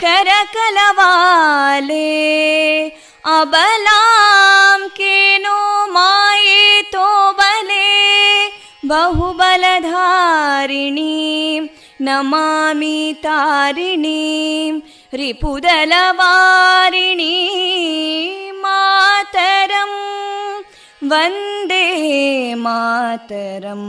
कलकल निनाद कराले कोटि कोटि भुजैदृता करकलवाले अबलां केनो मायेतो बले बहुबलधारिणीं नमामि तारिणीं रिपुदलवारिणी मातरं वन्दे मातरम्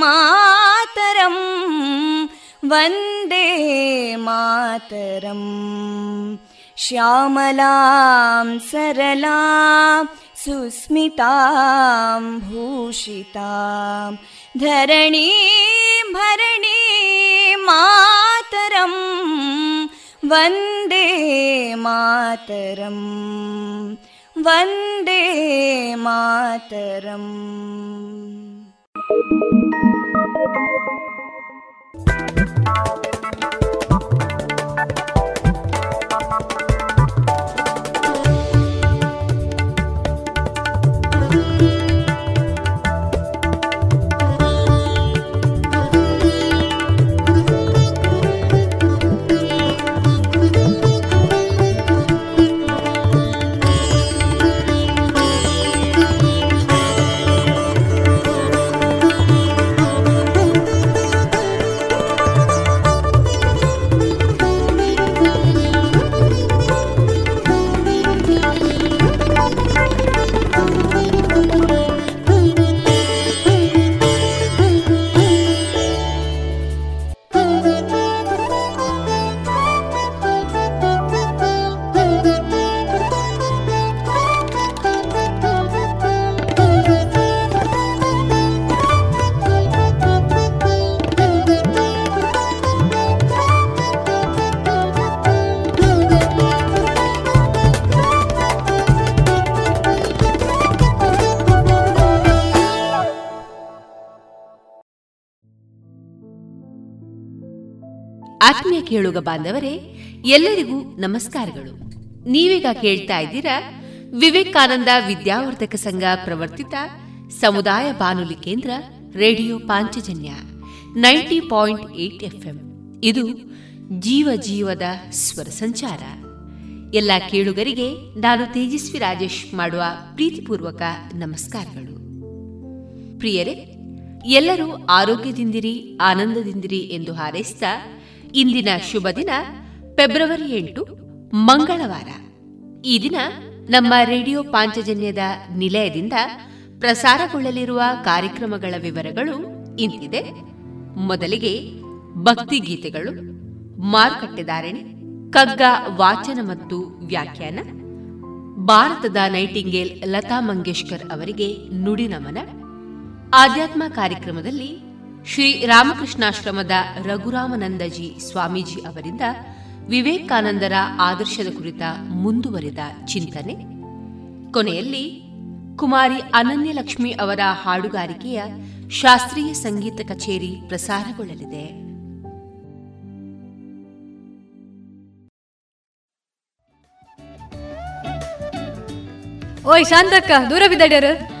मातरं वन्दे मातरम् श्यामलां सरलां सुस्मितां भूषितां धरणीं भरणीं मातरं वन्दे मातरम् वन्दे मातरम् Thank you. ಕೇಳುಗ ಬಾಂಧವರೇ, ಎಲ್ಲರಿಗೂ ನಮಸ್ಕಾರಗಳು. ನೀವೀಗ ಕೇಳ್ತಾ ಇದ್ದೀರಾ ವಿವೇಕಾನಂದ ವಿದ್ಯಾವರ್ಧಕ ಸಂಘ ಪ್ರವರ್ತಿತ ಸಮುದಾಯ ಬಾನುಲಿ ಕೇಂದ್ರ radio Panchajanya ninety point eight FM. ಇದು ಜೀವ ಜೀವದ ಸ್ವರ ಸಂಚಾರ. ಎಲ್ಲ ಕೇಳುಗರಿಗೆ ನಾನು ತೇಜಸ್ವಿ ರಾಜೇಶ್ ಮಾಡುವ ಪ್ರೀತಿಪೂರ್ವಕ ನಮಸ್ಕಾರಗಳು. ಪ್ರಿಯರೇ, ಎಲ್ಲರೂ ಆರೋಗ್ಯದಿಂದಿರಿ, ಆನಂದದಿಂದಿರಿ ಎಂದು ಹಾರೈಸಿದ ಇಂದಿನ ಶುಭ ದಿನ ಫೆಬ್ರವರಿ ಎಂಟು, ಮಂಗಳವಾರ. ಈ ದಿನ ನಮ್ಮ ರೇಡಿಯೋ ಪಾಂಚಜನ್ಯದ ನಿಲಯದಿಂದ ಪ್ರಸಾರಗೊಳ್ಳಲಿರುವ ಕಾರ್ಯಕ್ರಮಗಳ ವಿವರಗಳು ಇಂತಿದೆ. ಮೊದಲಿಗೆ ಭಕ್ತಿಗೀತೆಗಳು ಮಾರುಕಟ್ಟೆದಾರಣೆ ಕಗ್ಗ ವಾಚನ ಮತ್ತು ವ್ಯಾಖ್ಯಾನ, ಭಾರತದ ನೈಟಿಂಗೇಲ್ ಲತಾ ಮಂಗೇಶ್ಕರ್ ಅವರಿಗೆ ನುಡಿ ನಮನ. ಆಧ್ಯಾತ್ಮ ಕಾರ್ಯಕ್ರಮದಲ್ಲಿ ಶ್ರೀ ರಾಮಕೃಷ್ಣಾಶ್ರಮದ ರಘುರಾಮನಂದಜಿ ಸ್ವಾಮೀಜಿ ಅವರಿಂದ ವಿವೇಕಾನಂದರ ಆದರ್ಶದ ಕುರಿತ ಮುಂದುವರಿದ ಚಿಂತನೆ. ಕೊನೆಯಲ್ಲಿ ಕುಮಾರಿ ಅನನ್ಯಲಕ್ಷ್ಮಿ ಅವರ ಹಾಡುಗಾರಿಕೆಯ ಶಾಸ್ತ್ರೀಯ ಸಂಗೀತ ಕಚೇರಿ ಪ್ರಸಾರಗೊಳ್ಳಲಿದೆ. ಓಯ್ ಶಾಂತಕ್ಕ, ದೂರ ಬಿದ್ದಡ್ಯಾರು?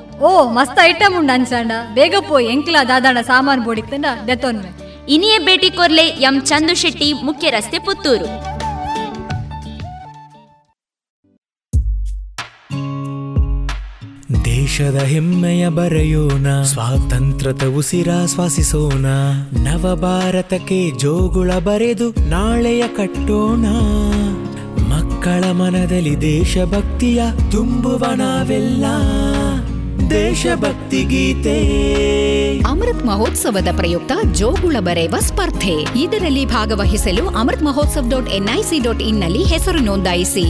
ಓ ಮಸ್ತ್ ಐಟಮ್ ಉಂಡು ಅನ್ಸಾಂಡ ಬೇಗ ಪೋಯ್ ಎಂಕ್ಲ ದಾದಾಂಡ ಸಾಮಾನು ಬೋಡಿತ್ತಂಡ ದೆತ್ತೊನ್ಮೆ ಇನಿಯೇ ಭೇಟಿ ಕೊರ್ಲೆ ಎಂ ಚಂದು ಶೆಟ್ಟಿ ಮುಖ್ಯ ರಸ್ತೆ ಪುತ್ತೂರು. ದೇಶದ ಹೆಮ್ಮೆಯ ಬರೆಯೋಣ ಸ್ವಾತಂತ್ರ್ಯದ ಉಸಿರಾಶ್ವಾಸಿಸೋಣ ನವ ಭಾರತಕ್ಕೆ ಜೋಗುಳ ಬರೆದು ನಾಳೆಯ ಕಟ್ಟೋಣ. ಮಕ್ಕಳ ಮನದಲ್ಲಿ ದೇಶಭಕ್ತಿಯ ತುಂಬುವ ನಾವೆಲ್ಲ. ದೇಶಭಕ್ತಿ ಗೀತೆ ಅಮೃತ್ ಮಹೋತ್ಸವದ ಪ್ರಯುಕ್ತ ಜೋಗುಳ ಬರೆಯುವ ಸ್ಪರ್ಧೆ. ಇದರಲ್ಲಿ ಭಾಗವಹಿಸಲು Amrit Mahotsav dot NIC dot ಇನ್ನಲ್ಲಿ ಹೆಸರು ನೋಂದಾಯಿಸಿ.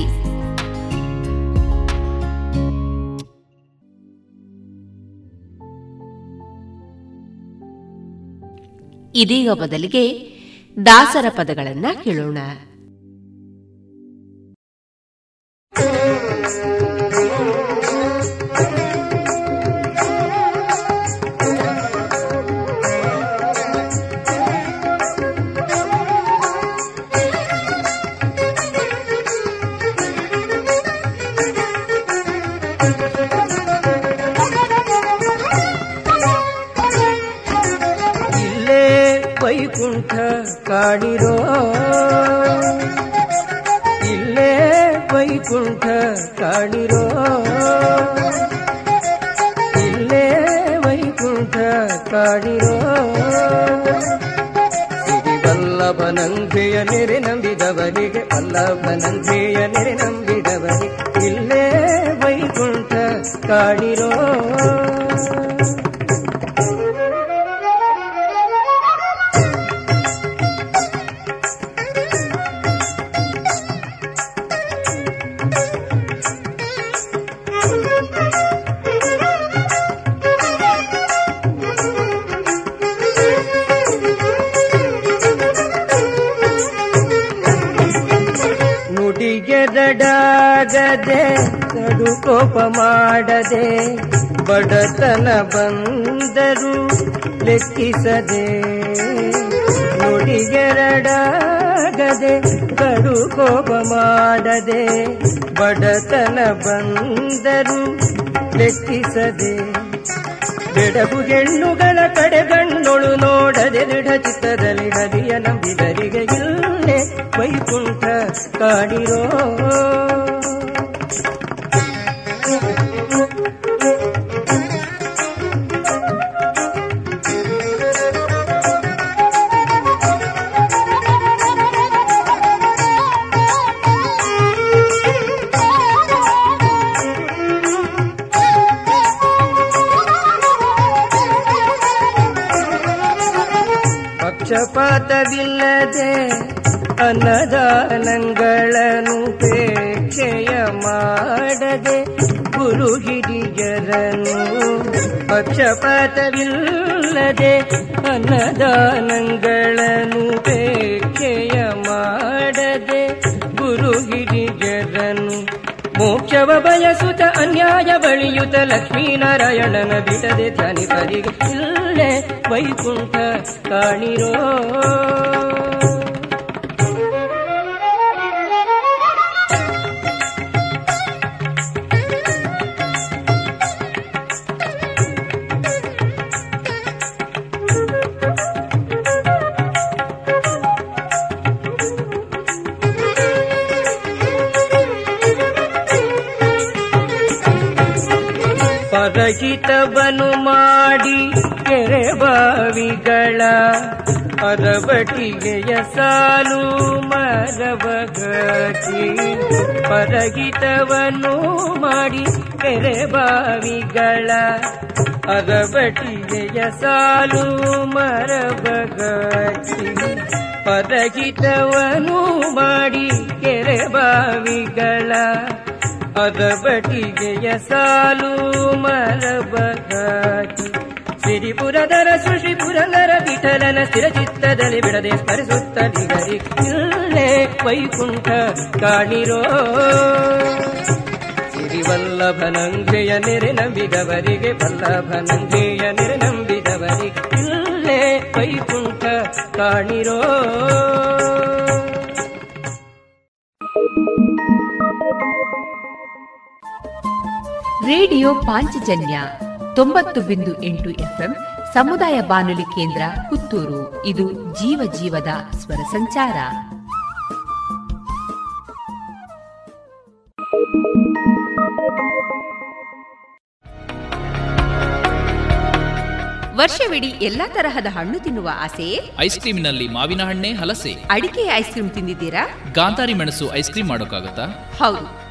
ಇದೀಗ ಬದಲಿಗೆ ದಾಸರ ಪದಗಳನ್ನ ಕೇಳೋಣ. ಕಾಣಿರೋ ಇಲ್ಲೇ ವೈಕುಂಠ ಕಾಣಿರೋ ಇಲ್ಲೇ ವೈಕುಂಠ ಕಾಣಿರೋ ಸಿರಿ ವಲ್ಲಭನಂದೆಯ ನೆರೆ ನಂಬಿದವರಿಗೆ ವಲ್ಲಭನಂದೆಯ ನೆರೆ ನಂಬಿದವರಿಗೆ ಇಲ್ಲೇ ವೈಕುಂಠ ಕಾಣಿರೋ ನುಡಿಗೆದಡಾಗದೆ ಕಡು ಕೋಪ ಮಾಡದೆ ಬಡತನ ಬಂದರು ಲೆಕ್ಕಿಸದೆ ನುಡಿಗೆರಡಾಗದೆ ಕಡು ಕೋಪ ಮಾಡದೆ ಬಡತನ ಬಂದರು ಲೆಕ್ಕಿಸದೆ ಬೆಡಗು ಹೆಣ್ಣುಗಳ ಕಡೆಗಣ್ಣೊಳು ನೋಡದೆ ದೃಢ ಚಿತ್ತದಲ್ಲಿ ನದಿಯ ನಂಬಿದರಿಗೆ ಇಲ್ಲೇ ವೈಕುಂಠ ಕಾಡಿರೋ. ಪಕ್ಷಪಾತವಿಲ್ಲದೆ ಅನ್ನದಾನಗಳನ್ನು ಪೇಕ್ಷೆಯ ಮಾಡದೆ ಗುರು ಹಿರಿಯರನ್ನು ಪಕ್ಷಪಾತವಿಲ್ಲದೆ ಅನ್ನದಾನಗಳನ್ನು ಮೋಕ್ಷವ ಬಯಸುತ್ತ ಅನ್ಯಾಯ ಬಳಿಯುತ ಲಕ್ಷ್ಮೀನಾರಾಯಣನ ಬಿಡದೆ ಧ್ಯಾನಿತರಿಗೆ ಇಲ್ಲೇ ವೈಕುಂಠ ಕಾಣಿರೋ. ಪರಹಿತವನು ಮಾಡಿ ಕೆರೆ ಬಾವಿಗಳ ಅರವಟಿಗೆಯ ಸಾಲು ಮರವಗತಿ ಪರಹಿತವನು ಮಾಡಿ ಕೆರೆ ಬಾವಿಗಳ ಅರವಟಿಗೆಯ ಸಾಲು ಮರವಗತಿ ಪರಹಿತವನು ಮಾಡಿ ಕೆರೆ ಬಾವಿಗಳ ಅರಬಟಿಗೆಯ ಸಾಲು ಮರಬಗಾಟಿ ಸಿರಿಪುರದರ ಸುಶ್ರೀ ಪುರಂದರ ವಿಠಲನ ಸ್ಥಿರಚಿತ್ತದಲ್ಲಿ ಬಿಡದೆ ಸ್ಮರಿಸುತ್ತ ನಿಗರಿ ಇಲ್ಲೇ ವೈಕುಂಠ ಕಾಣಿರೋ. ಸಿರಿವಲ್ಲಭನಂಗೆಯ ನೆರೆ ನಂಬಿದವರಿಗೆ ವಲ್ಲಭನಂಗೆಯ ನೆರೆ ನಂಬಿದವರಿಗೆ ಇಲ್ಲೇ ವೈಕುಂಠ ಕಾಣಿರೋ. ರೇಡಿಯೋ ಪಾಂಚಜನ್ಯ ತೊಂಬತ್ತು ಬಿಂದು ಎಂಟು ಎಫ್ಎಂ ಸಮುದಾಯ ಬಾನುಲಿ ಕೇಂದ್ರ ಪುತ್ತೂರು. ಇದು ಜೀವ ಜೀವದ ಸ್ವರ ಸಂಚಾರ. ವರ್ಷವಿಡೀ ಎಲ್ಲಾ ತರಹದ ಹಣ್ಣು ತಿನ್ನುವ ಆಸೆಯೇ ಐಸ್ ಕ್ರೀಮಿನಲ್ಲಿ ಮಾವಿನ ಹಣ್ಣೆ ಹಲಸೆ. ಅಡಿಕೆ ಐಸ್ ಕ್ರೀಮ್ ತಿಂದಿದ್ದೀರಾ? ಗಾಂಧಾರಿ ಮೆಣಸು ಐಸ್ ಕ್ರೀಮ್ ಮಾಡೋಕ್ಕಾಗತ್ತಾ? ಹೌದು.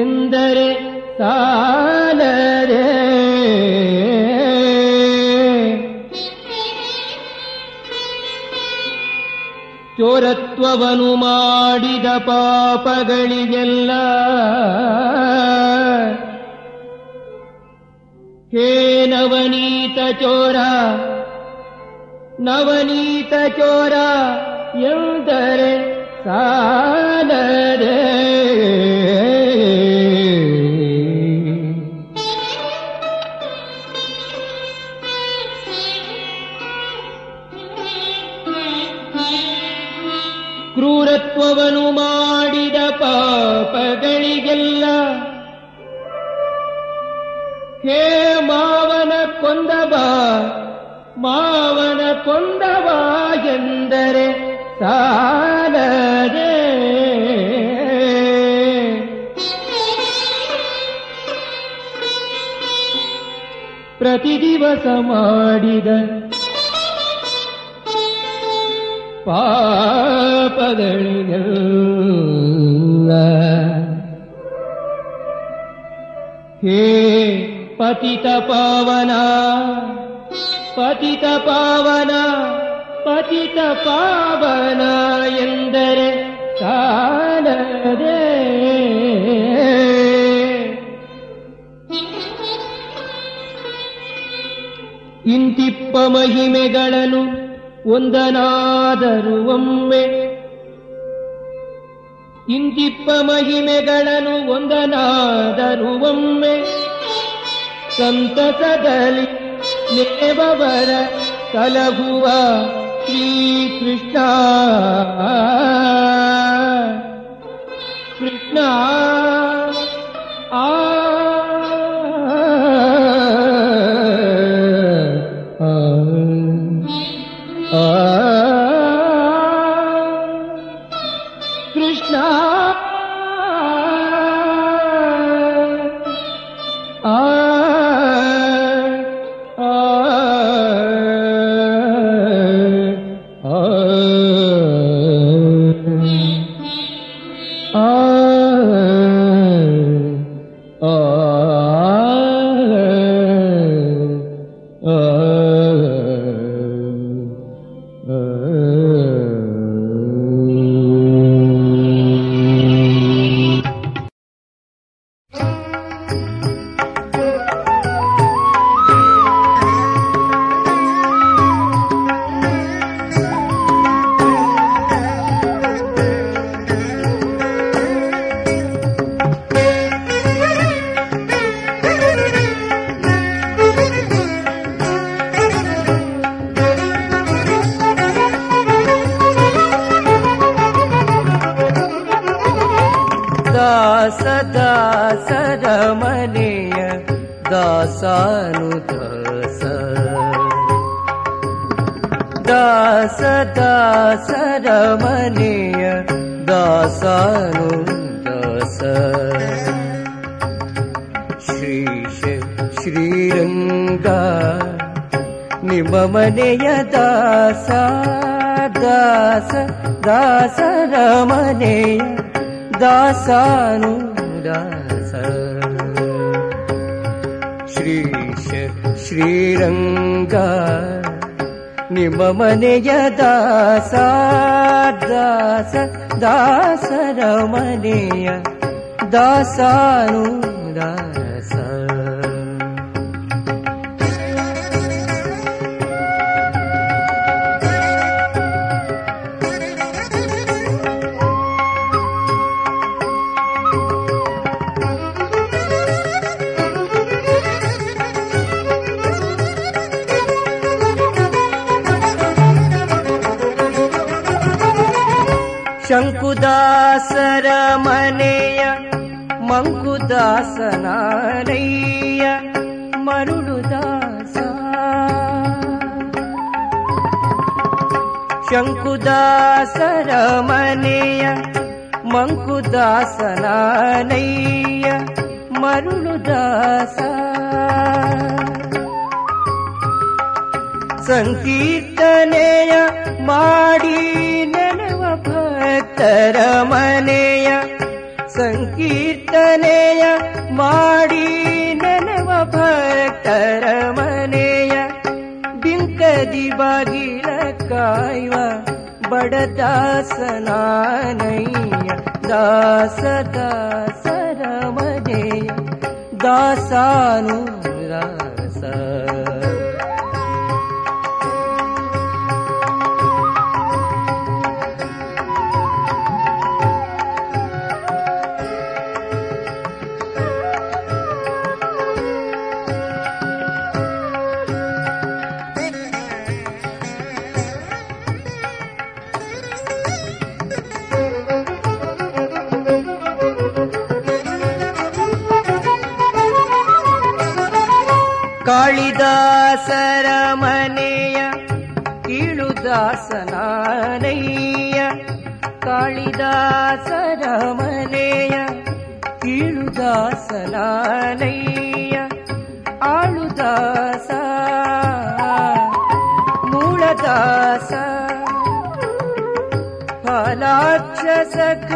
ಎಂದರೆ ಸಾಲರೆ ಚೋರತ್ವವನು ಮಾಡಿದ ಪಾಪಗಳಿಗೆಲ್ಲ ಹೇ ನವನೀತ ಚೋರ ನವನೀತ ಚೋರ ಎಂದರೆ ಸಾಲರೆ ಕೊಂದವ ಎಂದರೆ ಸಾಲದೆ. ಪ್ರತಿ ದಿವಸ ಮಾಡಿದ ಪಾಪಗಳಿಗೆಲ್ಲ. ಹೇ ಪತಿತ ಪಾವನ. ಪತಿತ ಪಾವನ ಪತಿತ ಪಾವನ ಎಂದರೆ ಕಾಣದೆ. ಇಂತಿಪ್ಪ ಮಹಿಮೆಗಳನ್ನು ಒಂದನಾದರೂ ಒಮ್ಮೆ. ಇಂತಿಪ್ಪ ಮಹಿಮೆಗಳನ್ನು ಒಂದನಾದರೂ ಒಮ್ಮೆ. ಸಂತಸದಲ್ಲಿ नित्यभुव श्रीकृष्णा। कृष्णा। ದಾಸಾನು ದಾಸಾನು ಕಾಳಿದಾಸರ ಮನೆಯ ಕೀಳುದಾಸನಾನಯ್ಯ ಕಾಳಿದಾಸರ ಮನೆಯ ಕೀಳುದಾಸನಾನಯ್ಯ ಆಳುದಾಸ ಮೂಳದಾಸ ಫಲಾಕ್ಷ ಸಖ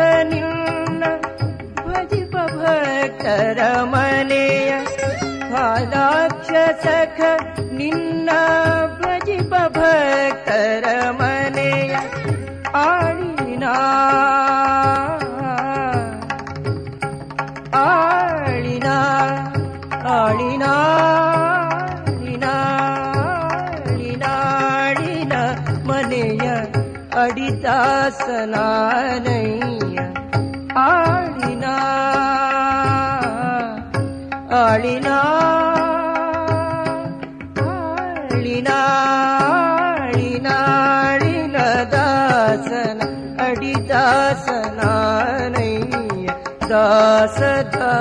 सदा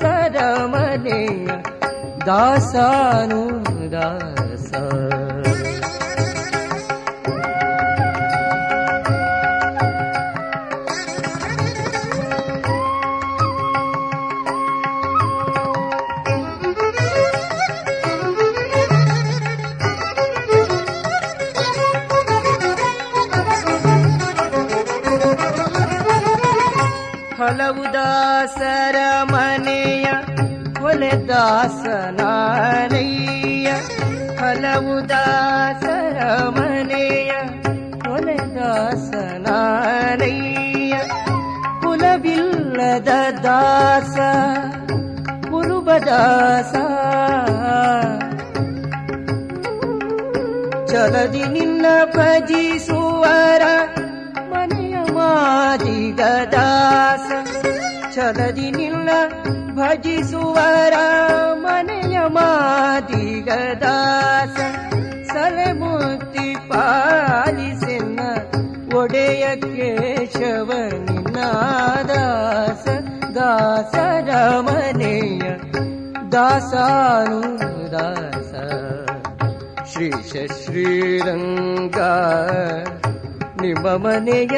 सरमने दासानु ಚಲದಿ ನಿನ್ನ ಭಜಿಸುವರ ಮನೆಯ ಮಾದಿಗ ದಾಸ ಸಲೆಮೂರ್ತಿ ಪಾಲಿಸೆನ್ನ ಒಡೆಯ ಕೇಶವ ನಿನ್ನ ದಾಸ ದಾಸರ ಮನೆಯ ದಾಸಾನು ದಾಸ ಶ್ರೀಶ ಶ್ರೀರಂಗ ನಿಮ್ಮ ಮನೆಯ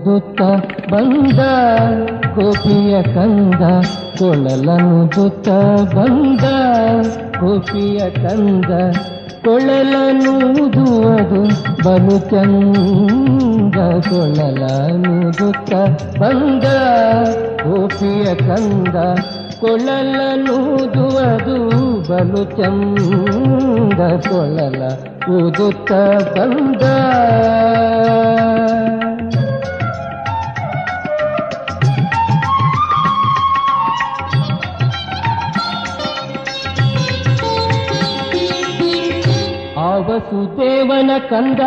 ಕೊಳಲನು ದುತ್ತ ಬಂದ ಗೋಪಿಯ ಕಂದ ಕೊಳಲನು ದುತ್ತ ಬಂದ ಗೋಪಿಯ ಕಂದ ಕೊಳಲನುದುವುದು ಬಲು ಚಂದ ಕೊಳಲನುದುತ್ತ ಬಂದ ಗೋಪಿಯ ಕಂದ ಕೊಳಲನುದುವುದು ಬಲು ಚಂದ ಕೊಳಲ ಊದುತ್ತ ಬಂದ ಆ ವಸುದೇವನ ಕಂದ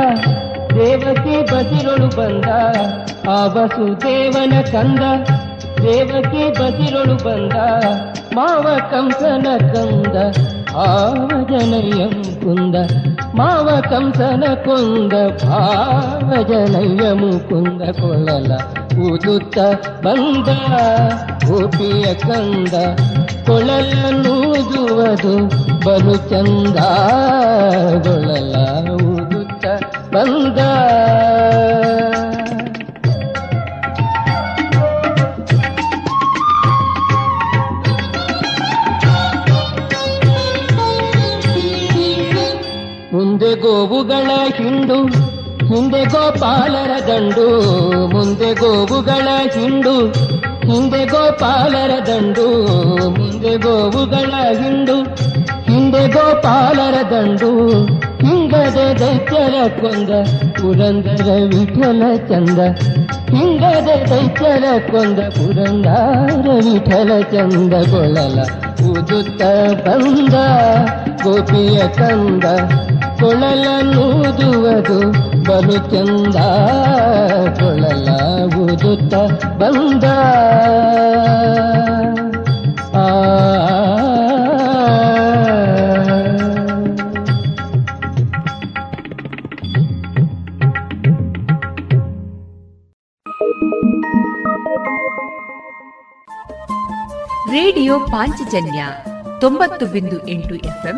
ದೇವತೆ ಬದಿರೊಳು ಬಂದ ಆ ವಸುದೇವನ ಕಂದ ದೇವತೆ ಬದಿರೊಳು ಬಂದ ಮಾವ ಕಂಸನ ಕಂದ ಆವ ಜನಯ್ಯಂ ಕುಂದ ಮಾವ ಕಂಸನ ಕೊಂದ ಭಾವ ಜನಯ್ಯ ಮುಕುಂದ ಕೊಳ್ಳಲ ಊದುತ್ತ ಬಂದ ಕೊಳಲ ನೂದುವುದು ಬಲು ಚಂದ ಕೊಳಲ ಊದುತ್ತ ಬಂದ. ಮುಂದೆ ಗೋವುಗಳ ಹಿಂಡು ಮುಂದೆ ಗೋಪಾಲರ ಗಂಡು. ಮುಂದೆ ಗೋವುಗಳ ಹಿಂಡು ಹಿಂದೆ ಗೋಪಾಲರ ದಂಡು, ಮುಂದೆ ಗೋವುಗಳ ಹಿಂಡು. ಹಿಂದೆ ಗೋಪಾಲರ ದಂಡು, ಹಿಂಗದೆ ದೈತ್ಯರ ಕೊಂದ, ಪುರಂದರ ವಿಠಲ ಚಂದ. ಹಿಂಗದೆ ದೈತ್ಯರ ಕೊಂದ, ಪುರಂದರ ವಿಠಲ ಚಂದ. ಕೊಳಲ ಊದುತ್ತ ಬಂದ, ಗೋಪಿಯ ಕಂದ. ಕೊಳಲನ್ನೂದುವುದು ಬಲು ಚಂದ ಕೊಳಲ ಊದುತ್ತ ಬಂದ ಆ. ರೇಡಿಯೋ ಪಾಂಚಜನ್ಯ ತೊಂಬತ್ತು ಬಿಂದು ಎಂಟು ಎಫ್ಎಂ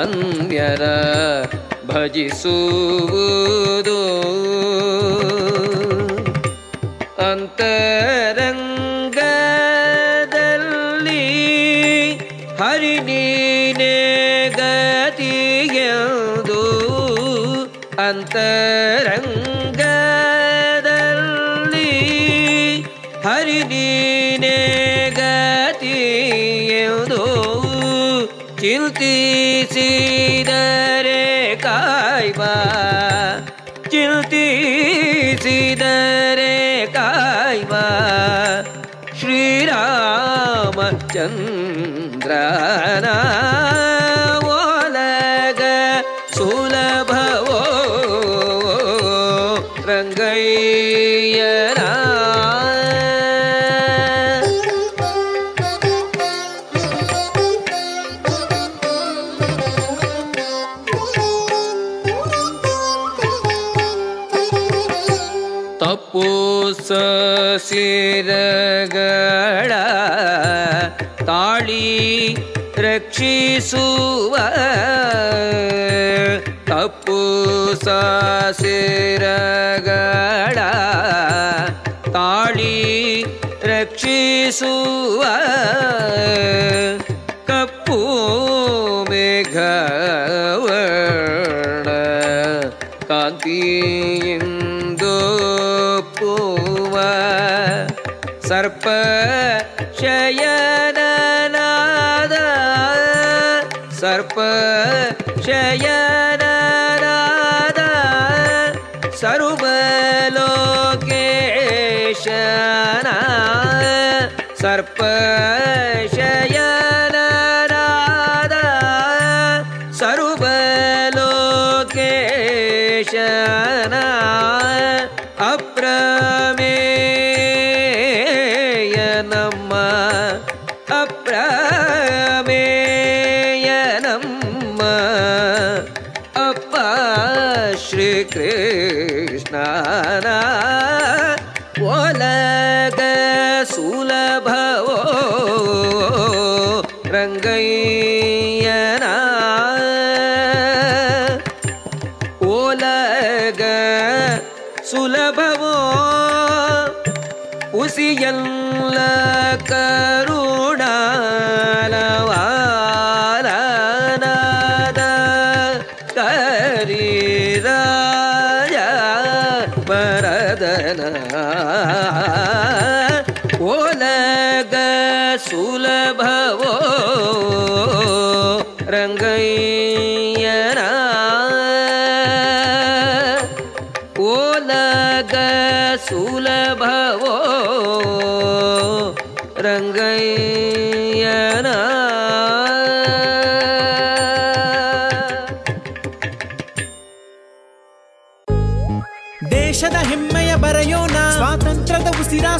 ಅನ್ಯರ ಭಜಿಸುವುದು. ಅಂತರಂಗದಲ್ಲಿ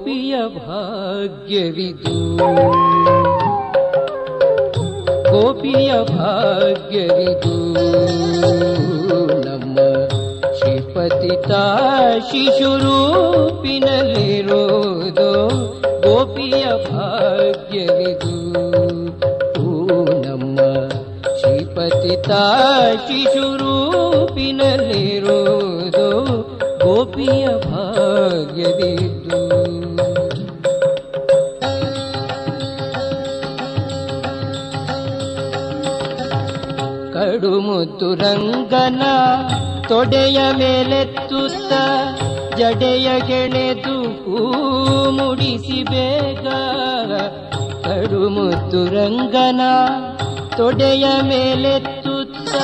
गोपीयभाग्यविदु। गोपीयभाग्यविदु। नम श्रीपतिता शिशुरूपिनलिरोदो गोपीयभाग्यविदु नम श्रीपतिता शिशुरूपिनलिरोदो गोपीयभाग्यवि ಶ್ರೀಪತಿತ ಶಿಶುರೂಪಿನಲ್ಲಿರೋದು ಮೇಲೆ ತೊಡೆಯ ಮೇಲೆತ್ತುತ್ತ ಜಡೆಯ ಗೆಳೆದು ಹೂ ಮುಡಿಸಿ ಬೇಗ. ಕಡು ಮುದ್ದು ರಂಗನ ತೊಡೆಯ ಮೇಲೆತ್ತುತ್ತ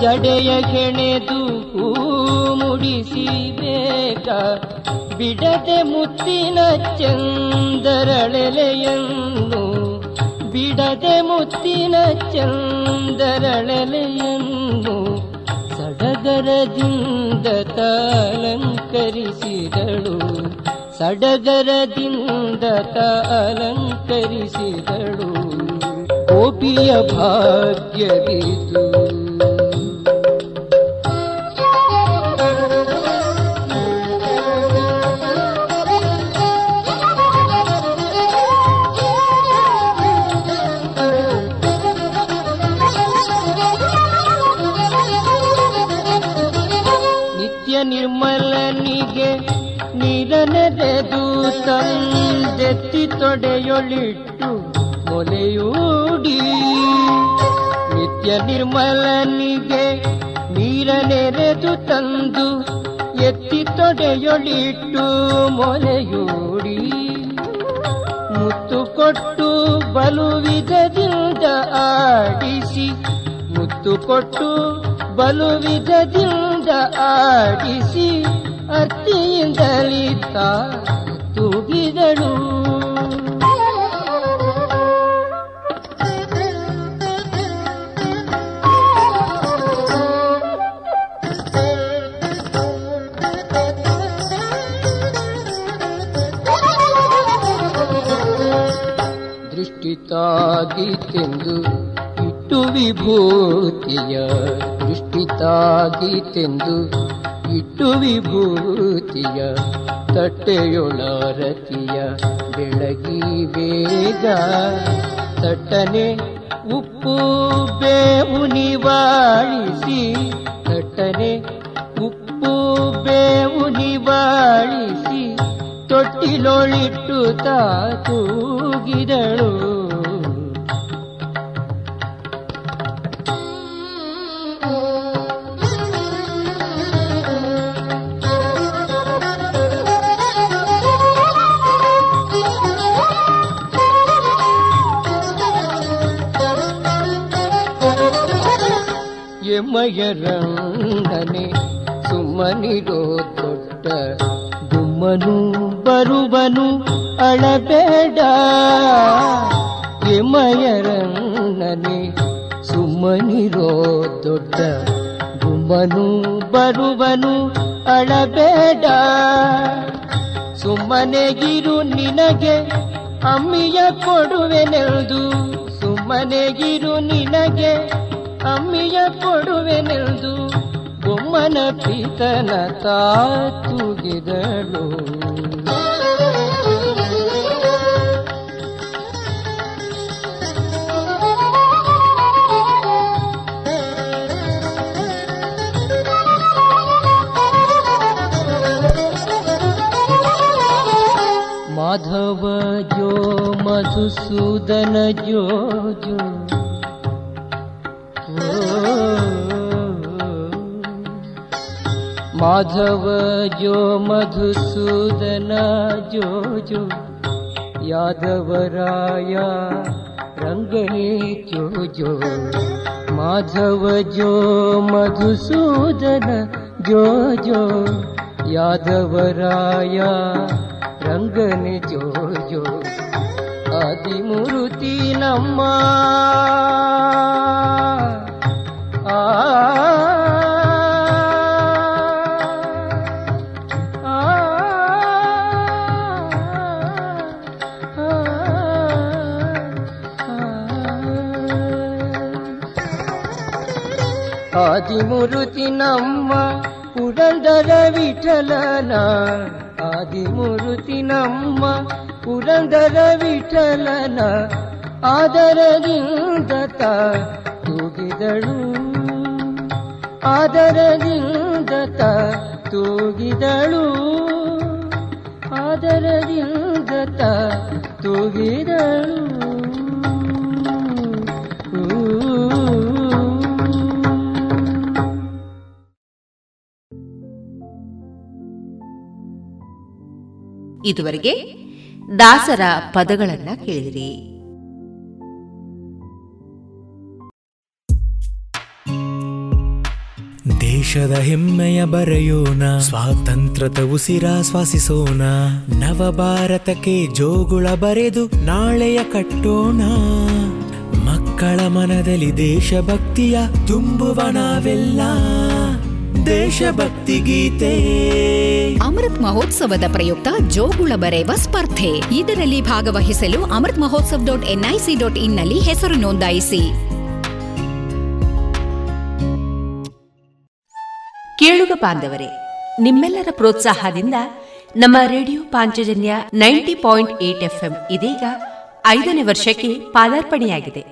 ಜಡೆಯ ಗೆಣೆದು ಹೂ ಮುಡಿಸಿ ಬೇಗ. ಬಿಡದೆ ಮುತ್ತಿನ ಚಂದರಳೆಲೆಯನ್ನು ಬಿಡದೆ ಮುತ್ತಿನ ಚಂದರಳೆಲೆಯನ್ನು ಸಡಗರದಿಂದ ತಾಲಂಕರಿಸಿದಳು. ಸಡಗರದಿಂದ ತಾಲಂಕರಿಸಿದಳು. ಗೋಪಿಯ ಭಾಗ್ಯವಿದು. ತಂದೆತ್ತಿ ತೊಡೆಯೊಳಿಟ್ಟು ಮೊಲೆಯೂಡಿ. ನಿತ್ಯ ನಿರ್ಮಲನಿಗೆ ನೀರನೆರೆದು ತಂದು ಎತ್ತಿ ತೊಡೆಯೊಳಿಟ್ಟು ಮೊಲೆಯೂಡಿ. ಮುತ್ತು ಕೊಟ್ಟು ಬಲು ವಿಧದಿಂದ ಆಡಿಸಿ, ಮುತ್ತು ಕೊಟ್ಟು ಬಲು ವಿಧದಿಂದ ಆಡಿಸಿ ಅತ್ತಿಯಿಂದಲಿತ ತೂಗಿದಳು. ದೃಷ್ಟಿ ತಾಗಿತೆಂದು ಇಟ್ಟು ವಿಭೂತಿಯ ದೃಷ್ಟಿ ತಾಗಿತೆಂದು ಇಟ್ಟು ವಿಭೂತಿಯ ತಟ್ಟೆಯೊಳರತಿಯ ಬೆಳಗಿ ಬೇಗ ತಟ್ಟನೆ ಉಪ್ಪು ಬೇವು ನಿವಾಳಿಸಿ ತಟ್ಟನೆ ಉಪ್ಪು ಬೇವು ನಿವಾಳಿಸಿ ತೊಟ್ಟಿಲೊಳಿಟ್ಟು ತೂಗಿದಳು. ಎಮ್ಮಯರಂಗನೆ ಸುಮ್ಮನಿರೋ ದೊಡ್ಡ ಗುಮ್ಮನು ಬರುವನು ಅಳಬೇಡ. ಎಮಯರನ್ನನೆ ಸುಮ್ಮನಿರೋ ದೊಡ್ಡ ಗುಮ್ಮನು ಬರುವನು ಅಳಬೇಡ. ಸುಮ್ಮನೆಗಿರು ನಿನಗೆ ಅಮ್ಮಿಯ ಕೊಡುವೆನೆಲ್ದು. ಸುಮ್ಮನೆಗಿರು ನಿನಗೆ ಅಮ್ಮಿಯ ಕೊಡುವೆನೆಲ್ದು. ಬೊಮ್ಮನ ಪೀತನ ತಾತುಗಿದಳು. ಮಾಧವ ಜೋ ಮಧುಸೂದನ ಜೋ ಜೋ. माधव जो मधुसूदन जो जो यादवराया रङ्गने जो जो माधव जो मधुसूदन जो जो यादवराया रङ्गने जो जो आदिमुरुति नम्मा आ ಆದಿಮೂರುತಿ ನಮ್ಮ ಪುರಂದರ ವಿಠಲನ ಆದಿಮೂರುತಿ ನಮ್ಮ ಪುರಂದರ ವಿಠಲನ ಆದರದಿಂದ ತೂಗಿದಳು ಆದರದಿಂದ ತೂಗಿದಳು ಆದರದಿಂದ ತೂಗಿದಳು ಇದುವರೆಗೆ ದಾಸರ ಪದಗಳನ್ನ ಕೇಳಿದಿರಿ. ದೇಶದ ಹೆಮ್ಮೆಯ ಬರೆಯೋಣ, ಸ್ವಾತಂತ್ರ್ಯದ ಉಸಿರಾಶ್ವಾಸಿಸೋಣ ನವ ಭಾರತಕ್ಕೆ ಜೋಗುಳ ಬರೆದು ನಾಳೆಯ ಕಟ್ಟೋಣ. ಮಕ್ಕಳ ಮನದಲ್ಲಿ ದೇಶಭಕ್ತಿಯ ತುಂಬುವ ನಾವೆಲ್ಲ. ದೇಶಭಕ್ತಿ ಗೀತೆ ಅಮೃತ್ ಮಹೋತ್ಸವದ ಪ್ರಯುಕ್ತ ಜೋಗುಳ ಬರೆಯುವ ಸ್ಪರ್ಧೆ. ಇದರಲ್ಲಿ ಭಾಗವಹಿಸಲು Amrit Mahotsav dot NIC dot ಇನ್ನಲ್ಲಿ ಹೆಸರು ನೋಂದಾಯಿಸಿ. ಕೇಳುಗ ಬಾಂಧವರೇ ನಿಮ್ಮೆಲ್ಲರ ಪ್ರೋತ್ಸಾಹದಿಂದ ನಮ್ಮ radio Panchajanya ninety point eight FM ಇದೀಗ ಐದನೇ ವರ್ಷಕ್ಕೆ ಪಾದಾರ್ಪಣೆಯಾಗಿದೆ.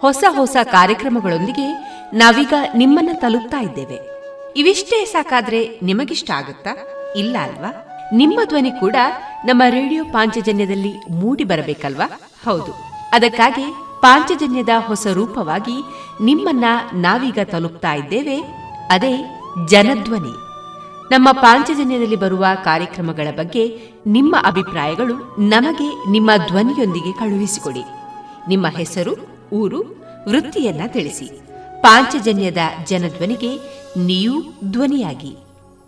ಹೊಸ ಹೊಸ ಕಾರ್ಯಕ್ರಮಗಳೊಂದಿಗೆ ನಾವೀಗ ನಿಮ್ಮನ್ನ ತಲುಪ್ತಾ ಇದ್ದೇವೆ. ಇವಿಷ್ಟೇ ಸಾಕಾದ್ರೆ ನಿಮಗಿಷ್ಟ ಆಗುತ್ತಾ? ಇಲ್ಲ ಅಲ್ವಾ? ನಿಮ್ಮ ಧ್ವನಿ ಕೂಡ ನಮ್ಮ ರೇಡಿಯೋ ಪಾಂಚಜನ್ಯದಲ್ಲಿ ಮೂಡಿ ಬರಬೇಕಲ್ವಾ? ಹೌದು. ಅದಕ್ಕಾಗಿ ಪಾಂಚಜನ್ಯದ ಹೊಸ ರೂಪವಾಗಿ ನಿಮ್ಮನ್ನ ನಾವೀಗ ತಲುಪ್ತಾ ಇದ್ದೇವೆ. ಅದೇ ಜನಧ್ವನಿ. ನಮ್ಮ ಪಾಂಚಜನ್ಯದಲ್ಲಿ ಬರುವ ಕಾರ್ಯಕ್ರಮಗಳ ಬಗ್ಗೆ ನಿಮ್ಮ ಅಭಿಪ್ರಾಯಗಳು ನಮಗೆ ನಿಮ್ಮ ಧ್ವನಿಯೊಂದಿಗೆ ಕಳುಹಿಸಿಕೊಡಿ. ನಿಮ್ಮ ಹೆಸರು, ಊರು, ವೃತ್ತಿಯನ್ನ ತಿಳಿಸಿ. ಪಾಂಚಜನ್ಯದ ಜನಧ್ವನಿಗೆ ನೀವು ಧ್ವನಿಯಾಗಿ.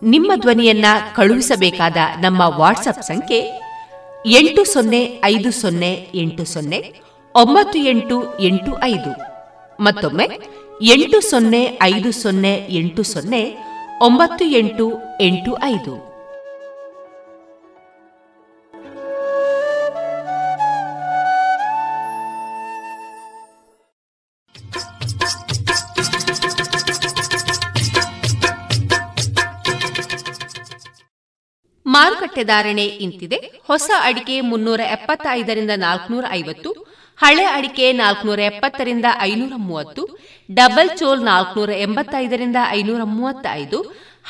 ನಿಮ್ಮ ಧ್ವನಿಯನ್ನ ಕಳುಹಿಸಬೇಕಾದ ನಮ್ಮ ವಾಟ್ಸಪ್ ಸಂಖ್ಯೆ ಎಂಟು ಸೊನ್ನೆ ಐದು ಸೊನ್ನೆ ಎಂಟು ಸೊನ್ನೆ ಒಂಬತ್ತು ಎಂಟು ಎಂಟು ಐದು. ಮತ್ತೊಮ್ಮೆ ಎಂಟು ಸೊನ್ನೆ ಐದು ಸೊನ್ನೆ ಎಂಟು ಸೊನ್ನೆ ಒಂಬತ್ತು ಎಂಟು ಎಂಟು ಐದು. ಮಾರುಕಟ್ಟೆ ಧಾರಣೆ ಇಂತಿದೆ. ಹೊಸ ಅಡಿಕೆ ಮುನ್ನೂರ ಎಪ್ಪತ್ತೈದರಿಂದ ನಾಲ್ಕನೂರ ಐವತ್ತು, ಹಳೆ ಅಡಿಕೆ ನಾಲ್ಕುನೂರ ಎಪ್ಪತ್ತರಿಂದ ಐನೂರ ಮೂವತ್ತು, ಡಬಲ್ ಚೋಲ್ ನಾಲ್ಕುನೂರ ಎಂಬತ್ತೈದರಿಂದ ಐನೂರ ಮೂವತ್ತೈದು,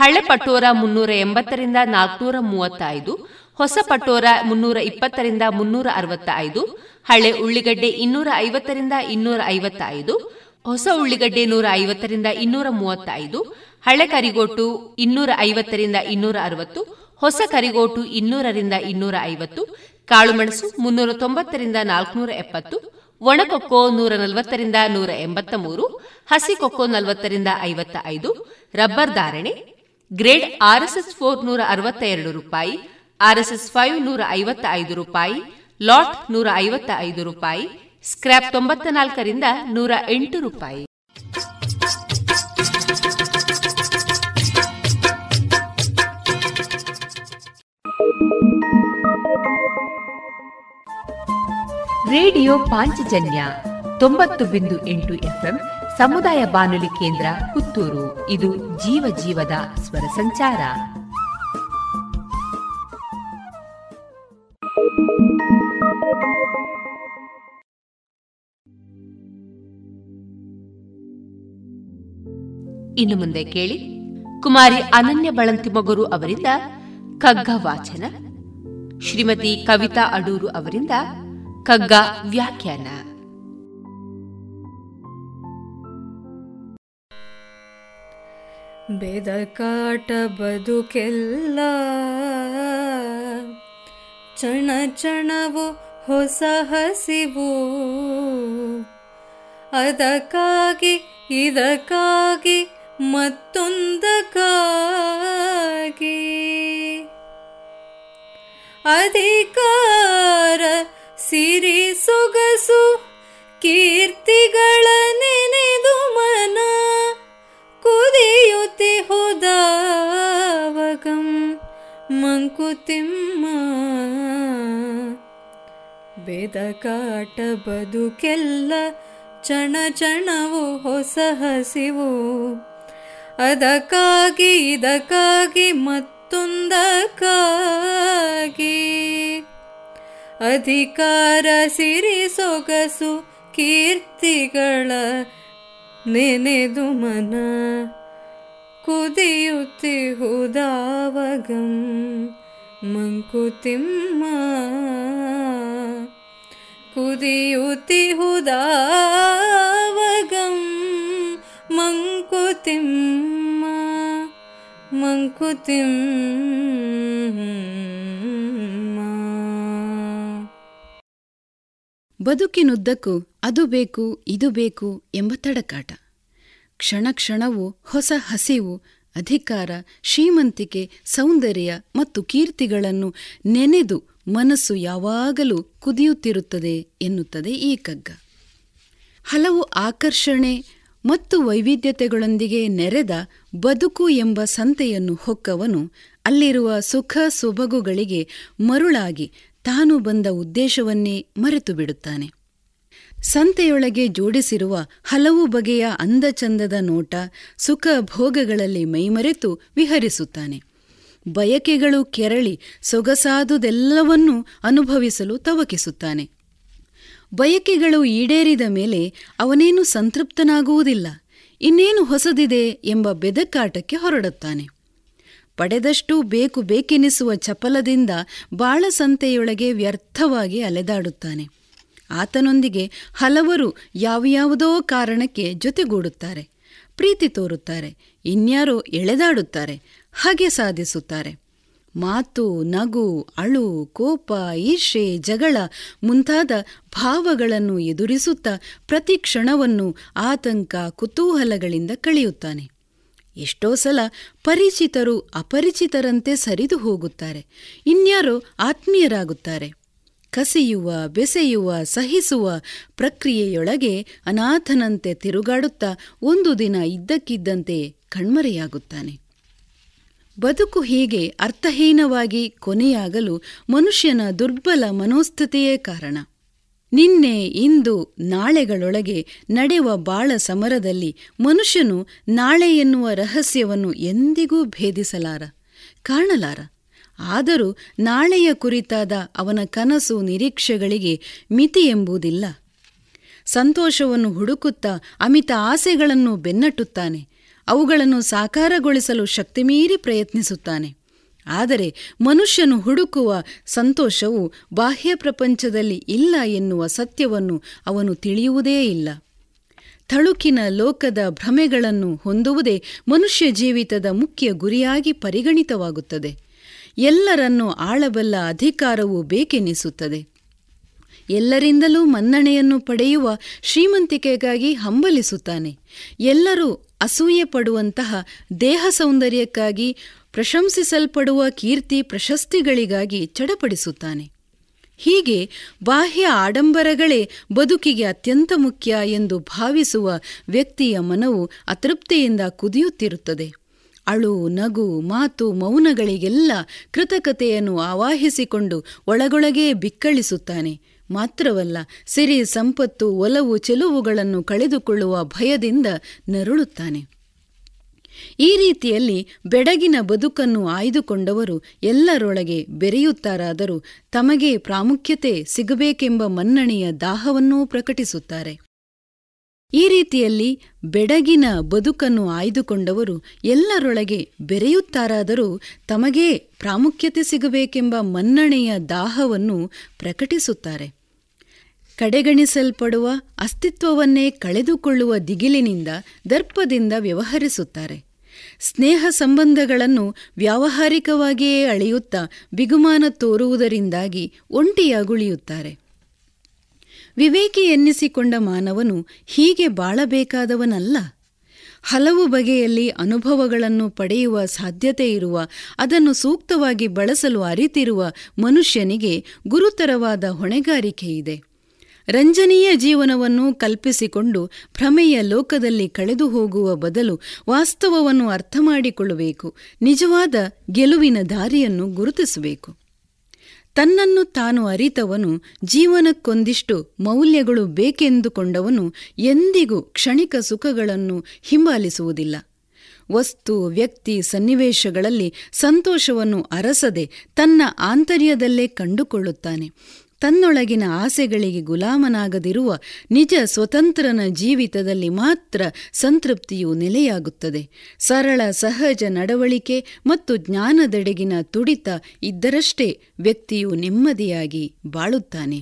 ಹಳೆ ಪಟೋರ ಮುನ್ನೂರ ಎಂಬತ್ತರಿಂದ ನಾಲ್ಕುನೂರ ಮೂವತ್ತೈದು, ಹೊಸ ಪಟೋರ ಮುನ್ನೂರ ಇಪ್ಪತ್ತರಿಂದ ಮುನ್ನೂರ ಅರವತ್ತ ಐದು ಹಳೆ ಉಳ್ಳಿಗಡ್ಡೆ ಇನ್ನೂರ ಐವತ್ತರಿಂದ ಇನ್ನೂರ ಐವತ್ತೈದು, ಹೊಸ ಉಳ್ಳಿಗಡ್ಡೆ ನೂರ ಐವತ್ತರಿಂದ ಇನ್ನೂರ ಮೂವತ್ತೈದು, ಹಳೆ ಕರಿಗೋಟು ಇನ್ನೂರ ಐವತ್ತರಿಂದ ಇನ್ನೂರ ಅರವತ್ತು ಹೊಸ ಕರಿಗೋಟು ಇನ್ನೂರರಿಂದ ಇನ್ನೂರ ಐವತ್ತು ಕಾಳುಮೆಣಸು ಮುನ್ನೂರ ತೊಂಬತ್ತರಿಂದ ನಾಲ್ಕುನೂರ ಎಪ್ಪತ್ತು ಒಣಕೊಕ್ಕೋ ನೂರ ನಲವತ್ತರಿಂದ ನೂರ ಎಂಬತ್ತ ಮೂರು ಹಸಿ ಕೊಕ್ಕೋ ನಲವತ್ತರಿಂದ ಐವತ್ತ ಐದು ರಬ್ಬರ್ ಧಾರಣೆ, ಗ್ರೇಡ್ ಆರ್ಎಸ್ಎಸ್ ಫೋರ್ ನೂರ ಅರವತ್ತ ಎರಡು ರೂಪಾಯಿ, ಆರ್ಎಸ್ಎಸ್ ಫೈವ್ ನೂರ ಐವತ್ತ ಐದು ರೂಪಾಯಿ, ಲಾಟ್ ನೂರ ಐವತ್ತ ಐದು ರೂಪಾಯಿ, ಸ್ಕ್ರ್ಯಾಪ್ ತೊಂಬತ್ತ ನಾಲ್ಕರಿಂದ ನೂರ ಎಂಟು ರೂಪಾಯಿ. ರೇಡಿಯೋ ಪಾಂಚಜನ್ಯ ತೊಂಬತ್ತು ಬಿಂದು ಎಂಟು ಎಫ್ಎಂ ಸಮುದಾಯ ಬಾನುಲಿ ಕೇಂದ್ರ ಪುತ್ತೂರು. ಇದು ಜೀವ ಜೀವದ ಸ್ವರ ಸಂಚಾರ. ಇನ್ನು ಮುಂದೆ ಕೇಳಿ ಕುಮಾರಿ ಅನನ್ಯ ಬಳಂತಿಮಗುರು ಅವರಿಂದ ಕಗ್ಗ ವಾಚನ. ಶ್ರೀಮತಿ ಕವಿತಾ ಅಡೂರು ಅವರಿಂದ ಕಗ್ಗ ವ್ಯಾಖ್ಯಾನ. ಬೆದಕಾಟ ಬದುಕೆಲ್ಲ ಚಣ ಚಣವು ಹೊಸ ಹಸಿವು. ಅದಕ್ಕಾಗಿ, ಇದಕ್ಕಾಗಿ ಮತ್ತೊಂದಕ್ಕಾಗಿ. ಅಧಿಕಾರ, ಸಿರಿ ಸೊಗಸು, ಕೀರ್ತಿಗಳ ನೆನೆದು ಮನ ಕುದಿಯುತಿ ಹೋದಾವಗಂ ಮಂಕುತಿಮ್ಮ ಬೆದಕಾಟ ಬದುಕೆಲ್ಲ ಚಣ ಚಣವು ಹೊಸ ಹಸಿವು ಅದಕ್ಕಾಗಿ, ಇದಕ್ಕಾಗಿ ಮತ್ತೊಂದಕ್ಕಾಗಿ ಅಧಿಕಾರ ಸಿರಿ ಸೊಗಸು ಕೀರ್ತಿಗಳ ನೆನೆದು ಮನ ಕುದಿಯುತ್ತಿಹುದಾವಗಂ ಮಂಕುತಿಮ್ಮ. ಕುದಿಯುತ್ತಿಹುದಾವಗಂ ಮಂಕುತಿಮ್ಮ. ಬದುಕಿನುದ್ದಕ್ಕೂ ಅದು ಬೇಕು, ಇದು ಬೇಕು ಎಂಬ ತಡಕಾಟ. ಕ್ಷಣ ಕ್ಷಣವು ಹೊಸ ಹಸಿವು, ಅಧಿಕಾರ, ಶ್ರೀಮಂತಿಕೆ, ಸೌಂದರ್ಯ ಮತ್ತು ಕೀರ್ತಿಗಳನ್ನು ನೆನೆದು ಮನಸ್ಸು ಯಾವಾಗಲೂ ಕುದಿಯುತ್ತಿರುತ್ತದೆ ಎನ್ನುತ್ತದೆ ಈ ಕಗ್ಗ ಹಲವು ಆಕರ್ಷಣೆ ಮತ್ತು ವೈವಿಧ್ಯತೆಗಳೊಂದಿಗೆ ನೆರೆದ ಬದುಕು ಎಂಬ ಸಂತೆಯನ್ನು ಹೊಕ್ಕವನು. ಅಲ್ಲಿರುವ ಸುಖ ಸೊಬಗುಗಳಿಗೆ ಮರುಳಾಗಿ ತಾನು ಬಂದ ಉದ್ದೇಶವನ್ನೇ ಮರೆತು ಬಿಡುತ್ತಾನೆ ಸಂತೆಯೊಳಗೆ ಜೋಡಿಸಿರುವ ಹಲವು ಬಗೆಯ ಅಂದಚಂದದ ನೋಟ ಸುಖ ಭೋಗಗಳಲ್ಲಿ ಮೈಮರೆತು ವಿಹರಿಸುತ್ತಾನೆ. ಬಯಕೆಗಳು ಕೆರಳಿ ಸೊಗಸಾದುದೆಲ್ಲವನ್ನೂ ಅನುಭವಿಸಲು ತವಕಿಸುತ್ತಾನೆ. ಬಯಕೆಗಳು ಈಡೇರಿದ ಮೇಲೆ ಅವನೇನು ಸಂತೃಪ್ತನಾಗುವುದಿಲ್ಲ. ಇನ್ನೇನು ಹೊಸದಿದೆ ಎಂಬ ಬೆದಕಾಟಕ್ಕೆ ಹೊರಡುತ್ತಾನೆ. ಪಡೆದಷ್ಟು ಬೇಕು ಬೇಕೆನಿಸುವ ಚಪಲದಿಂದ ಬಾಳಸಂತೆಯೊಳಗೆ ವ್ಯರ್ಥವಾಗಿ ಅಲೆದಾಡುತ್ತಾನೆ. ಆತನೊಂದಿಗೆ ಹಲವರು ಯಾವ್ಯಾವುದೋ ಕಾರಣಕ್ಕೆ ಜೊತೆಗೂಡುತ್ತಾರೆ. ಪ್ರೀತಿ ತೋರುತ್ತಾರೆ. ಇನ್ಯಾರೋ ಎಳೆದಾಡುತ್ತಾರೆ. ಹಾಗೆ ಸಾಧಿಸುತ್ತಾರೆ. ಮಾತು, ನಗು, ಅಳು, ಕೋಪ ಈರ್ಷೆ ಜಗಳ ಮುಂತಾದ ಭಾವಗಳನ್ನು ಎದುರಿಸುತ್ತಾ ಪ್ರತಿ ಕ್ಷಣವನ್ನು ಆತಂಕ, ಕುತೂಹಲಗಳಿಂದ ಕಳೆಯುತ್ತಾನೆ. ಎಷ್ಟೋ ಸಲ ಪರಿಚಿತರು ಅಪರಿಚಿತರಂತೆ ಸರಿದು ಹೋಗುತ್ತಾರೆ. ಇನ್ಯಾರೋ ಆತ್ಮೀಯರಾಗುತ್ತಾರೆ. ಕಸಿಯುವ, ಬೆಸೆಯುವ, ಸಹಿಸುವ ಪ್ರಕ್ರಿಯೆಯೊಳಗೆ ಅನಾಥನಂತೆ ತಿರುಗಾಡುತ್ತಾ ಒಂದು ದಿನ ಇದ್ದಕ್ಕಿದ್ದಂತೆ ಕಣ್ಮರೆಯಾಗುತ್ತಾನೆ. ಬದುಕು ಹೀಗೆ ಅರ್ಥಹೀನವಾಗಿ ಕೊನೆಯಾಗಲು ಮನುಷ್ಯನ ದುರ್ಬಲ ಮನೋಸ್ಥಿತಿಯೇ ಕಾರಣ. ನಿನ್ನೆ, ಇಂದು, ನಾಳೆಗಳೊಳಗೆ ನಡೆಯುವ ಬಾಳ ಸಮರದಲ್ಲಿ ಮನುಷ್ಯನು ನಾಳೆ ಎನ್ನುವ ರಹಸ್ಯವನ್ನು ಎಂದಿಗೂ ಭೇದಿಸಲಾರ, ಕಾಣಲಾರ. ಆದರೂ ನಾಳೆಯ ಕುರಿತಾದ ಅವನ ಕನಸು ನಿರೀಕ್ಷೆಗಳಿಗೆ ಮಿತಿ ಎಂಬುದಿಲ್ಲ. ಸಂತೋಷವನ್ನು ಹುಡುಕುತ್ತಾ ಅಮಿತ ಆಸೆಗಳನ್ನು ಬೆನ್ನಟ್ಟುತ್ತಾನೆ. ಅವುಗಳನ್ನು ಸಾಕಾರಗೊಳಿಸಲು ಶಕ್ತಿಮೀರಿ ಪ್ರಯತ್ನಿಸುತ್ತಾನೆ. ಆದರೆ ಮನುಷ್ಯನು ಹುಡುಕುವ ಸಂತೋಷವು ಬಾಹ್ಯ ಪ್ರಪಂಚದಲ್ಲಿ ಇಲ್ಲ ಎನ್ನುವ ಸತ್ಯವನ್ನು ಅವನು ತಿಳಿಯುವುದೇ ಇಲ್ಲ. ಥಳುಕಿನ ಲೋಕದ ಭ್ರಮೆಗಳನ್ನು ಹೊಂದುವುದೇ ಮನುಷ್ಯ ಜೀವಿತದ ಮುಖ್ಯ ಗುರಿಯಾಗಿ ಪರಿಗಣಿತವಾಗುತ್ತದೆ. ಎಲ್ಲರನ್ನೂ ಆಳಬಲ್ಲ ಅಧಿಕಾರವು ಬೇಕೆನಿಸುತ್ತದೆ. ಎಲ್ಲರಿಂದಲೂ ಮನ್ನಣೆಯನ್ನು ಪಡೆಯುವ ಶ್ರೀಮಂತಿಕೆಗಾಗಿ ಹಂಬಲಿಸುತ್ತಾನೆ. ಎಲ್ಲರೂ ಅಸೂಯೆ ಪಡುವಂತಹ ದೇಹ ಸೌಂದರ್ಯಕ್ಕಾಗಿ ಪ್ರಶಂಸಿಸಲ್ಪಡುವ ಕೀರ್ತಿ ಪ್ರಶಸ್ತಿಗಳಿಗಾಗಿ ಚಡಪಡಿಸುತ್ತಾನೆ. ಹೀಗೆ ಬಾಹ್ಯ ಆಡಂಬರಗಳೇ ಬದುಕಿಗೆ ಅತ್ಯಂತ ಮುಖ್ಯ ಎಂದು ಭಾವಿಸುವ ವ್ಯಕ್ತಿಯ ಮನವು ಅತೃಪ್ತಿಯಿಂದ ಕುದಿಯುತ್ತಿರುತ್ತದೆ. ಅಳು, ನಗು, ಮಾತು, ಮೌನಗಳಿಗೆಲ್ಲ ಕೃತಕತೆಯನ್ನು ಆವಾಹಿಸಿಕೊಂಡು ಒಳಗೊಳಗೇ ಬಿಕ್ಕಳಿಸುತ್ತಾನೆ. ಮಾತ್ರವಲ್ಲ, ಸಿರಿ, ಸಂಪತ್ತು, ಒಲವು, ಚೆಲುವುಗಳನ್ನು ಕಳೆದುಕೊಳ್ಳುವ ಭಯದಿಂದ ನರಳುತ್ತಾನೆ. ಈ ರೀತಿಯಲ್ಲಿ ಬೆಡಗಿನ ಬದುಕನ್ನು ಆಯ್ದುಕೊಂಡವರು ಎಲ್ಲರೊಳಗೆ ಬೆರೆಯುತ್ತಾರಾದರೂ ತಮಗೆ ಪ್ರಾಮುಖ್ಯತೆ ಸಿಗಬೇಕೆಂಬ ಮನ್ನಣೆಯ ದಾಹವನ್ನೂ ಪ್ರಕಟಿಸುತ್ತಾರೆ. ಈ ರೀತಿಯಲ್ಲಿ ಬೆಡಗಿನ ಬದುಕನ್ನು ಆಯ್ದುಕೊಂಡವರು ಎಲ್ಲರೊಳಗೆ ಬೆರೆಯುತ್ತಾರಾದರೂ ತಮಗೇ ಪ್ರಾಮುಖ್ಯತೆ ಸಿಗಬೇಕೆಂಬ ಮನ್ನಣೆಯ ದಾಹವನ್ನು ಪ್ರಕಟಿಸುತ್ತಾರೆ. ಕಡೆಗಣಿಸಲ್ಪಡುವ ಅಸ್ತಿತ್ವವನ್ನೇ ಕಳೆದುಕೊಳ್ಳುವ ದಿಗಿಲಿನಿಂದ ದರ್ಪದಿಂದ ವ್ಯವಹರಿಸುತ್ತಾರೆ. ಸ್ನೇಹ ಸಂಬಂಧಗಳನ್ನು ವ್ಯಾವಹಾರಿಕವಾಗಿಯೇ ಅಳೆಯುತ್ತಾ ಬಿಗುಮಾನ ತೋರುವುದರಿಂದಾಗಿ ಒಂಟಿಯಾಗುಳಿಯುತ್ತಾರೆ ವಿವೇಕಿ ಎನ್ನಿಸಿಕೊಂಡ ಮಾನವನು ಹೀಗೆ ಬಾಳಬೇಕಾದವನಲ್ಲ. ಹಲವು ಬಗೆಯಲ್ಲಿ ಅನುಭವಗಳನ್ನು ಪಡೆಯುವ ಸಾಧ್ಯತೆ ಇರುವ, ಅದನ್ನು ಸೂಕ್ತವಾಗಿ ಬಳಸಲು ಅರಿತಿರುವ ಮನುಷ್ಯನಿಗೆ ಗುರುತರವಾದ ಹೊಣೆಗಾರಿಕೆ ಇದೆ ರಂಜನೀಯ ಜೀವನವನ್ನು ಕಲ್ಪಿಸಿಕೊಂಡು ಭ್ರಮೆಯ ಲೋಕದಲ್ಲಿ ಕಳೆದು ಹೋಗುವ ಬದಲು ವಾಸ್ತವವನ್ನು ಅರ್ಥ ಮಾಡಿಕೊಳ್ಳಬೇಕು, ನಿಜವಾದ ಗೆಲುವಿನ ದಾರಿಯನ್ನು ಗುರುತಿಸಬೇಕು. ತನ್ನನ್ನು ತಾನು ಅರಿತವನು, ಜೀವನಕ್ಕೊಂದಿಷ್ಟು ಮೌಲ್ಯಗಳು ಬೇಕೆಂದುಕೊಂಡವನು ಎಂದಿಗೂ ಕ್ಷಣಿಕ ಸುಖಗಳನ್ನು ಹಿಂಬಾಲಿಸುವುದಿಲ್ಲ. ವಸ್ತು, ವ್ಯಕ್ತಿ, ಸನ್ನಿವೇಶಗಳಲ್ಲಿ ಸಂತೋಷವನ್ನು ಅರಸದೆ ತನ್ನ ಆಂತರ್ಯದಲ್ಲೇ ಕಂಡುಕೊಳ್ಳುತ್ತಾನೆ. ತನ್ನೊಳಗಿನ ಆಸೆಗಳಿಗೆ ಗುಲಾಮನಾಗದಿರುವ ನಿಜ ಸ್ವತಂತ್ರನ ಜೀವಿತದಲ್ಲಿ ಮಾತ್ರ ಸಂತೃಪ್ತಿಯು ನೆಲೆಯಾಗುತ್ತದೆ. ಸರಳ, ಸಹಜ ನಡವಳಿಕೆ ಮತ್ತು ಜ್ಞಾನದೆಡೆಗಿನ ತುಡಿತ ಇದ್ದರಷ್ಟೇ ವ್ಯಕ್ತಿಯು ನೆಮ್ಮದಿಯಾಗಿ ಬಾಳುತ್ತಾನೆ.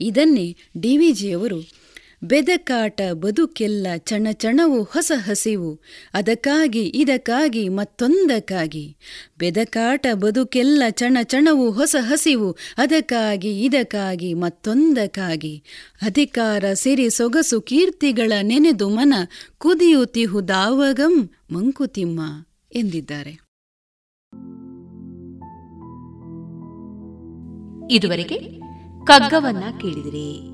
ಇದನ್ನೇ ಡಿವಿಜಿಯವರು ಬೆದಕಾಟ ಬದುಕೆಲ್ಲ ಚಣಚಣವು ಹೊಸ ಹಸಿವು. ಅದಕ್ಕಾಗಿ, ಇದಕ್ಕಾಗಿ, ಮತ್ತೊಂದಕ್ಕಾಗಿ. ಬೆದಕಾಟ ಬದುಕೆಲ್ಲ ಚಣಚಣವು ಹೊಸ ಹಸಿವು. ಅದಕ್ಕಾಗಿ, ಇದಕ್ಕಾಗಿ, ಮತ್ತೊಂದಕ್ಕಾಗಿ. ಅಧಿಕಾರ ಸಿರಿ ಸೊಗಸು ಕೀರ್ತಿಗಳ ನೆನೆದು ಮನ ಕುದಿಯುತಿಹುದಾವಗಂ ಮಂಕುತಿಮ್ಮ ಎಂದಿದ್ದಾರೆ. ಇದುವರೆಗೆ ಕಗ್ಗವನ್ನ ಕೇಳಿದಿರಿ.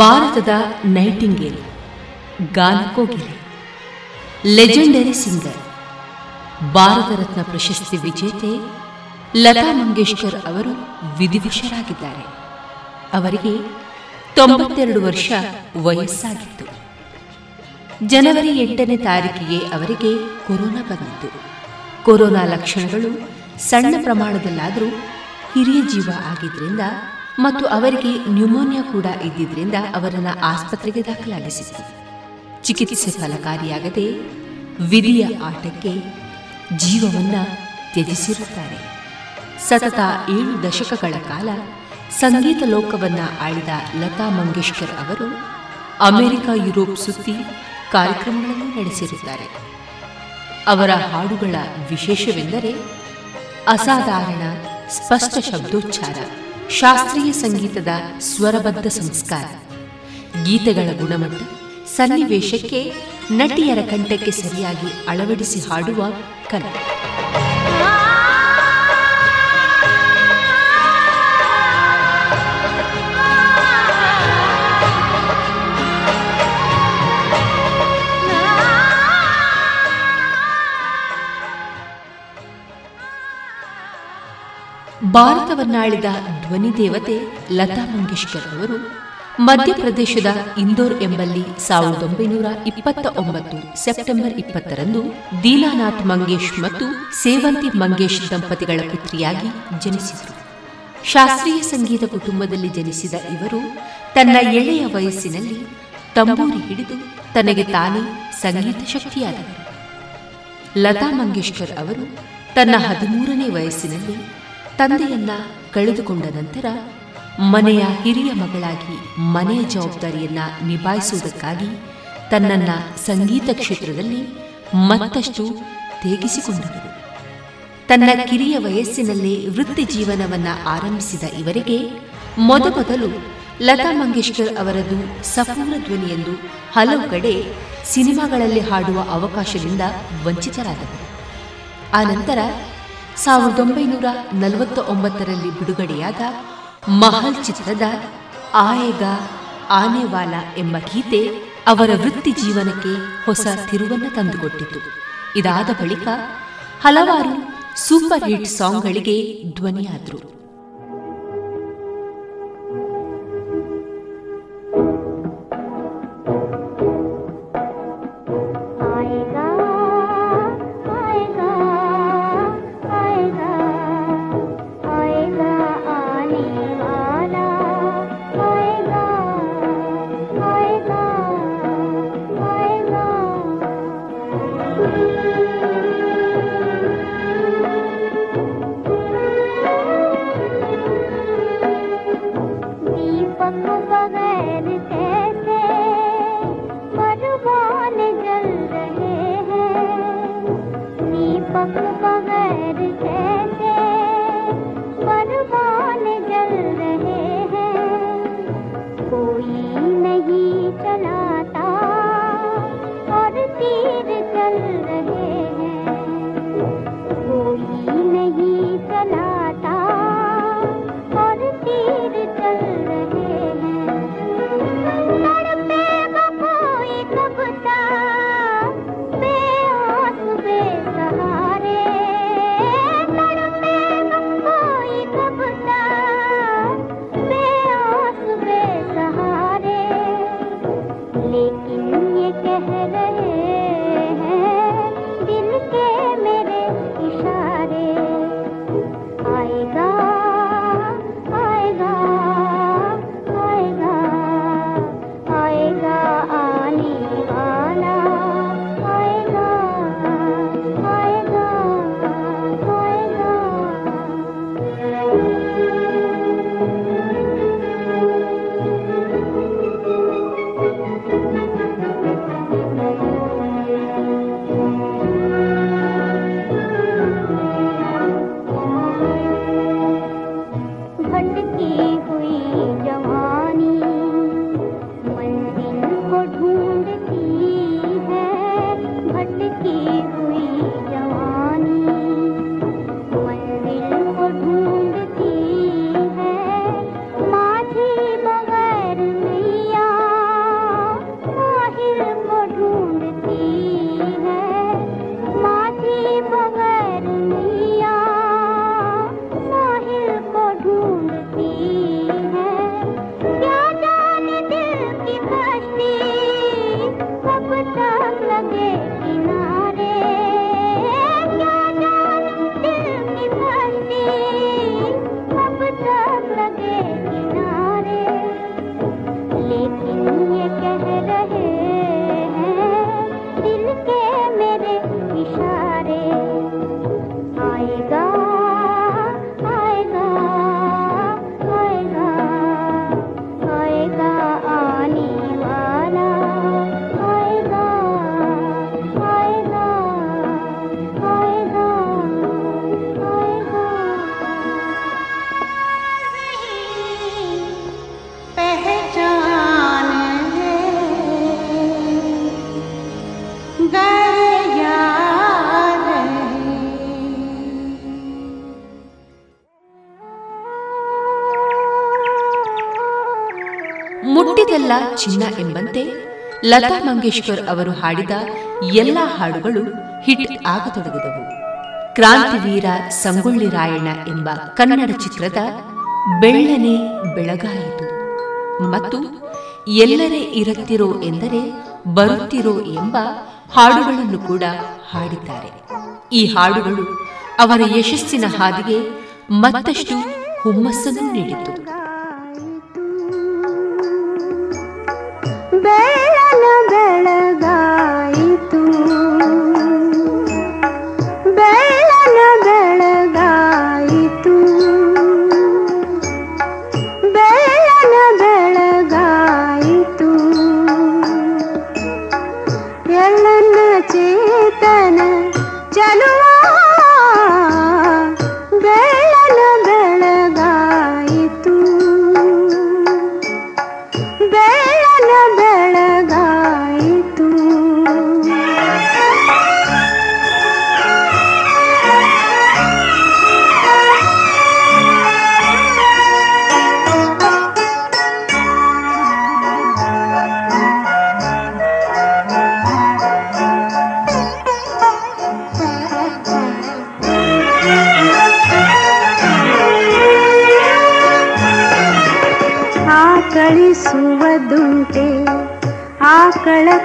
ಭಾರತದ ನೈಟಿಂಗೇಲ್, ಗಾನಕೋಗಿಲೆ, ಲೆಜೆಂಡರಿ ಸಿಂಗರ್ ಭಾರತ ರತ್ನ ಪ್ರಶಸ್ತಿ ವಿಜೇತೆ ಲತಾ ಮಂಗೇಶ್ಕರ್ ಅವರು ವಿಧಿವಶರಾಗಿದ್ದಾರೆ. ಅವರಿಗೆ ತೊಂಬತ್ತೆರಡು ವರ್ಷ ವಯಸ್ಸಾಗಿತ್ತು. ಜನವರಿ ಎಂಟನೇ ತಾರೀಕಿಗೆ ಅವರಿಗೆ ಕೊರೋನಾ ಬಂದಿತ್ತು. ಕೊರೋನಾ ಲಕ್ಷಣಗಳು ಸಣ್ಣ ಪ್ರಮಾಣದಲ್ಲಾದರೂ ಹಿರಿಯ ಜೀವ ಆಗಿದ್ರಿಂದ ಮತ್ತು ಅವರಿಗೆ ನ್ಯೂಮೋನಿಯಾ ಕೂಡ ಇದ್ದಿದ್ದರಿಂದ ಅವರನ್ನು ಆಸ್ಪತ್ರೆಗೆ ದಾಖಲಾಗಿಸಿತು ಚಿಕಿತ್ಸೆ ಫಲಕಾರಿಯಾಗದೆ ವಿಧಿಯ ಆಟಕ್ಕೆ ಜೀವವನ್ನು ತ್ಯಜಿಸಿರುತ್ತಾರೆ. ಸತತ ಏಳು ದಶಕಗಳ ಕಾಲ ಸಂಗೀತ ಲೋಕವನ್ನ ಆಳಿದ ಲತಾ ಮಂಗೇಶ್ಕರ್ ಅವರು ಅಮೆರಿಕ, ಯುರೋಪ್ ಸುತ್ತಿ ಕಾರ್ಯಕ್ರಮಗಳನ್ನು ನಡೆಸಿರುತ್ತಾರೆ. ಅವರ ಹಾಡುಗಳ ವಿಶೇಷವೆಂದರೆ ಅಸಾಧಾರಣ ಸ್ಪಷ್ಟ ಶಬ್ದೋಚ್ಚಾರ. ಶಾಸ್ತ್ರೀಯ ಸಂಗೀತದ ಸ್ವರಬದ್ಧ ಸಂಸ್ಕಾರ. ಗೀತೆಗಳ ಗುಣಮಟ್ಟ ಸನ್ನಿವೇಶಕ್ಕೆ ನಟಿಯರ ಕಂಠಕ್ಕೆ ಸರಿಯಾಗಿ ಅಳವಡಿಸಿ ಹಾಡುವ ಕಲೆ. ಭಾರತವನ್ನಾಳಿದ ಧ್ವನಿ ದೇವತೆ ಲತಾ ಮಂಗೇಶ್ಕರ್ ಅವರು ಮಧ್ಯಪ್ರದೇಶದ ಇಂದೋರ್ ಎಂಬಲ್ಲಿ ಸಾವಿರದ ಒಂಬೈನೂರ ಇಪ್ಪತ್ತ ಒಂಬತ್ತು ಸೆಪ್ಟೆಂಬರ್ ಇಪ್ಪತ್ತರಂದು ದೀನಾನಾಥ್ ಮಂಗೇಶ್ ಮತ್ತು ಸೇವಂತಿ ಮಂಗೇಶ್ ದಂಪತಿಗಳ ಪುತ್ರಿಯಾಗಿ ಜನಿಸಿದರು. ಶಾಸ್ತ್ರೀಯ ಸಂಗೀತ ಕುಟುಂಬದಲ್ಲಿ ಜನಿಸಿದ ಇವರು ತನ್ನ ಎಳೆಯ ವಯಸ್ಸಿನಲ್ಲಿ ತಂಬೂರಿ ಹಿಡಿದು ತನಗೆ ತಾನೇ ಸಂಗೀತ ಶಕ್ತಿಯಾದರು ಲತಾ ಮಂಗೇಶ್ಕರ್ ಅವರು ತನ್ನ ಹದಿಮೂರನೇ ವಯಸ್ಸಿನಲ್ಲಿ ತಂದೆಯನ್ನ ಕಳೆದುಕೊಂಡ ನಂತರ ಮನೆಯ ಹಿರಿಯ ಮಗಳಾಗಿ ಮನೆಯ ಜವಾಬ್ದಾರಿಯನ್ನ ನಿಭಾಯಿಸುವುದಕ್ಕಾಗಿ ತನ್ನನ್ನ ಸಂಗೀತ ಕ್ಷೇತ್ರದಲ್ಲಿ ಮತ್ತಷ್ಟು ತೇಗಿಸಿಕೊಂಡರು ತನ್ನ ಕಿರಿಯ ವಯಸ್ಸಿನಲ್ಲೇ ವೃತ್ತಿ ಜೀವನವನ್ನ ಆರಂಭಿಸಿದ ಇವರಿಗೆ ಮೊದಮೊದಲು ಲತಾ ಮಂಗೇಶ್ಕರ್ ಅವರದು ಸಫೂರ ಧ್ವನಿ ಎಂದು ಹಲವು ಕಡೆ ಸಿನಿಮಾಗಳಲ್ಲಿ ಹಾಡುವ ಅವಕಾಶದಿಂದ ವಂಚಿತರಾದರು. ಆನಂತರ ಸಾವಿರದ ಒಂಬೈನೂರ ನಲವತ್ತ ಒಂಬತ್ತರಲ್ಲಿ ಬಿಡುಗಡೆಯಾದ ಮಹಲ್ ಚಿತ್ರದ ಆಯೇಗ ಆನೆವಾಲ ಎಂಬ ಗೀತೆ ಅವರ ವೃತ್ತಿ ಜೀವನಕ್ಕೆ ಹೊಸ ತಿರುವನ್ನು ತಂದುಕೊಟ್ಟಿತು. ಇದಾದ ಬಳಿಕ ಹಲವಾರು ಸೂಪರ್ ಹಿಟ್ ಸಾಂಗ್ಗಳಿಗೆ ಧ್ವನಿಯಾದರು. ಚಿನ್ನ ಎಂಬಂತೆ ಲತಾ ಮಂಗೇಶ್ಕರ್ ಅವರು ಹಾಡಿದ ಎಲ್ಲ ಹಾಡುಗಳು ಹಿಟ್ ಆಗತೊಡಗಿದವು. ಕ್ರಾಂತಿವೀರ ಸಂಗೊಳ್ಳಿ ರಾಯಣ್ಣ ಎಂಬ ಕನ್ನಡ ಚಿತ್ರದ ಬೆಳ್ಳನೆ ಬೆಳಗಾಯಿತು. ಮತ್ತು ಎಲ್ಲರೇ ಇರುತ್ತಿರೋ ಎಂದರೆ ಬರುತ್ತಿರೋ ಎಂಬ ಹಾಡುಗಳನ್ನು ಕೂಡ ಹಾಡಿದ್ದಾರೆ. ಈ ಹಾಡುಗಳು ಅವರ ಯಶಸ್ಸಿನ ಹಾದಿಗೆ ಮತ್ತಷ್ಟು ಹುಮ್ಮಸ್ಸನ್ನು ನೀಡಿತು. ಬೆಳನ ಬೆಳಗಾಯಿತು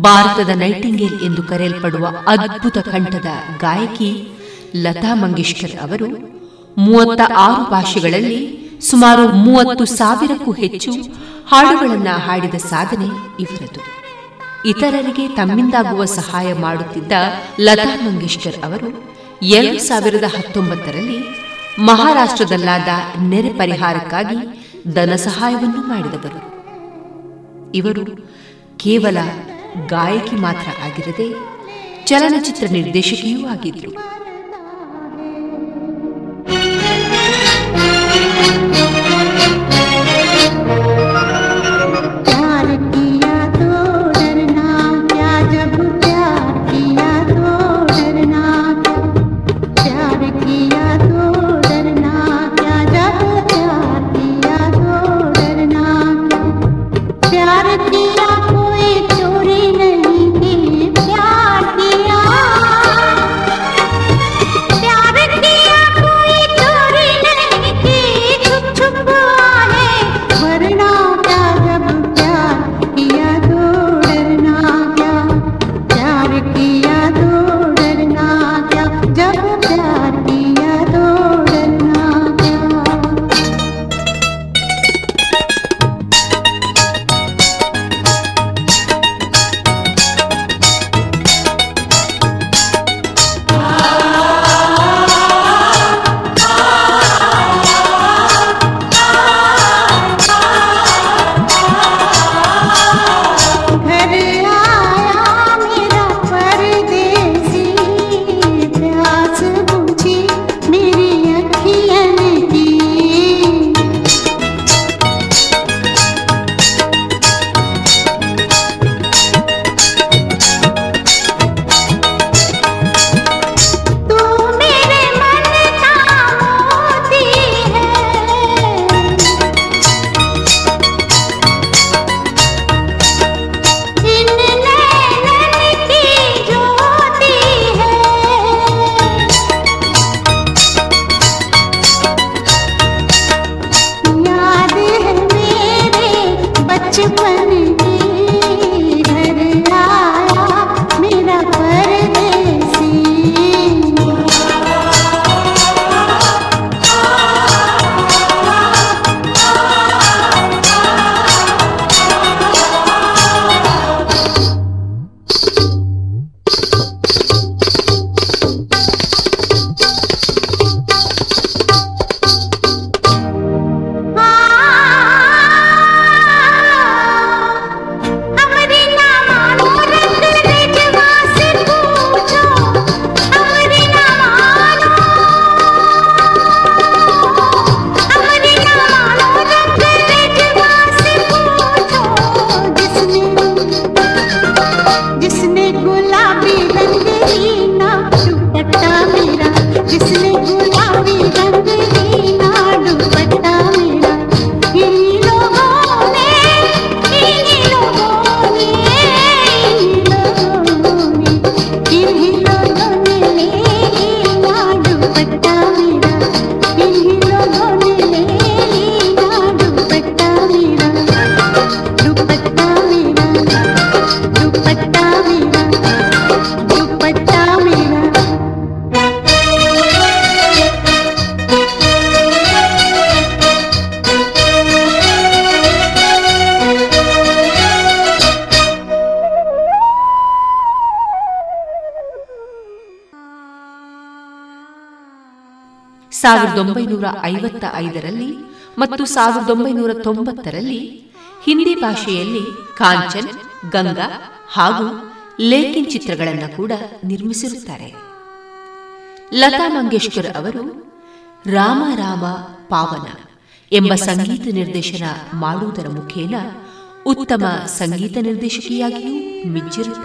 ಭಾರತದ ನೈಟಿಂಗೇಲ್ ಎಂದು ಕರೆಯಲ್ಪಡುವ ಅದ್ಭುತ ಕಂಠದ ಗಾಯಕಿ ಲತಾ ಮಂಗೇಶ್ಕರ್ ಅವರು ಮೂವತ್ತ ಆರು ಭಾಷೆಗಳಲ್ಲಿ ಸುಮಾರು ಮೂವತ್ತು ಸಾವಿರಕ್ಕೂ ಹೆಚ್ಚು ಹಾಡುಗಳನ್ನು ಹಾಡಿದ ಸಾಧನೆ ಇವರದು. ಇತರರಿಗೆ ತಮ್ಮಿಂದಾಗುವ ಸಹಾಯ ಮಾಡುತ್ತಿದ್ದ ಲತಾ ಮಂಗೇಶ್ಕರ್ ಅವರು ಎರಡು ಸಾವಿರದ ಹತ್ತೊಂಬತ್ತರಲ್ಲಿ ಮಹಾರಾಷ್ಟ್ರದಲ್ಲಾದ ನೆರೆ ಪರಿಹಾರಕ್ಕಾಗಿ ಧನ ಸಹಾಯವನ್ನು ಮಾಡಿದವರು. ಇವರು ಕೇವಲ ಗಾಯಕಿ ಮಾತ್ರ ಆಗಿರದೆ ಚಲನಚಿತ್ರ ನಿರ್ದೇಶಕಿಯೂ ಆಗಿದ್ರು. ಐವತ್ತ ಐದರಲ್ಲಿ ಮತ್ತು ಸಾವಿರದ ಒಂಬೈನೂರ ತೊಂಬತ್ತರಲ್ಲಿ ಹಿಂದಿ ಭಾಷೆಯಲ್ಲಿ ಕಾಂಚನ್, ಗಂಗಾ ಹಾಗೂ ಲೇಖಿನ್ ಚಿತ್ರಗಳನ್ನು ಕೂಡ ನಿರ್ಮಿಸಿರುತ್ತಾರೆ. ಲತಾ ಮಂಗೇಶ್ಕರ್ ಅವರು ರಾಮ ರಾಮ ಪಾವನ ಎಂಬ ಸಂಗೀತ ನಿರ್ದೇಶನ ಮಾಡುವುದರ ಮುಖೇನ ಉತ್ತಮ ಸಂಗೀತ ನಿರ್ದೇಶಕಿಯಾಗಿಯೂ ಮಿಂಚಿರುತ್ತಾರೆ.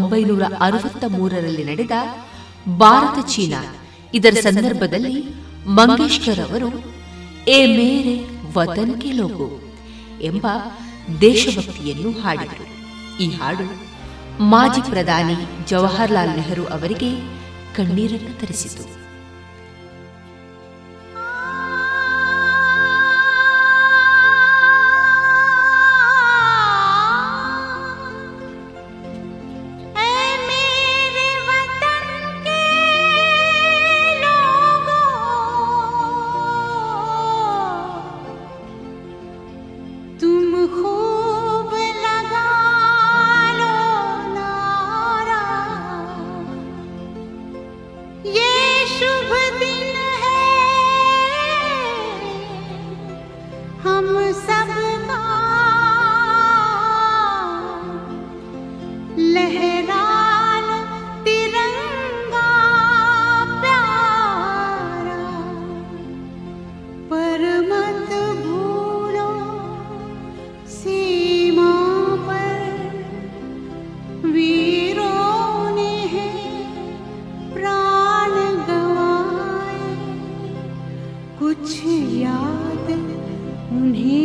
ಒಂಬೈನೂರ ಅರವತ್ತ ಮೂರರಲ್ಲಿ ನಡೆದ ಭಾರತ ಚೀನಾ, ಇದರ ಸಂದರ್ಭದಲ್ಲಿ ಮಂಗೇಶ್ಕರ್ ಅವರು, ಎ ಮೇರೆ ವತನ್ ಕೆ ಲೋಗು ಎಂಬ ದೇಶಭಕ್ತಿಯನ್ನು ಹಾಡಿದರು. ಈ ಹಾಡು ಮಾಜಿ ಪ್ರಧಾನಿ ಜವಾಹರ್ಲಾಲ್ ನೆಹರು ಅವರಿಗೆ ಕಣ್ಣೀರನ್ನು ತರಿಸಿತು. उन्हें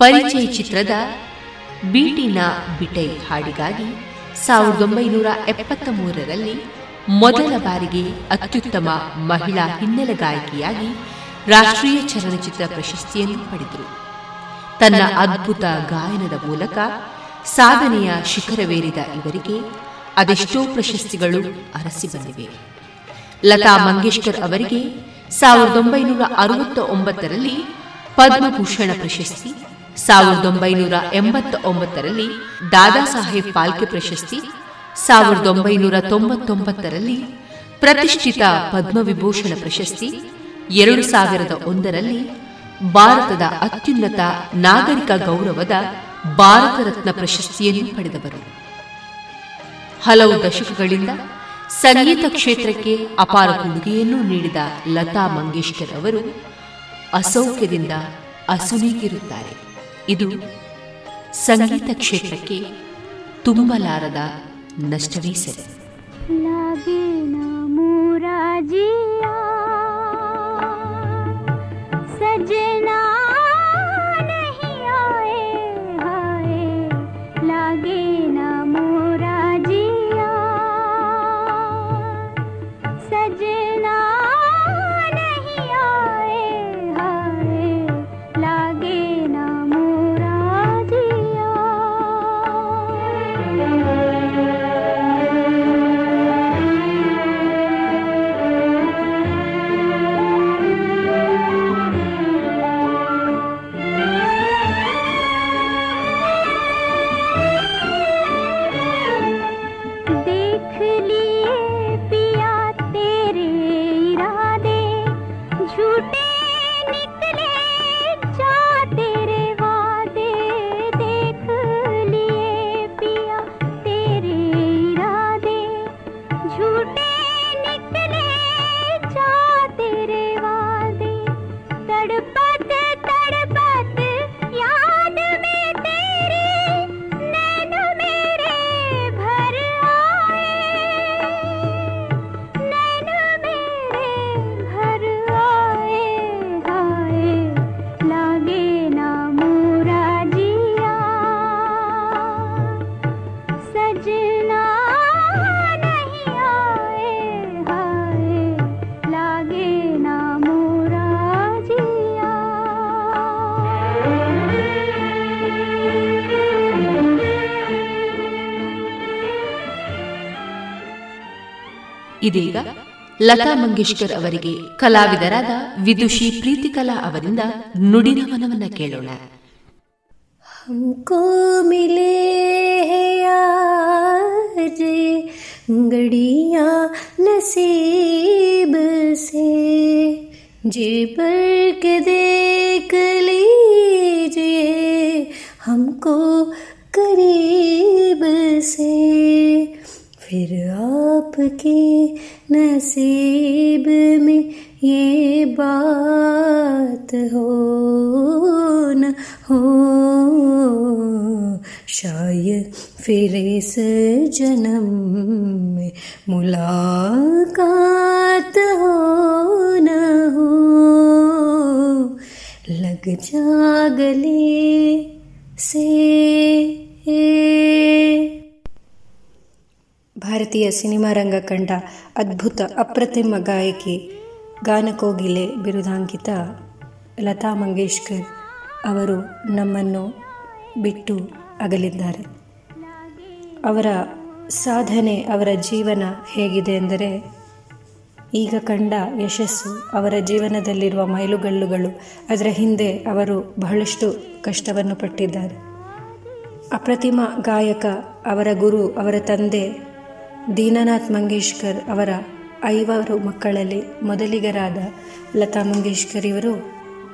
ಪರಿಚಯ ಚಿತ್ರದ ಬೀಟಿನ ಬಿಟೆ ಹಾಡಿಗಾಗಿ ಸಾವಿರದ ಒಂಬೈನೂರ ಎಪ್ಪತ್ತ ಮೂರರಲ್ಲಿ ಮೊದಲ ಬಾರಿಗೆ ಅತ್ಯುತ್ತಮ ಮಹಿಳಾ ಹಿನ್ನೆಲೆ ಗಾಯಕಿಯಾಗಿ ರಾಷ್ಟ್ರೀಯ ಚಲನಚಿತ್ರ ಪ್ರಶಸ್ತಿಯನ್ನು ಪಡೆದರು. ತನ್ನ ಅದ್ಭುತ ಗಾಯನದ ಮೂಲಕ ಸಾಧನೆಯ ಶಿಖರವೇರಿದ ಇವರಿಗೆ ಅದೆಷ್ಟೋ ಪ್ರಶಸ್ತಿಗಳು ಅರಸಿ ಬಂದಿವೆ. ಲತಾ ಮಂಗೇಶ್ಕರ್ ಅವರಿಗೆ ಸಾವಿರದ ಒಂಬೈನೂರ ಅರವತ್ತ ಒಂಬತ್ತರಲ್ಲಿ ಪದ್ಮಭೂಷಣ ಪ್ರಶಸ್ತಿ ಸಾವಿರದ ಒಂಬೈನೂರ ಎಂಬತ್ತ ಒಂಬತ್ತರಲ್ಲಿ ದಾದಾ ಸಾಹೇಬ್ ಫಾಲ್ಕೆ ಪ್ರಶಸ್ತಿ, ಸಾವಿರದ ಒಂಬೈನೂರ ತೊಂಬತ್ತೊಂಬತ್ತರಲ್ಲಿ ಪ್ರತಿಷ್ಠಿತ ಪದ್ಮವಿಭೂಷಣ ಪ್ರಶಸ್ತಿ, ಎರಡು ಸಾವಿರದ ಒಂದರಲ್ಲಿ ಭಾರತದ ಅತ್ಯುನ್ನತ ನಾಗರಿಕ ಗೌರವದ ಭಾರತ ರತ್ನ ಪ್ರಶಸ್ತಿಯನ್ನು ಪಡೆದವರು. ಹಲವು ದಶಕಗಳಿಂದ ಸಂಗೀತ ಕ್ಷೇತ್ರಕ್ಕೆ ಅಪಾರ ಕೊಡುಗೆಯನ್ನು ನೀಡಿದ ಲತಾ ಮಂಗೇಶ್ಕರ್ ಅವರು ಅಸೌಖ್ಯದಿಂದ ಅಸುನೀಗಿರುತ್ತಾರೆ. ಇದು ಸಂಗೀತ ಕ್ಷೇತ್ರಕ್ಕೆ ತುಂಬಲಾರದ ನಷ್ಟವೇ ಸರಿ. लागे ಇದೀಗ ಲತಾ ಮಂಗೇಶ್ಕರ್ ಅವರಿಗೆ ಕಲಾವಿದರಾದ ವಿದುಷಿ ಪ್ರೀತಿಕಲಾ ಅವರಿಂದ ನುಡಿನವನವನ್ನ ಕೇಳೋಣ. फिर इस जन्म में मुलाकात हो न हो लग जा गले से ಭಾರತೀಯ ಸಿನಿಮಾ ರಂಗ ಕಂಡ ಅದ್ಭುತ ಅಪ್ರತಿಮ ಗಾಯಕಿ ಗಾನಕೋಗಿಲೆ ಬಿರುದಾಂಕಿತ ಲತಾ ಮಂಗೇಶ್ಕರ್ ಅವರು ನಮ್ಮನ್ನು ಬಿಟ್ಟು ಅಗಲಿದ್ದಾರೆ ಅವರ ಸಾಧನೆ ಅವರ ಜೀವನ ಹೇಗಿದೆ ಎಂದರೆ, ಈಗ ಕಂಡ ಯಶಸ್ಸು ಅವರ ಜೀವನದಲ್ಲಿರುವ ಮೈಲುಗಲ್ಲುಗಳು, ಅದರ ಹಿಂದೆ ಅವರು ಬಹಳಷ್ಟು ಕಷ್ಟವನ್ನು ಪಟ್ಟಿದ್ದಾರೆ. ಅಪ್ರತಿಮ ಗಾಯಕ ಅವರ ಗುರು ಅವರ ತಂದೆ ದೀನನಾಥ್ ಮಂಗೇಶ್ಕರ್ ಅವರ ಐವರು ಮಕ್ಕಳಲ್ಲಿ ಮೊದಲಿಗರಾದ ಲತಾ ಮಂಗೇಶ್ಕರ್ ಇವರು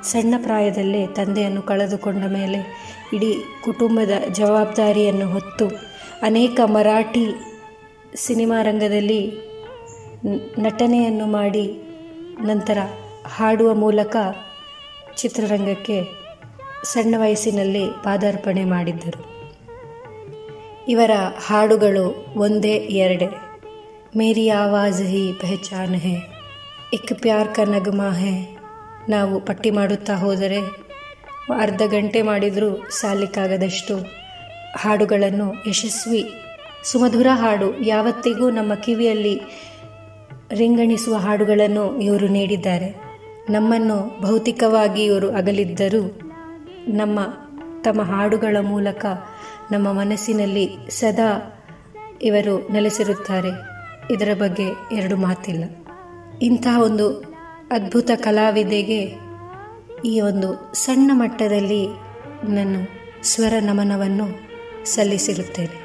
ಸಣ್ಣ ಪ್ರಾಯದಲ್ಲೇ ತಂದೆಯನ್ನು ಕಳೆದುಕೊಂಡ ಮೇಲೆ ಇಡೀ ಕುಟುಂಬದ ಜವಾಬ್ದಾರಿಯನ್ನು ಹೊತ್ತು ಅನೇಕ ಮರಾಠಿ ಸಿನಿಮಾ ರಂಗದಲ್ಲಿ ನಟನೆಯನ್ನು ಮಾಡಿ ನಂತರ ಹಾಡುವ ಮೂಲಕ ಚಿತ್ರರಂಗಕ್ಕೆ ಸಣ್ಣ ವಯಸ್ಸಿನಲ್ಲಿ ಪಾದಾರ್ಪಣೆ ಮಾಡಿದ್ದರು. ಇವರ ಹಾಡುಗಳು ಒಂದೇ ಎರಡೇ. ಮೇರಿ ಆವಾಜ್ ಹಿ ಪೆಹಚಾನ್ ಹೇ, ಇಕ್ ಪ್ಯಾರ್ ಕ ನಗಮಾ ಹೇ, ನಾವು ಪಟ್ಟಿ ಮಾಡುತ್ತಾ ಹೋದರೆ ಅರ್ಧ ಗಂಟೆ ಮಾಡಿದರೂ ಸಾಲಿಕ್ಕಾಗದಷ್ಟು ಹಾಡುಗಳನ್ನು ಯಶಸ್ವಿ. ಸುಮಧುರ ಹಾಡು ಯಾವತ್ತಿಗೂ ನಮ್ಮ ಕಿವಿಯಲ್ಲಿ ರಿಂಗಣಿಸುವ ಹಾಡುಗಳನ್ನು ಇವರು ನೀಡಿದ್ದಾರೆ. ನಮ್ಮನ್ನು ಭೌತಿಕವಾಗಿ ಇವರು ಅಗಲಿದ್ದರೂ ನಮ್ಮ, ತಮ್ಮ ಹಾಡುಗಳ ಮೂಲಕ ನಮ್ಮ ಮನಸ್ಸಿನಲ್ಲಿ ಸದಾ ಇವರು ನೆಲೆಸಿರುತ್ತಾರೆ. ಇದರ ಬಗ್ಗೆ ಎರಡು ಮಾತಿಲ್ಲ. ಇಂತಹ ಒಂದು ಅದ್ಭುತ ಕಲಾವಿದೆಗೆ ಈ ಒಂದು ಸಣ್ಣ ಮಟ್ಟದಲ್ಲಿ ನಾನು ಸ್ವರ ನಮನವನ್ನು ಸಲ್ಲಿಸಿರುತ್ತೇನೆ.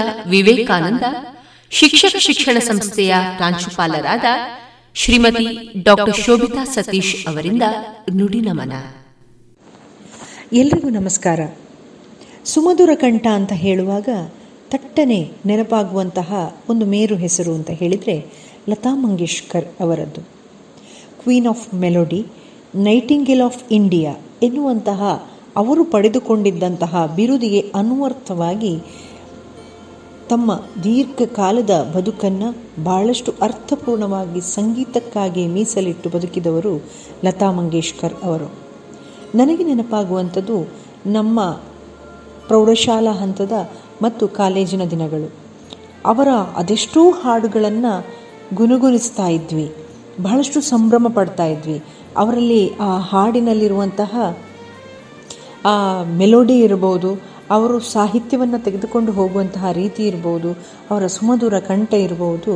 ಪುತ್ತೂರು ವಿವೇಕಾನಂದ, ಶಿಕ್ಷಕ ಶಿಕ್ಷಣ ಸಂಸ್ಥೆಯ ಪ್ರಾಂಶುಪಾಲರಾದ ಶ್ರೀಮತಿ ಡಾಕ್ಟರ್ ಶೋಭಿತಾ ಸತೀಶ್ ಅವರಿಂದ ನುಡಿ ನಮನ. ಎಲ್ರಿಗೂ ನಮಸ್ಕಾರ. ಸುಮಧುರ ಕಂಠ ಅಂತ ಹೇಳುವಾಗ ತಟ್ಟನೆ ನೆನಪಾಗುವಂತಹ ಒಂದು ಮೇರು ಹೆಸರು ಅಂತ ಹೇಳಿದರೆ ಲತಾ ಮಂಗೇಶ್ಕರ್ ಅವರದ್ದು. Queen of melody nightingale of India ಎನ್ನುವಂತಹ ಅವರು ಪಡೆದುಕೊಂಡಿದ್ದಂತಹ ಬಿರುದಿಗೆ ಅನ್ವರ್ಥವಾಗಿ ತಮ್ಮ ದೀರ್ಘಕಾಲದ ಬದುಕನ್ನು ಬಹಳಷ್ಟು ಅರ್ಥಪೂರ್ಣವಾಗಿ ಸಂಗೀತಕ್ಕಾಗಿ ಮೀಸಲಿಟ್ಟು ಬದುಕಿದವರು ಲತಾ ಮಂಗೇಶ್ಕರ್ ಅವರು. ನನಗೆ ನೆನಪಾಗುವಂಥದ್ದು ನಮ್ಮ ಪ್ರೌಢಶಾಲಾ ಹಂತದ ಮತ್ತು ಕಾಲೇಜಿನ ದಿನಗಳು. ಅವರ ಅದೆಷ್ಟೋ ಹಾಡುಗಳನ್ನು ಗುನುಗುನಿಸ್ತಾ ಇದ್ವಿ. ಬಹಳಷ್ಟು ಸಂಭ್ರಮ ಪಡ್ತಾ ಇದ್ವಿ. ಅವರಲ್ಲಿ ಆ ಹಾಡಿನಲ್ಲಿರುವಂತಹ ಆ ಮೆಲೋಡಿ ಇರ್ಬೋದು ಅವರು ಸಾಹಿತ್ಯವನ್ನು ತೆಗೆದುಕೊಂಡು ಹೋಗುವಂತಹ ರೀತಿ ಇರ್ಬೋದು, ಅವರ ಸುಮಧುರ ಕಂಠ ಇರ್ಬೋದು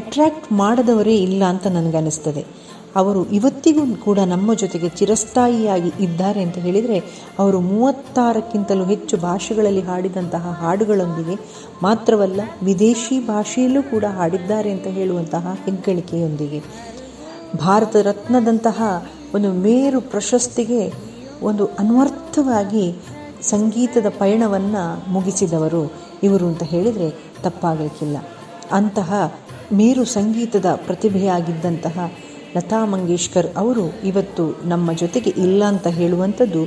ಅಟ್ರ್ಯಾಕ್ಟ್ ಮಾಡದವರೇ ಇಲ್ಲ ಅಂತ ನನಗನ್ನಿಸ್ತದೆ. ಅವರು ಇವತ್ತಿಗೂ ಕೂಡ ನಮ್ಮ ಜೊತೆಗೆ ಚಿರಸ್ಥಾಯಿಯಾಗಿ ಇದ್ದಾರೆ ಅಂತ ಹೇಳಿದರೆ, ಅವರು ಮೂವತ್ತಾರಕ್ಕಿಂತಲೂ ಹೆಚ್ಚು ಭಾಷೆಗಳಲ್ಲಿ ಹಾಡಿದಂತಹ ಹಾಡುಗಳೊಂದಿಗೆ ಮಾತ್ರವಲ್ಲ, ವಿದೇಶಿ ಭಾಷೆಯಲ್ಲೂ ಕೂಡ ಹಾಡಿದ್ದಾರೆ ಅಂತ ಹೇಳುವಂತಹ ಹೆಗ್ಗಳಿಕೆಯೊಂದಿಗೆ. ಭಾರತ ರತ್ನದಂತಹ ಒಂದು ಮೇರು ಪ್ರಶಸ್ತಿಗೆ ಒಂದು ಅನ್ವರ್ಥವಾಗಿ ಸಂಗೀತದ ಪಯಣವನ್ನು ಮುಗಿಸಿದವರು ಇವರು ಅಂತ ಹೇಳಿದರೆ ತಪ್ಪಾಗಲಿಕ್ಕಿಲ್ಲ. ಅಂತಹ ಮೇರು ಸಂಗೀತದ ಪ್ರತಿಭೆಯಾಗಿದ್ದಂತಹ ಲತಾ ಮಂಗೇಶ್ಕರ್ ಅವರು ಇವತ್ತು ನಮ್ಮ ಜೊತೆಗೆ ಇಲ್ಲ ಅಂತ ಹೇಳುವಂಥದ್ದು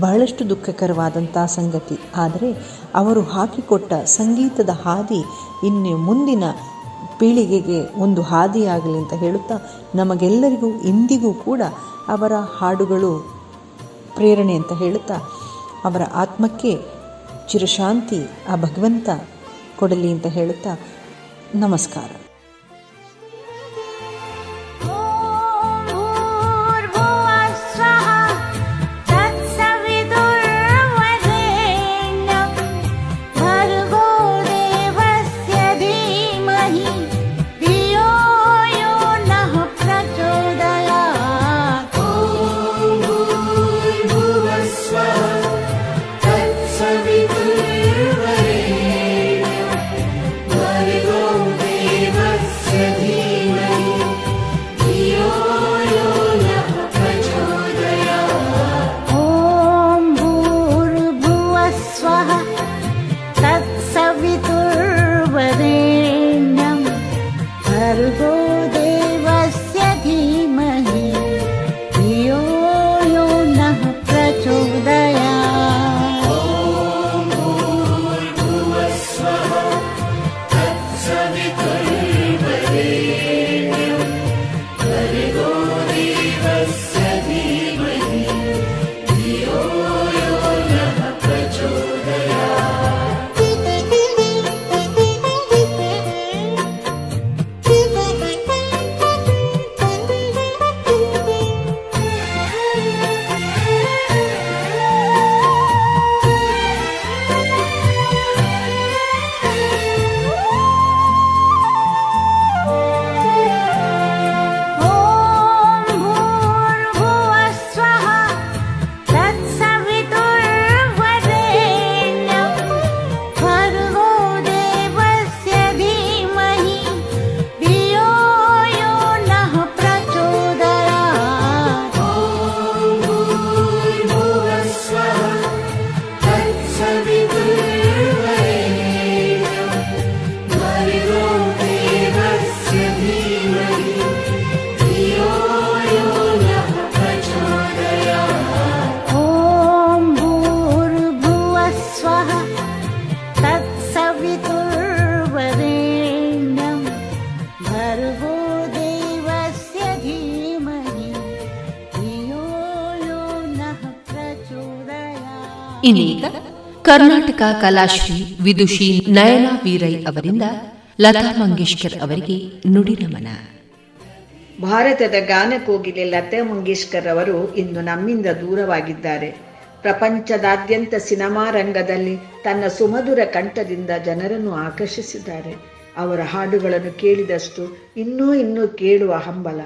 ಬಹಳಷ್ಟು ದುಃಖಕರವಾದಂಥ ಸಂಗತಿ. ಆದರೆ ಅವರು ಹಾಕಿಕೊಟ್ಟ ಸಂಗೀತದ ಹಾದಿ ಇನ್ನು ಮುಂದಿನ ಪೀಳಿಗೆಗೆ ಒಂದು ಹಾದಿಯಾಗಲಿ ಅಂತ ಹೇಳುತ್ತಾ ನಮಗೆಲ್ಲರಿಗೂ ಇಂದಿಗೂ ಕೂಡ ಅವರ ಹಾಡುಗಳು ಪ್ರೇರಣೆ ಅಂತ ಹೇಳುತ್ತಾ ಅವರ ಆತ್ಮಕ್ಕೆ ಚಿರಶಾಂತಿ ಆ ಭಗವಂತ ಕೊಡಲಿ ಅಂತ ಹೇಳುತ್ತಾ ನಮಸ್ಕಾರ. ಕರ್ನಾಟಕ ಕಲಾಶ್ರೀ ವಿದುಷಿ ನಯನಾ ವೀರೈ ಅವರಿಂದ ಲತಾ ಮಂಗೇಶ್ಕರ್ ಅವರಿಗೆ ನುಡಿ ನಮನ. ಭಾರತದ ಗಾನ ಕೋಗಿಲೆ ಲತಾ ಮಂಗೇಶ್ಕರ್ ಅವರು ಇಂದು ನಮ್ಮಿಂದ ದೂರವಾಗಿದ್ದಾರೆ. ಪ್ರಪಂಚದಾದ್ಯಂತ ಸಿನಿಮಾ ರಂಗದಲ್ಲಿ ತನ್ನ ಸುಮಧುರ ಕಂಠದಿಂದ ಜನರನ್ನು ಆಕರ್ಷಿಸಿದ್ದಾರೆ. ಅವರ ಹಾಡುಗಳನ್ನು ಕೇಳಿದಷ್ಟು ಇನ್ನೂ ಇನ್ನೂ ಕೇಳುವ ಹಂಬಲ.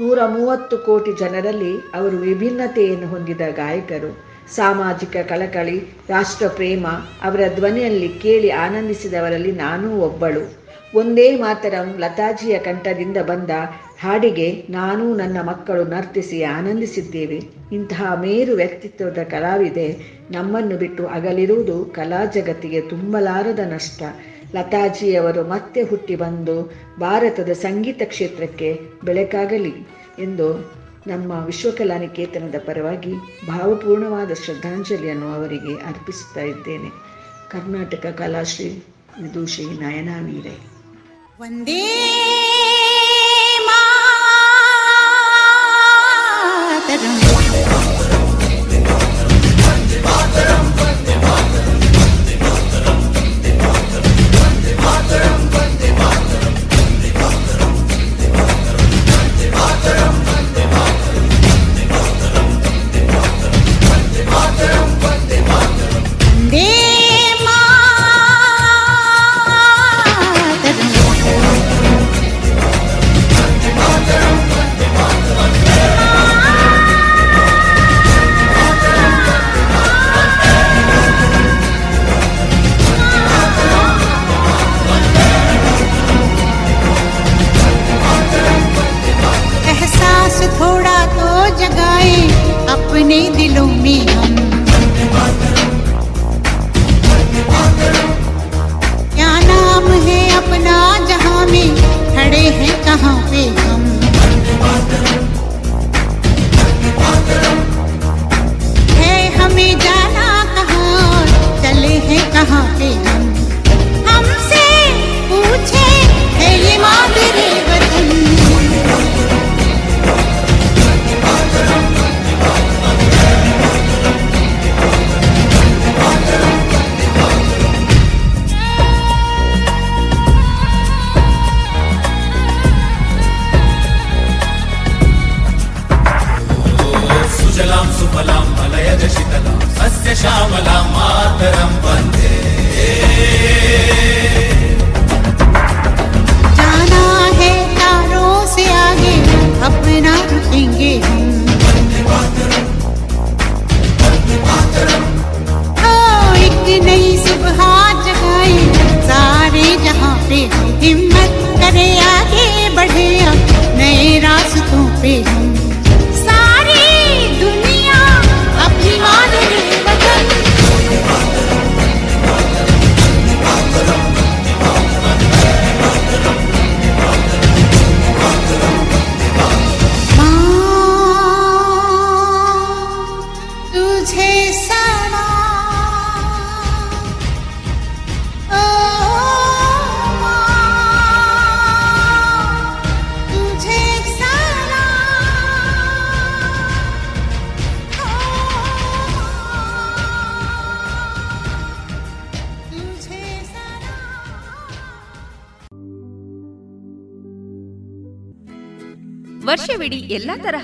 ನೂರ ಮೂವತ್ತು ಕೋಟಿ ಜನರಲ್ಲಿ ಅವರು ವಿಭಿನ್ನತೆಯನ್ನು ಹೊಂದಿದ ಗಾಯಕರು. ಸಾಮಾಜಿಕ ಕಳಕಳಿ ರಾಷ್ಟ್ರ ಪ್ರೇಮ ಅವರ ಧ್ವನಿಯಲ್ಲಿ ಕೇಳಿ ಆನಂದಿಸಿದವರಲ್ಲಿ ನಾನೂ ಒಬ್ಬಳು. ಒಂದೇ ಮಾತರಂ ಲತಾಜಿಯ ಕಂಠದಿಂದ ಬಂದ ಹಾಡಿಗೆ ನಾನು ನನ್ನ ಮಕ್ಕಳು ನರ್ತಿಸಿ ಆನಂದಿಸಿದ್ದೇವೆ. ಇಂತಹ ಮೇರು ವ್ಯಕ್ತಿತ್ವದ ಕಲಾವಿದೆ ನಮ್ಮನ್ನು ಬಿಟ್ಟು ಅಗಲಿರುವುದು ಕಲಾ ಜಗತ್ತಿಗೆ ತುಂಬಲಾರದ ನಷ್ಟ. ಲತಾಜಿಯವರು ಮತ್ತೆ ಹುಟ್ಟಿ ಬಂದು ಭಾರತದ ಸಂಗೀತ ಕ್ಷೇತ್ರಕ್ಕೆ ಬೆಳಕಾಗಲಿ ಎಂದು ನಮ್ಮ ವಿಶ್ವಕಲಾ ವಿಶ್ವಕಲಾನಿಕೇತನದ ಪರವಾಗಿ ಭಾವಪೂರ್ಣವಾದ ಶ್ರದ್ಧಾಂಜಲಿಯನ್ನು ಅವರಿಗೆ ಅರ್ಪಿಸುತ್ತಾ ಇದ್ದೇನೆ. ಕರ್ನಾಟಕ ಕಲಾಶ್ರೀ ವಿದೂಷಿ ನಯನಾ ಮೀರೆ ಒಂದೇ ಮಾತರಂ. अपने दिलों में हम। क्या नाम है अपना जहाँ में? खड़े हैं कहाँ पे?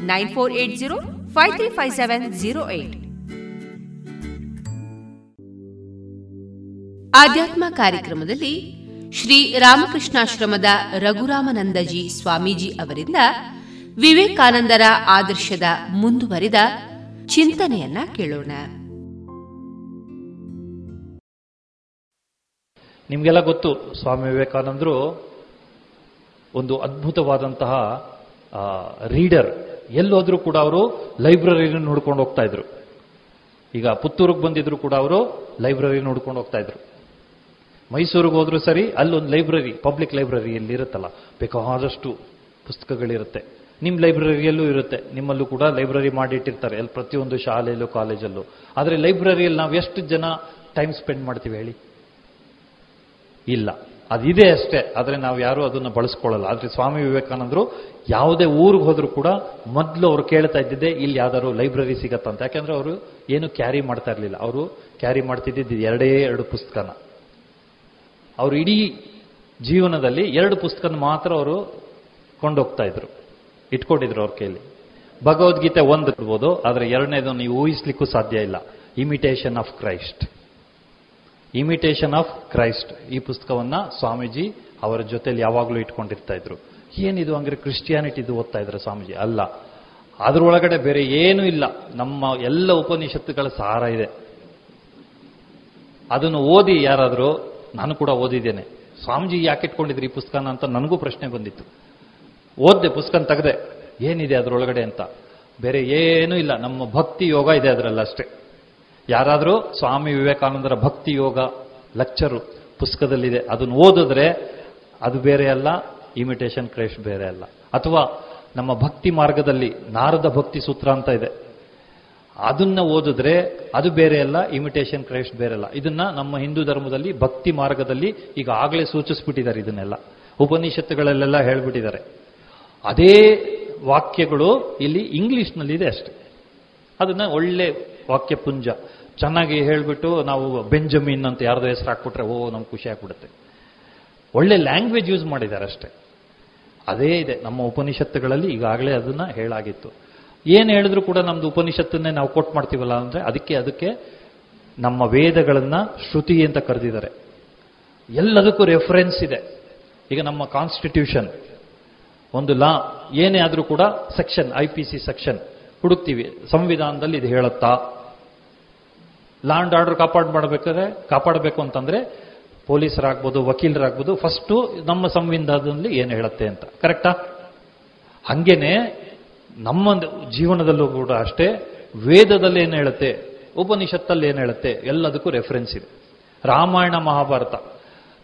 nine four eight zero five three five seven zero eight. ಆಧ್ಯಾತ್ಮ ಕಾರ್ಯಕ್ರಮದಲ್ಲಿ ಶ್ರೀ ರಾಮಕೃಷ್ಣಾಶ್ರಮದ ರಘುರಾಮನಂದಜಿ ಸ್ವಾಮೀಜಿ ಅವರಿಂದ ವಿವೇಕಾನಂದರ ಆದರ್ಶದ ಮುಂದುವರಿದ ಚಿಂತನೆಯನ್ನ ಕೇಳೋಣ. ನಿಮಗೆಲ್ಲ ಗೊತ್ತು ಸ್ವಾಮಿ ವಿವೇಕಾನಂದರು ಒಂದು ಅದ್ಭುತವಾದಂತಹ ರೀಡರ್. ಎಲ್ಲೋದ್ರೂ ಕೂಡ ಅವರು ಲೈಬ್ರರಿನ ನೋಡ್ಕೊಂಡು ಹೋಗ್ತಾ ಇದ್ರು. ಈಗ ಪುತ್ತೂರಿಗೆ ಬಂದಿದ್ರು ಕೂಡ ಅವರು ಲೈಬ್ರರಿ ನೋಡ್ಕೊಂಡು ಹೋಗ್ತಾ ಇದ್ರು. ಮೈಸೂರಿಗೆ ಹೋದ್ರೂ ಸರಿ ಅಲ್ಲೊಂದು ಲೈಬ್ರರಿ, ಪಬ್ಲಿಕ್ ಲೈಬ್ರರಿ ಎಲ್ಲಿ ಇರುತ್ತಲ್ಲ, ಬೇಕಾದಷ್ಟು ಪುಸ್ತಕಗಳಿರುತ್ತೆ. ನಿಮ್ಮ ಲೈಬ್ರರಿಯಲ್ಲೂ ಇರುತ್ತೆ, ನಿಮ್ಮಲ್ಲೂ ಕೂಡ ಲೈಬ್ರರಿ ಮಾಡಿಟ್ಟಿರ್ತಾರೆ ಅಲ್ಲಿ ಪ್ರತಿಯೊಂದು ಶಾಲೆಯಲ್ಲೂ ಕಾಲೇಜಲ್ಲೂ. ಆದರೆ ಲೈಬ್ರರಿಯಲ್ಲಿ ನಾವು ಎಷ್ಟು ಜನ ಟೈಮ್ ಸ್ಪೆಂಡ್ ಮಾಡ್ತೀವಿ ಹೇಳಿ? ಇಲ್ಲ. ಅದಿದೆ ಅಷ್ಟೇ. ಆದರೆ ನಾವು ಯಾರೂ ಅದನ್ನು ಬಳಸ್ಕೊಳ್ಳಲ್ಲ. ಆದರೆ ಸ್ವಾಮಿ ವಿವೇಕಾನಂದರು ಯಾವುದೇ ಊರಿಗೆ ಹೋದರೂ ಕೂಡ ಮೊದಲು ಅವರು ಕೇಳ್ತಾ ಇದ್ದಿದ್ದೆ ಇಲ್ಲಿ ಯಾವ್ದಾದ್ರು ಲೈಬ್ರರಿ ಸಿಗತ್ತಂತ ಯಾಕೆಂದ್ರೆ ಅವರು ಏನು ಕ್ಯಾರಿ ಮಾಡ್ತಾ ಇರಲಿಲ್ಲ. ಅವರು ಕ್ಯಾರಿ ಮಾಡ್ತಿದ್ದಿದ್ದು ಎರಡೇ ಎರಡು ಪುಸ್ತಕನ. ಅವರು ಇಡೀ ಜೀವನದಲ್ಲಿ ಎರಡು ಪುಸ್ತಕನ ಮಾತ್ರ ಅವರು ಕೊಂಡೋಗ್ತಾ ಇದ್ರು. ಇಟ್ಕೊಂಡಿದ್ರು ಅವ್ರ ಕೈಲಿ. ಭಗವದ್ಗೀತೆ ಒಂದು ಇರ್ಬೋದು, ಆದರೆ ಎರಡನೇದು ನೀವು ಊಹಿಸ್ಲಿಕ್ಕೂ ಸಾಧ್ಯ ಇಲ್ಲ. Imitation of Christ imitation of Christ ಈ ಪುಸ್ತಕವನ್ನ ಸ್ವಾಮೀಜಿ ಅವರ ಜೊತೆಲಿ ಯಾವಾಗಲೂ ಇಟ್ಕೊಂಡಿರ್ತಾ ಇದ್ರು. ಏನಿದು ಅಂದ್ರೆ ಕ್ರಿಸ್ಟಿಯಾನಿಟಿದು ಓದ್ತಾ ಇದ್ರು ಸ್ವಾಮೀಜಿ? ಅಲ್ಲ. ಅದರೊಳಗಡೆ ಬೇರೆ ಏನೂ ಇಲ್ಲ. ನಮ್ಮ ಎಲ್ಲ ಉಪನಿಷತ್ತುಗಳ ಸಾರ ಇದೆ. ಅದನ್ನು ಓದಿ ಯಾರಾದರೂ, ನಾನು ಕೂಡ ಓದಿದ್ದೇನೆ. ಸ್ವಾಮೀಜಿ ಯಾಕೆ ಇಟ್ಕೊಂಡಿದ್ರಿ ಈ ಪುಸ್ತಕನ ಅಂತ ನನಗೂ ಪ್ರಶ್ನೆ ಬಂದಿತ್ತು. ಓದ್ದೆ ಪುಸ್ತಕ ತೆಗೆದೆ. ಏನಿದೆ ಅದರೊಳಗಡೆ ಅಂತ? ಬೇರೆ ಏನೂ ಇಲ್ಲ. ನಮ್ಮ ಭಕ್ತಿ ಯೋಗ ಇದೆ ಅದರಲ್ಲಿ ಅಷ್ಟೇ ಯಾರಾದರೂ ಸ್ವಾಮಿ ವಿವೇಕಾನಂದರ ಭಕ್ತಿ ಯೋಗ ಲೆಕ್ಚರು ಪುಸ್ತಕದಲ್ಲಿದೆ, ಅದನ್ನು ಓದಿದ್ರೆ ಅದು ಬೇರೆ ಅಲ್ಲ ಇಮಿಟೇಷನ್ ಕ್ರೈಸ್ಟ್ ಬೇರೆ ಅಲ್ಲ. ಅಥವಾ ನಮ್ಮ ಭಕ್ತಿ ಮಾರ್ಗದಲ್ಲಿ ನಾರದ ಭಕ್ತಿ ಸೂತ್ರ ಅಂತ ಇದೆ. ಅದನ್ನ ಓದಿದ್ರೆ ಅದು ಬೇರೆ ಅಲ್ಲ ಇಮಿಟೇಷನ್ ಕ್ರೈಸ್ಟ್ ಬೇರೆ ಅಲ್ಲ. ಇದನ್ನ ನಮ್ಮ ಹಿಂದೂ ಧರ್ಮದಲ್ಲಿ ಭಕ್ತಿ ಮಾರ್ಗದಲ್ಲಿ ಈಗ ಆಗಲೇ ಸೂಚಿಸ್ಬಿಟ್ಟಿದ್ದಾರೆ ಇದನ್ನೆಲ್ಲ. ಉಪನಿಷತ್ತುಗಳಲ್ಲೆಲ್ಲ ಹೇಳ್ಬಿಟ್ಟಿದ್ದಾರೆ. ಅದೇ ವಾಕ್ಯಗಳು ಇಲ್ಲಿ ಇಂಗ್ಲಿಷ್ನಲ್ಲಿದೆ ಅಷ್ಟೆ. ಅದನ್ನ ಒಳ್ಳೆ ವಾಕ್ಯಪುಂಜ. ಚೆನ್ನಾಗಿ ಹೇಳ್ಬಿಟ್ಟು ನಾವು ಬೆಂಜಮಿನ್ ಅಂತ ಯಾರ್ದೋ ಹೆಸರು ಹಾಕ್ಬಿಟ್ರೆ, ಓ, ನಮ್ಗೆ ಖುಷಿ ಆಗ್ಬಿಡುತ್ತೆ. ಒಳ್ಳೆ ಲ್ಯಾಂಗ್ವೇಜ್ ಯೂಸ್ ಮಾಡಿದ್ದಾರೆ ಅಷ್ಟೇ. ಅದೇ ಇದೆ, ನಮ್ಮ ಉಪನಿಷತ್ತುಗಳಲ್ಲಿ ಈಗಾಗಲೇ ಅದನ್ನ ಹೇಳಾಗಿತ್ತು. ಏನು ಹೇಳಿದ್ರು ಕೂಡ ನಮ್ದು ಉಪನಿಷತ್ತನ್ನೇ ನಾವು ಕೊಟ್ಟು ಮಾಡ್ತೀವಲ್ಲ ಅಂದ್ರೆ, ಅದಕ್ಕೆ ಅದಕ್ಕೆ ನಮ್ಮ ವೇದಗಳನ್ನ ಶ್ರುತಿ ಅಂತ ಕರೆದಿದ್ದಾರೆ. ಎಲ್ಲದಕ್ಕೂ ರೆಫರೆನ್ಸ್ ಇದೆ. ಈಗ ನಮ್ಮ ಕಾನ್ಸ್ಟಿಟ್ಯೂಷನ್ ಒಂದು ಲಾ ಏನೇ ಆದರೂ ಕೂಡ section I P C section ಹುಡುಕ್ತೀವಿ. ಸಂವಿಧಾನದಲ್ಲಿ ಇದು ಹೇಳುತ್ತಾ ಲ್ಯಾಂಡ್ ಆರ್ಡರ್ ಕಾಪಾಡ್ ಮಾಡಬೇಕಾದ್ರೆ ಕಾಪಾಡಬೇಕು ಅಂತಂದ್ರೆ ಪೊಲೀಸರಾಗ್ಬೋದು, ವಕೀಲರಾಗ್ಬೋದು, ಫಸ್ಟು ನಮ್ಮ ಸಂವಿಧಾನದಲ್ಲಿ ಏನು ಹೇಳುತ್ತೆ ಅಂತ. ಕರೆಕ್ಟಾ? ಹಂಗೇನೆ ನಮ್ಮ ಜೀವನದಲ್ಲೂ ಕೂಡ ಅಷ್ಟೇ ವೇದದಲ್ಲಿ ಏನು ಹೇಳುತ್ತೆ, ಉಪನಿಷತ್ತಲ್ಲಿ ಏನು ಹೇಳುತ್ತೆ, ಎಲ್ಲದಕ್ಕೂ ರೆಫರೆನ್ಸ್ ಇದೆ. ರಾಮಾಯಣ ಮಹಾಭಾರತ.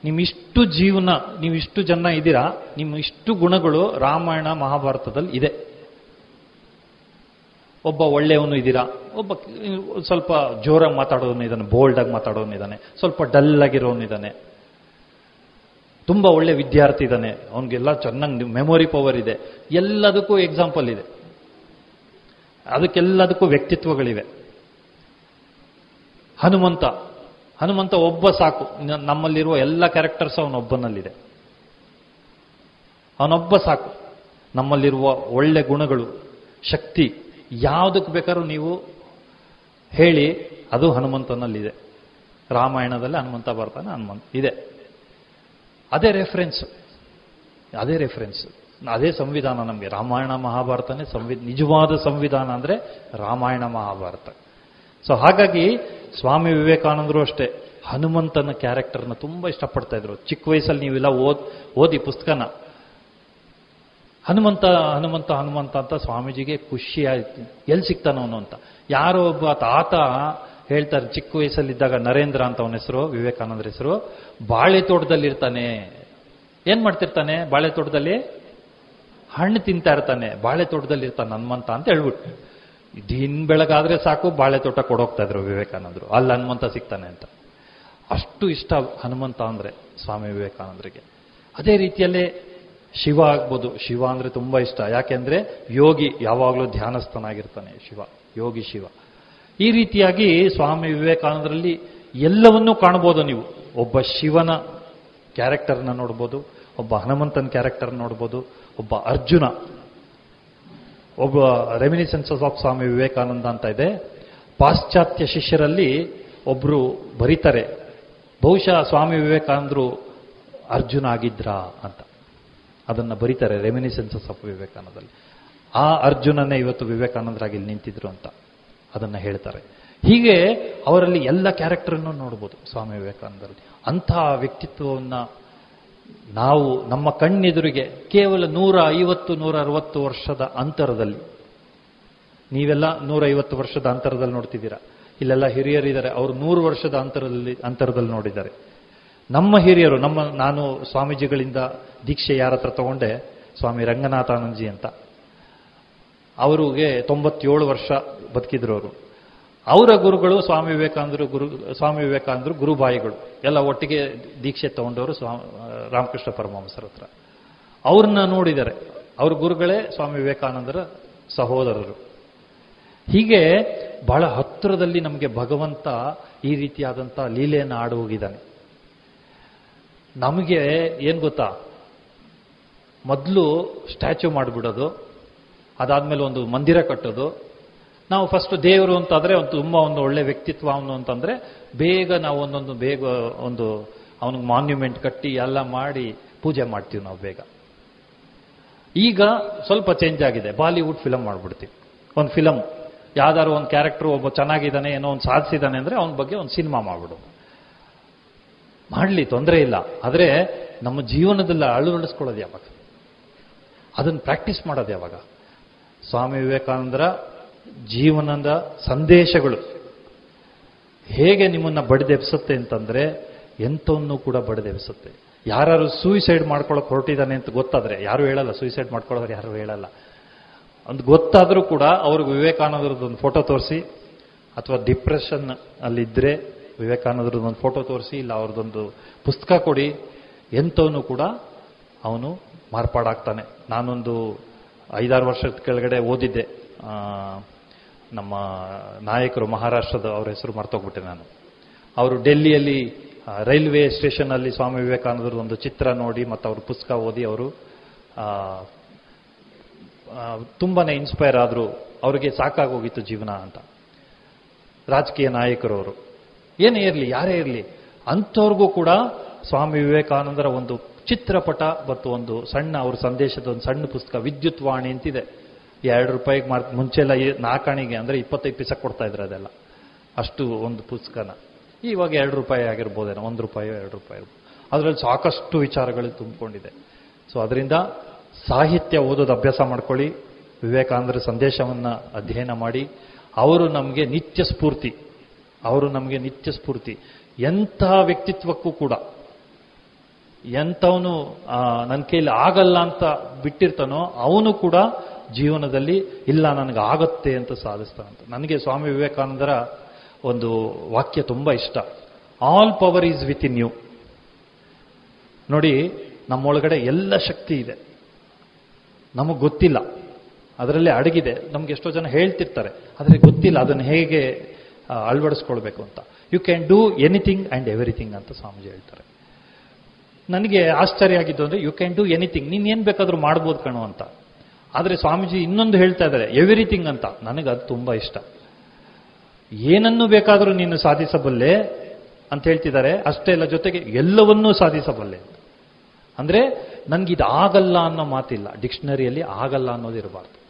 ನಿಮ್ಮಿಷ್ಟು ಜೀವನ, ನೀವಿಷ್ಟು ಜನ ಇದ್ದೀರಾ ನಿಮ್ಮ ಇಷ್ಟು ಗುಣಗಳು ರಾಮಾಯಣ ಮಹಾಭಾರತದಲ್ಲಿ ಇದೆ. ಒಬ್ಬ ಒಳ್ಳೆಯವನು ಇದ್ದೀರಾ? ಒಬ್ಬ ಸ್ವಲ್ಪ ಜೋರಾಗಿ ಮಾತಾಡೋನು ಇದ್ದಾನೆ ಬೋಲ್ಡಾಗಿ ಮಾತಾಡೋನು ಇದ್ದಾನೆ, ಸ್ವಲ್ಪ ಡಲ್ ಆಗಿರೋನು ಇದ್ದಾನೆ. ತುಂಬ ಒಳ್ಳೆ ವಿದ್ಯಾರ್ಥಿ ಇದ್ದಾನೆ. ಅವನಿಗೆಲ್ಲ ಚೆನ್ನಾಗಿ ಮೆಮೊರಿ ಪವರ್ ಇದೆ. ಎಲ್ಲದಕ್ಕೂ ಎಕ್ಸಾಂಪಲ್ ಇದೆ. ಅದಕ್ಕೆಲ್ಲದಕ್ಕೂ ವ್ಯಕ್ತಿತ್ವಗಳಿವೆ. ಹನುಮಂತ ಹನುಮಂತ ಒಬ್ಬ ಸಾಕು. ನಮ್ಮಲ್ಲಿರುವ ಎಲ್ಲ ಕ್ಯಾರೆಕ್ಟರ್ಸ್ ಅವನೊಬ್ಬನಲ್ಲಿದೆ. ಅವನೊಬ್ಬ ಸಾಕು. ನಮ್ಮಲ್ಲಿರುವ ಒಳ್ಳೆ ಗುಣಗಳು, ಶಕ್ತಿ ಯಾವುದಕ್ಕೆ ಬೇಕಾದ್ರೂ ನೀವು ಹೇಳಿ, ಅದು ಹನುಮಂತನಲ್ಲಿದೆ. ರಾಮಾಯಣದಲ್ಲಿ ಹನುಮಂತ ಬರ್ತಾನೆ, ಹನುಮಂತ ಇದೆ. ಅದೇ ರೆಫರೆನ್ಸ್ ಅದೇ ರೆಫರೆನ್ಸ್ ಅದೇ ಸಂವಿಧಾನ ನಮಗೆ. ರಾಮಾಯಣ ಮಹಾಭಾರತನೇ ಸಂವಿ, ನಿಜವಾದ ಸಂವಿಧಾನ ಅಂದರೆ ರಾಮಾಯಣ ಮಹಾಭಾರತ. ಸೊ ಹಾಗಾಗಿ ಸ್ವಾಮಿ ವಿವೇಕಾನಂದರು ಅಷ್ಟೇ ಹನುಮಂತನ ಕ್ಯಾರೆಕ್ಟರ್ನ ತುಂಬ ಇಷ್ಟಪಡ್ತಾ ಇದ್ರು. ಚಿಕ್ಕ ವಯಸ್ಸಲ್ಲಿ ನೀವೆಲ್ಲ ಓದ್, ಓದಿ ಪುಸ್ತಕನ. ಹನುಮಂತ ಹನುಮಂತ ಹನುಮಂತ ಅಂತ ಸ್ವಾಮೀಜಿಗೆ ಆಯ್ತು ಎಲ್ಲಿ ಸಿಗ್ತಾನವನು ಅಂತ. ಯಾರೋ ಒಬ್ಬ ತಾತ ಹೇಳ್ತಾರೆ, ಚಿಕ್ಕ ವಯಸ್ಸಲ್ಲಿದ್ದಾಗ ನರೇಂದ್ರ ಅಂತ ಅವನ ಹೆಸರು, ವಿವೇಕಾನಂದರ ಹೆಸರು ಬಾಳೆ ತೋಟದಲ್ಲಿ ಇರ್ತಾನೆ ಏನ್ ಮಾಡ್ತಿರ್ತಾನೆ? ಬಾಳೆ ತೋಟದಲ್ಲಿ ಹಣ್ಣು ತಿಂತಾ ಇರ್ತಾನೆ. ಬಾಳೆ ತೋಟದಲ್ಲಿ ಇರ್ತಾನೆ ಹನುಮಂತ ಅಂತ ಹೇಳ್ಬಿಟ್ಟು. ದಿನ ಬೆಳಗಾದ್ರೆ ಸಾಕು ಬಾಳೆ ತೋಟ ಕೊಡೋಗ್ತಾ ಇದ್ರು ವಿವೇಕಾನಂದರು. ಅಲ್ಲಿ ಹನುಮಂತ ಸಿಗ್ತಾನೆ ಅಂತ. ಅಷ್ಟು ಇಷ್ಟ ಹನುಮಂತ ಅಂದ್ರೆ ಸ್ವಾಮಿ ವಿವೇಕಾನಂದರಿಗೆ. ಅದೇ ರೀತಿಯಲ್ಲೇ ಶಿವ ಆಗ್ಬೋದು. ಶಿವ ಅಂದರೆ ತುಂಬಾ ಇಷ್ಟ. ಯಾಕೆಂದ್ರೆ ಯೋಗಿ ಯಾವಾಗಲೂ ಧ್ಯಾನಸ್ಥನಾಗಿರ್ತಾನೆ ಶಿವ, ಯೋಗಿ ಶಿವ. ಈ ರೀತಿಯಾಗಿ ಸ್ವಾಮಿ ವಿವೇಕಾನಂದರಲ್ಲಿ ಎಲ್ಲವನ್ನೂ ಕಾಣಬಹುದು ನೀವು. ಒಬ್ಬ ಶಿವನ ಕ್ಯಾರೆಕ್ಟರ್ನ ನೋಡ್ಬೋದು, ಒಬ್ಬ ಹನುಮಂತನ ಕ್ಯಾರೆಕ್ಟರ್ ನೋಡ್ಬೋದು, ಒಬ್ಬ ಅರ್ಜುನ, ಒಬ್ಬ ರೆಮಿನಿಸೆನ್ಸಸ್ ಆಫ್ ಸ್ವಾಮಿ ವಿವೇಕಾನಂದ ಅಂತ ಇದೆ. ಪಾಶ್ಚಾತ್ಯ ಶಿಷ್ಯರಲ್ಲಿ ಒಬ್ಬರು ಬರೀತಾರೆ, ಬಹುಶಃ ಸ್ವಾಮಿ ವಿವೇಕಾನಂದರು ಅರ್ಜುನ ಆಗಿದ್ರಾ ಅಂತ. ಅದನ್ನ ಬರೀತಾರೆ ರೆಮಿನಿಸೆನ್ಸಸ್ ಆಫ್ ವಿವೇಕಾನಂದಲ್ಲಿ ಆ ಅರ್ಜುನನೇ ಇವತ್ತು ವಿವೇಕಾನಂದರಾಗಿ ನಿಂತಿದ್ರು ಅಂತ ಅದನ್ನು ಹೇಳ್ತಾರೆ. ಹೀಗೆ ಅವರಲ್ಲಿ ಎಲ್ಲ ಕ್ಯಾರೆಕ್ಟರನ್ನು ನೋಡ್ಬೋದು ಸ್ವಾಮಿ ವಿವೇಕಾನಂದರಲ್ಲಿ. ಅಂತಹ ವ್ಯಕ್ತಿತ್ವವನ್ನು ನಾವು ನಮ್ಮ ಕಣ್ಣೆದುರಿಗೆ ಕೇವಲ ನೂರ ಐವತ್ತು ನೂರ ಅರವತ್ತು ವರ್ಷದ ಅಂತರದಲ್ಲಿ, ನೀವೆಲ್ಲ ನೂರ ಐವತ್ತು ವರ್ಷದ ಅಂತರದಲ್ಲಿ ನೋಡ್ತಿದ್ದೀರಾ? ಇಲ್ಲೆಲ್ಲ ಹಿರಿಯರಿದ್ದಾರೆ, ಅವರು ನೂರು ವರ್ಷದ ಅಂತರದಲ್ಲಿ ಅಂತರದಲ್ಲಿ ನೋಡಿದ್ದಾರೆ. ನಮ್ಮ ಹಿರಿಯರು, ನಮ್ಮ ನಾನು ಸ್ವಾಮೀಜಿಗಳಿಂದ ದೀಕ್ಷೆ ಯಾರ ಹತ್ರ ತಗೊಂಡೆ, ಸ್ವಾಮಿ ರಂಗನಾಥಾನಂದಜಿ ಅಂತ. ಅವರಿಗೆ ತೊಂಬತ್ತೇಳು ವರ್ಷ ಬದುಕಿದ್ರು ಅವರು. ಅವರ ಗುರುಗಳು ಸ್ವಾಮಿ ವಿವೇಕಾನಂದರು ಗುರು, ಸ್ವಾಮಿ ವಿವೇಕಾನಂದರು ಗುರುಬಾಯಿಗಳು. ಎಲ್ಲ ಒಟ್ಟಿಗೆ ದೀಕ್ಷೆ ತಗೊಂಡವರು ಸ್ವಾಮಿ ರಾಮಕೃಷ್ಣ ಪರಮಹಂಸರ ಹತ್ರ. ಅವ್ರನ್ನ ನೋಡಿದ್ದಾರೆ ಅವ್ರ ಗುರುಗಳೇ ಸ್ವಾಮಿ ವಿವೇಕಾನಂದರ ಸಹೋದರರು. ಹೀಗೆ ಬಹಳ ಹತ್ತಿರದಲ್ಲಿ ನಮಗೆ ಭಗವಂತ ಈ ರೀತಿಯಾದಂಥ ಲೀಲೆಯನ್ನು ಆಡೋಗಿದ್ದಾನೆ ನಮಗೆ ಏನು ಗೊತ್ತಾ? ಮೊದಲು ಸ್ಟ್ಯಾಚ್ಯೂ ಮಾಡಿಬಿಡೋದು, ಅದಾದಮೇಲೆ ಒಂದು ಮಂದಿರ ಕಟ್ಟೋದು. ನಾವು ಫಸ್ಟ್ ದೇವರು ಅಂತಾದರೆ ಒಂದು ತುಂಬ ಒಂದು ಒಳ್ಳೆ ವ್ಯಕ್ತಿತ್ವ ಅವನು ಅಂತಂದರೆ ಬೇಗ ನಾವು ಒಂದೊಂದು ಬೇಗ ಒಂದು ಅವನಿಗೆ ಮಾನ್ಯುಮೆಂಟ್ ಕಟ್ಟಿ ಎಲ್ಲ ಮಾಡಿ ಪೂಜೆ ಮಾಡ್ತೀವಿ ನಾವು ಬೇಗ. ಈಗ ಸ್ವಲ್ಪ ಚೇಂಜ್ ಆಗಿದೆ. ಬಾಲಿವುಡ್ ಫಿಲಮ್ ಮಾಡಿಬಿಡ್ತೀವಿ. ಒಂದು ಫಿಲಮ್ ಯಾವ್ದಾದ್ರು ಒಂದು ಕ್ಯಾರೆಕ್ಟರ್ ಒಬ್ಬ ಚೆನ್ನಾಗಿದ್ದಾನೆ, ಏನೋ ಒಂದು ಸಾಧಿಸಿದ್ದಾನೆ ಅಂದರೆ ಅವನ ಬಗ್ಗೆ ಒಂದು ಸಿನಿಮಾ ಮಾಡ್ಬಿಡೋದು ಮಾಡಲಿ, ತೊಂದರೆ ಇಲ್ಲ. ಆದರೆ ನಮ್ಮ ಜೀವನದಲ್ಲಿ ಅಳವಡಿಸ್ಕೊಳ್ಳೋದು ಯಾವಾಗ? ಅದನ್ನು ಪ್ರಾಕ್ಟೀಸ್ ಮಾಡೋದು ಯಾವಾಗ? ಸ್ವಾಮಿ ವಿವೇಕಾನಂದರ ಜೀವನದ ಸಂದೇಶಗಳು. ಹೇಗೆ ನಿಮ್ಮನ್ನು ಬಡಿದೆಬ್ಸುತ್ತೆ ಅಂತಂದರೆ, ಎಂಥವನ್ನು ಕೂಡ ಬಡಿದೆಬ್ಸುತ್ತೆ ಯಾರು ಸೂಯಿಸೈಡ್ ಮಾಡ್ಕೊಳಕ್ ಹೊರಟಿದ್ದಾನೆ ಅಂತ ಗೊತ್ತಾದರೆ, ಯಾರು ಹೇಳಲ್ಲ ಸೂಯಿಸೈಡ್ ಮಾಡ್ಕೊಳ್ಳೋರು ಯಾರು ಹೇಳಲ್ಲ. ಅಂತ ಗೊತ್ತಾದರೂ ಕೂಡ ಅವ್ರಿಗೆ ವಿವೇಕಾನಂದರದ್ದು ಫೋಟೋ ತೋರಿಸಿ, ಅಥವಾ ಡಿಪ್ರೆಷನ್ ಅಲ್ಲಿದ್ದರೆ ವಿವೇಕಾನಂದರದ್ದು ಒಂದು ಫೋಟೋ ತೋರಿಸಿ, ಇಲ್ಲ ಅವ್ರದ್ದೊಂದು ಪುಸ್ತಕ ಕೊಡಿ, ಎಂಥವನು ಕೂಡ ಅವನು ಮಾರ್ಪಾಡಾಗ್ತಾನೆ. ನಾನೊಂದು ಐದಾರು ವರ್ಷದ ಕೆಳಗಡೆ ಓದಿದ್ದೆ. ನಮ್ಮ ನಾಯಕರು ಮಹಾರಾಷ್ಟ್ರದ ಅವರ ಹೆಸರು ಮರ್ತೋಗ್ಬಿಟ್ಟೆ ನಾನು. ಅವರು ಡೆಲ್ಲಿಯಲ್ಲಿ ರೈಲ್ವೆ ಸ್ಟೇಷನ್ನಲ್ಲಿ ಸ್ವಾಮಿ ವಿವೇಕಾನಂದರ ಒಂದು ಚಿತ್ರ ನೋಡಿ, ಮತ್ತು ಅವ್ರ ಪುಸ್ತಕ ಓದಿ ಅವರು ತುಂಬಾನೇ ಇನ್ಸ್ಪೈರ್ ಆದರು. ಅವರಿಗೆ ಸಾಕಾಗೋಗಿತ್ತು ಜೀವನ ಅಂತ. ರಾಜಕೀಯ ನಾಯಕರು ಅವರು. ಏನೇ ಇರಲಿ, ಯಾರೇ ಇರಲಿ, ಅಂಥವ್ರಿಗೂ ಕೂಡ ಸ್ವಾಮಿ ವಿವೇಕಾನಂದರ ಒಂದು ಚಿತ್ರಪಟ ಮತ್ತು ಒಂದು ಸಣ್ಣ ಅವ್ರ ಸಂದೇಶದ ಒಂದು ಸಣ್ಣ ಪುಸ್ತಕ, ವಿದ್ಯುತ್ ವಾಣಿ ಅಂತಿದೆ. ಎರಡು ರೂಪಾಯಿಗೆ ಮಾರ್ ಮುಂಚೆಲ್ಲ ನಾಲ್ಕಾಣಿಗೆ ಅಂದರೆ ಇಪ್ಪತ್ತೈದು ಪೈಸೆ ಕೊಡ್ತಾ ಇದ್ರೆ ಅದೆಲ್ಲ. ಅಷ್ಟು ಒಂದು ಪುಸ್ತಕನ. ಇವಾಗ ಎರಡು ರೂಪಾಯಿ ಆಗಿರ್ಬೋದೇನೋ, ಒಂದು ರೂಪಾಯಿ, ಎರಡು ರೂಪಾಯಿ. ಅದರಲ್ಲಿ ಸಾಕಷ್ಟು ವಿಚಾರಗಳು ತುಂಬಿಕೊಂಡಿದೆ. ಸೊ ಅದರಿಂದ ಸಾಹಿತ್ಯ ಓದೋದು ಅಭ್ಯಾಸ ಮಾಡ್ಕೊಳ್ಳಿ, ವಿವೇಕಾನಂದರ ಸಂದೇಶವನ್ನು ಅಧ್ಯಯನ ಮಾಡಿ, ಅವರು ನಮಗೆ ನಿತ್ಯ ಸ್ಫೂರ್ತಿ. ಅವರು ನಮಗೆ ನಿತ್ಯ ಸ್ಫೂರ್ತಿ. ಎಂತಹ ವ್ಯಕ್ತಿತ್ವಕ್ಕೂ ಕೂಡ, ಎಂಥವನು ನನ್ನ ಕೈಲಿ ಆಗಲ್ಲ ಅಂತ ಬಿಟ್ಟಿರ್ತಾನೋ ಅವನು ಕೂಡ ಜೀವನದಲ್ಲಿ, ಇಲ್ಲ, ನನಗೆ ಆಗತ್ತೆ ಅಂತ ಸಾಧಿಸ್ತಾನಂತ ನನಗೆ ಸ್ವಾಮಿ ವಿವೇಕಾನಂದರ ಒಂದು ವಾಕ್ಯ ತುಂಬ ಇಷ್ಟ. All power is within you ನೋಡಿ, ನಮ್ಮೊಳಗಡೆ ಎಲ್ಲ ಶಕ್ತಿ ಇದೆ. ನಮಗೆ ಗೊತ್ತಿಲ್ಲ. ಅದರಲ್ಲಿ ಅಡಗಿದೆ. ನಮ್ಗೆ ಎಷ್ಟೋ ಜನ ಹೇಳ್ತಿರ್ತಾರೆ. ಆದರೆ ಗೊತ್ತಿಲ್ಲ, ಅದನ್ನು ಹೇಗೆ ಅಳವಡಿಸ್ಕೊಳ್ಬೇಕು ಅಂತ. You can do anything and everything ಅಂತ ಸ್ವಾಮೀಜಿ ಹೇಳ್ತಾರೆ. ನನಗೆ ಆಶ್ಚರ್ಯ ಆಗಿದ್ದು ಅಂದರೆ ಯು ಕ್ಯಾನ್ ಡೂ ಎನಿಥಿಂಗ್ ನೀನೇನು ಬೇಕಾದರೂ ಮಾಡ್ಬೋದು ಕಣೋ ಅಂತ. ಆದರೆ ಸ್ವಾಮೀಜಿ ಇನ್ನೊಂದು ಹೇಳ್ತಾ ಇದ್ದಾರೆ ಎವ್ರಿಥಿಂಗ್ ಅಂತ. ನನಗೆ ಅದು ತುಂಬ ಇಷ್ಟ. ಏನನ್ನು ಬೇಕಾದರೂ ನೀನು ಸಾಧಿಸಬಲ್ಲೆ ಅಂತ ಹೇಳ್ತಿದ್ದಾರೆ. ಅಷ್ಟೇ ಅಲ್ಲ, ಜೊತೆಗೆ ಎಲ್ಲವನ್ನೂ ಸಾಧಿಸಬಲ್ಲೆ. ಅಂದರೆ ನನಗಿದು ಆಗಲ್ಲ ಅನ್ನೋ ಮಾತಿಲ್ಲ. ಡಿಕ್ಷನರಿಯಲ್ಲಿ ಆಗಲ್ಲ ಅನ್ನೋದು ಇರಬಾರ್ದು.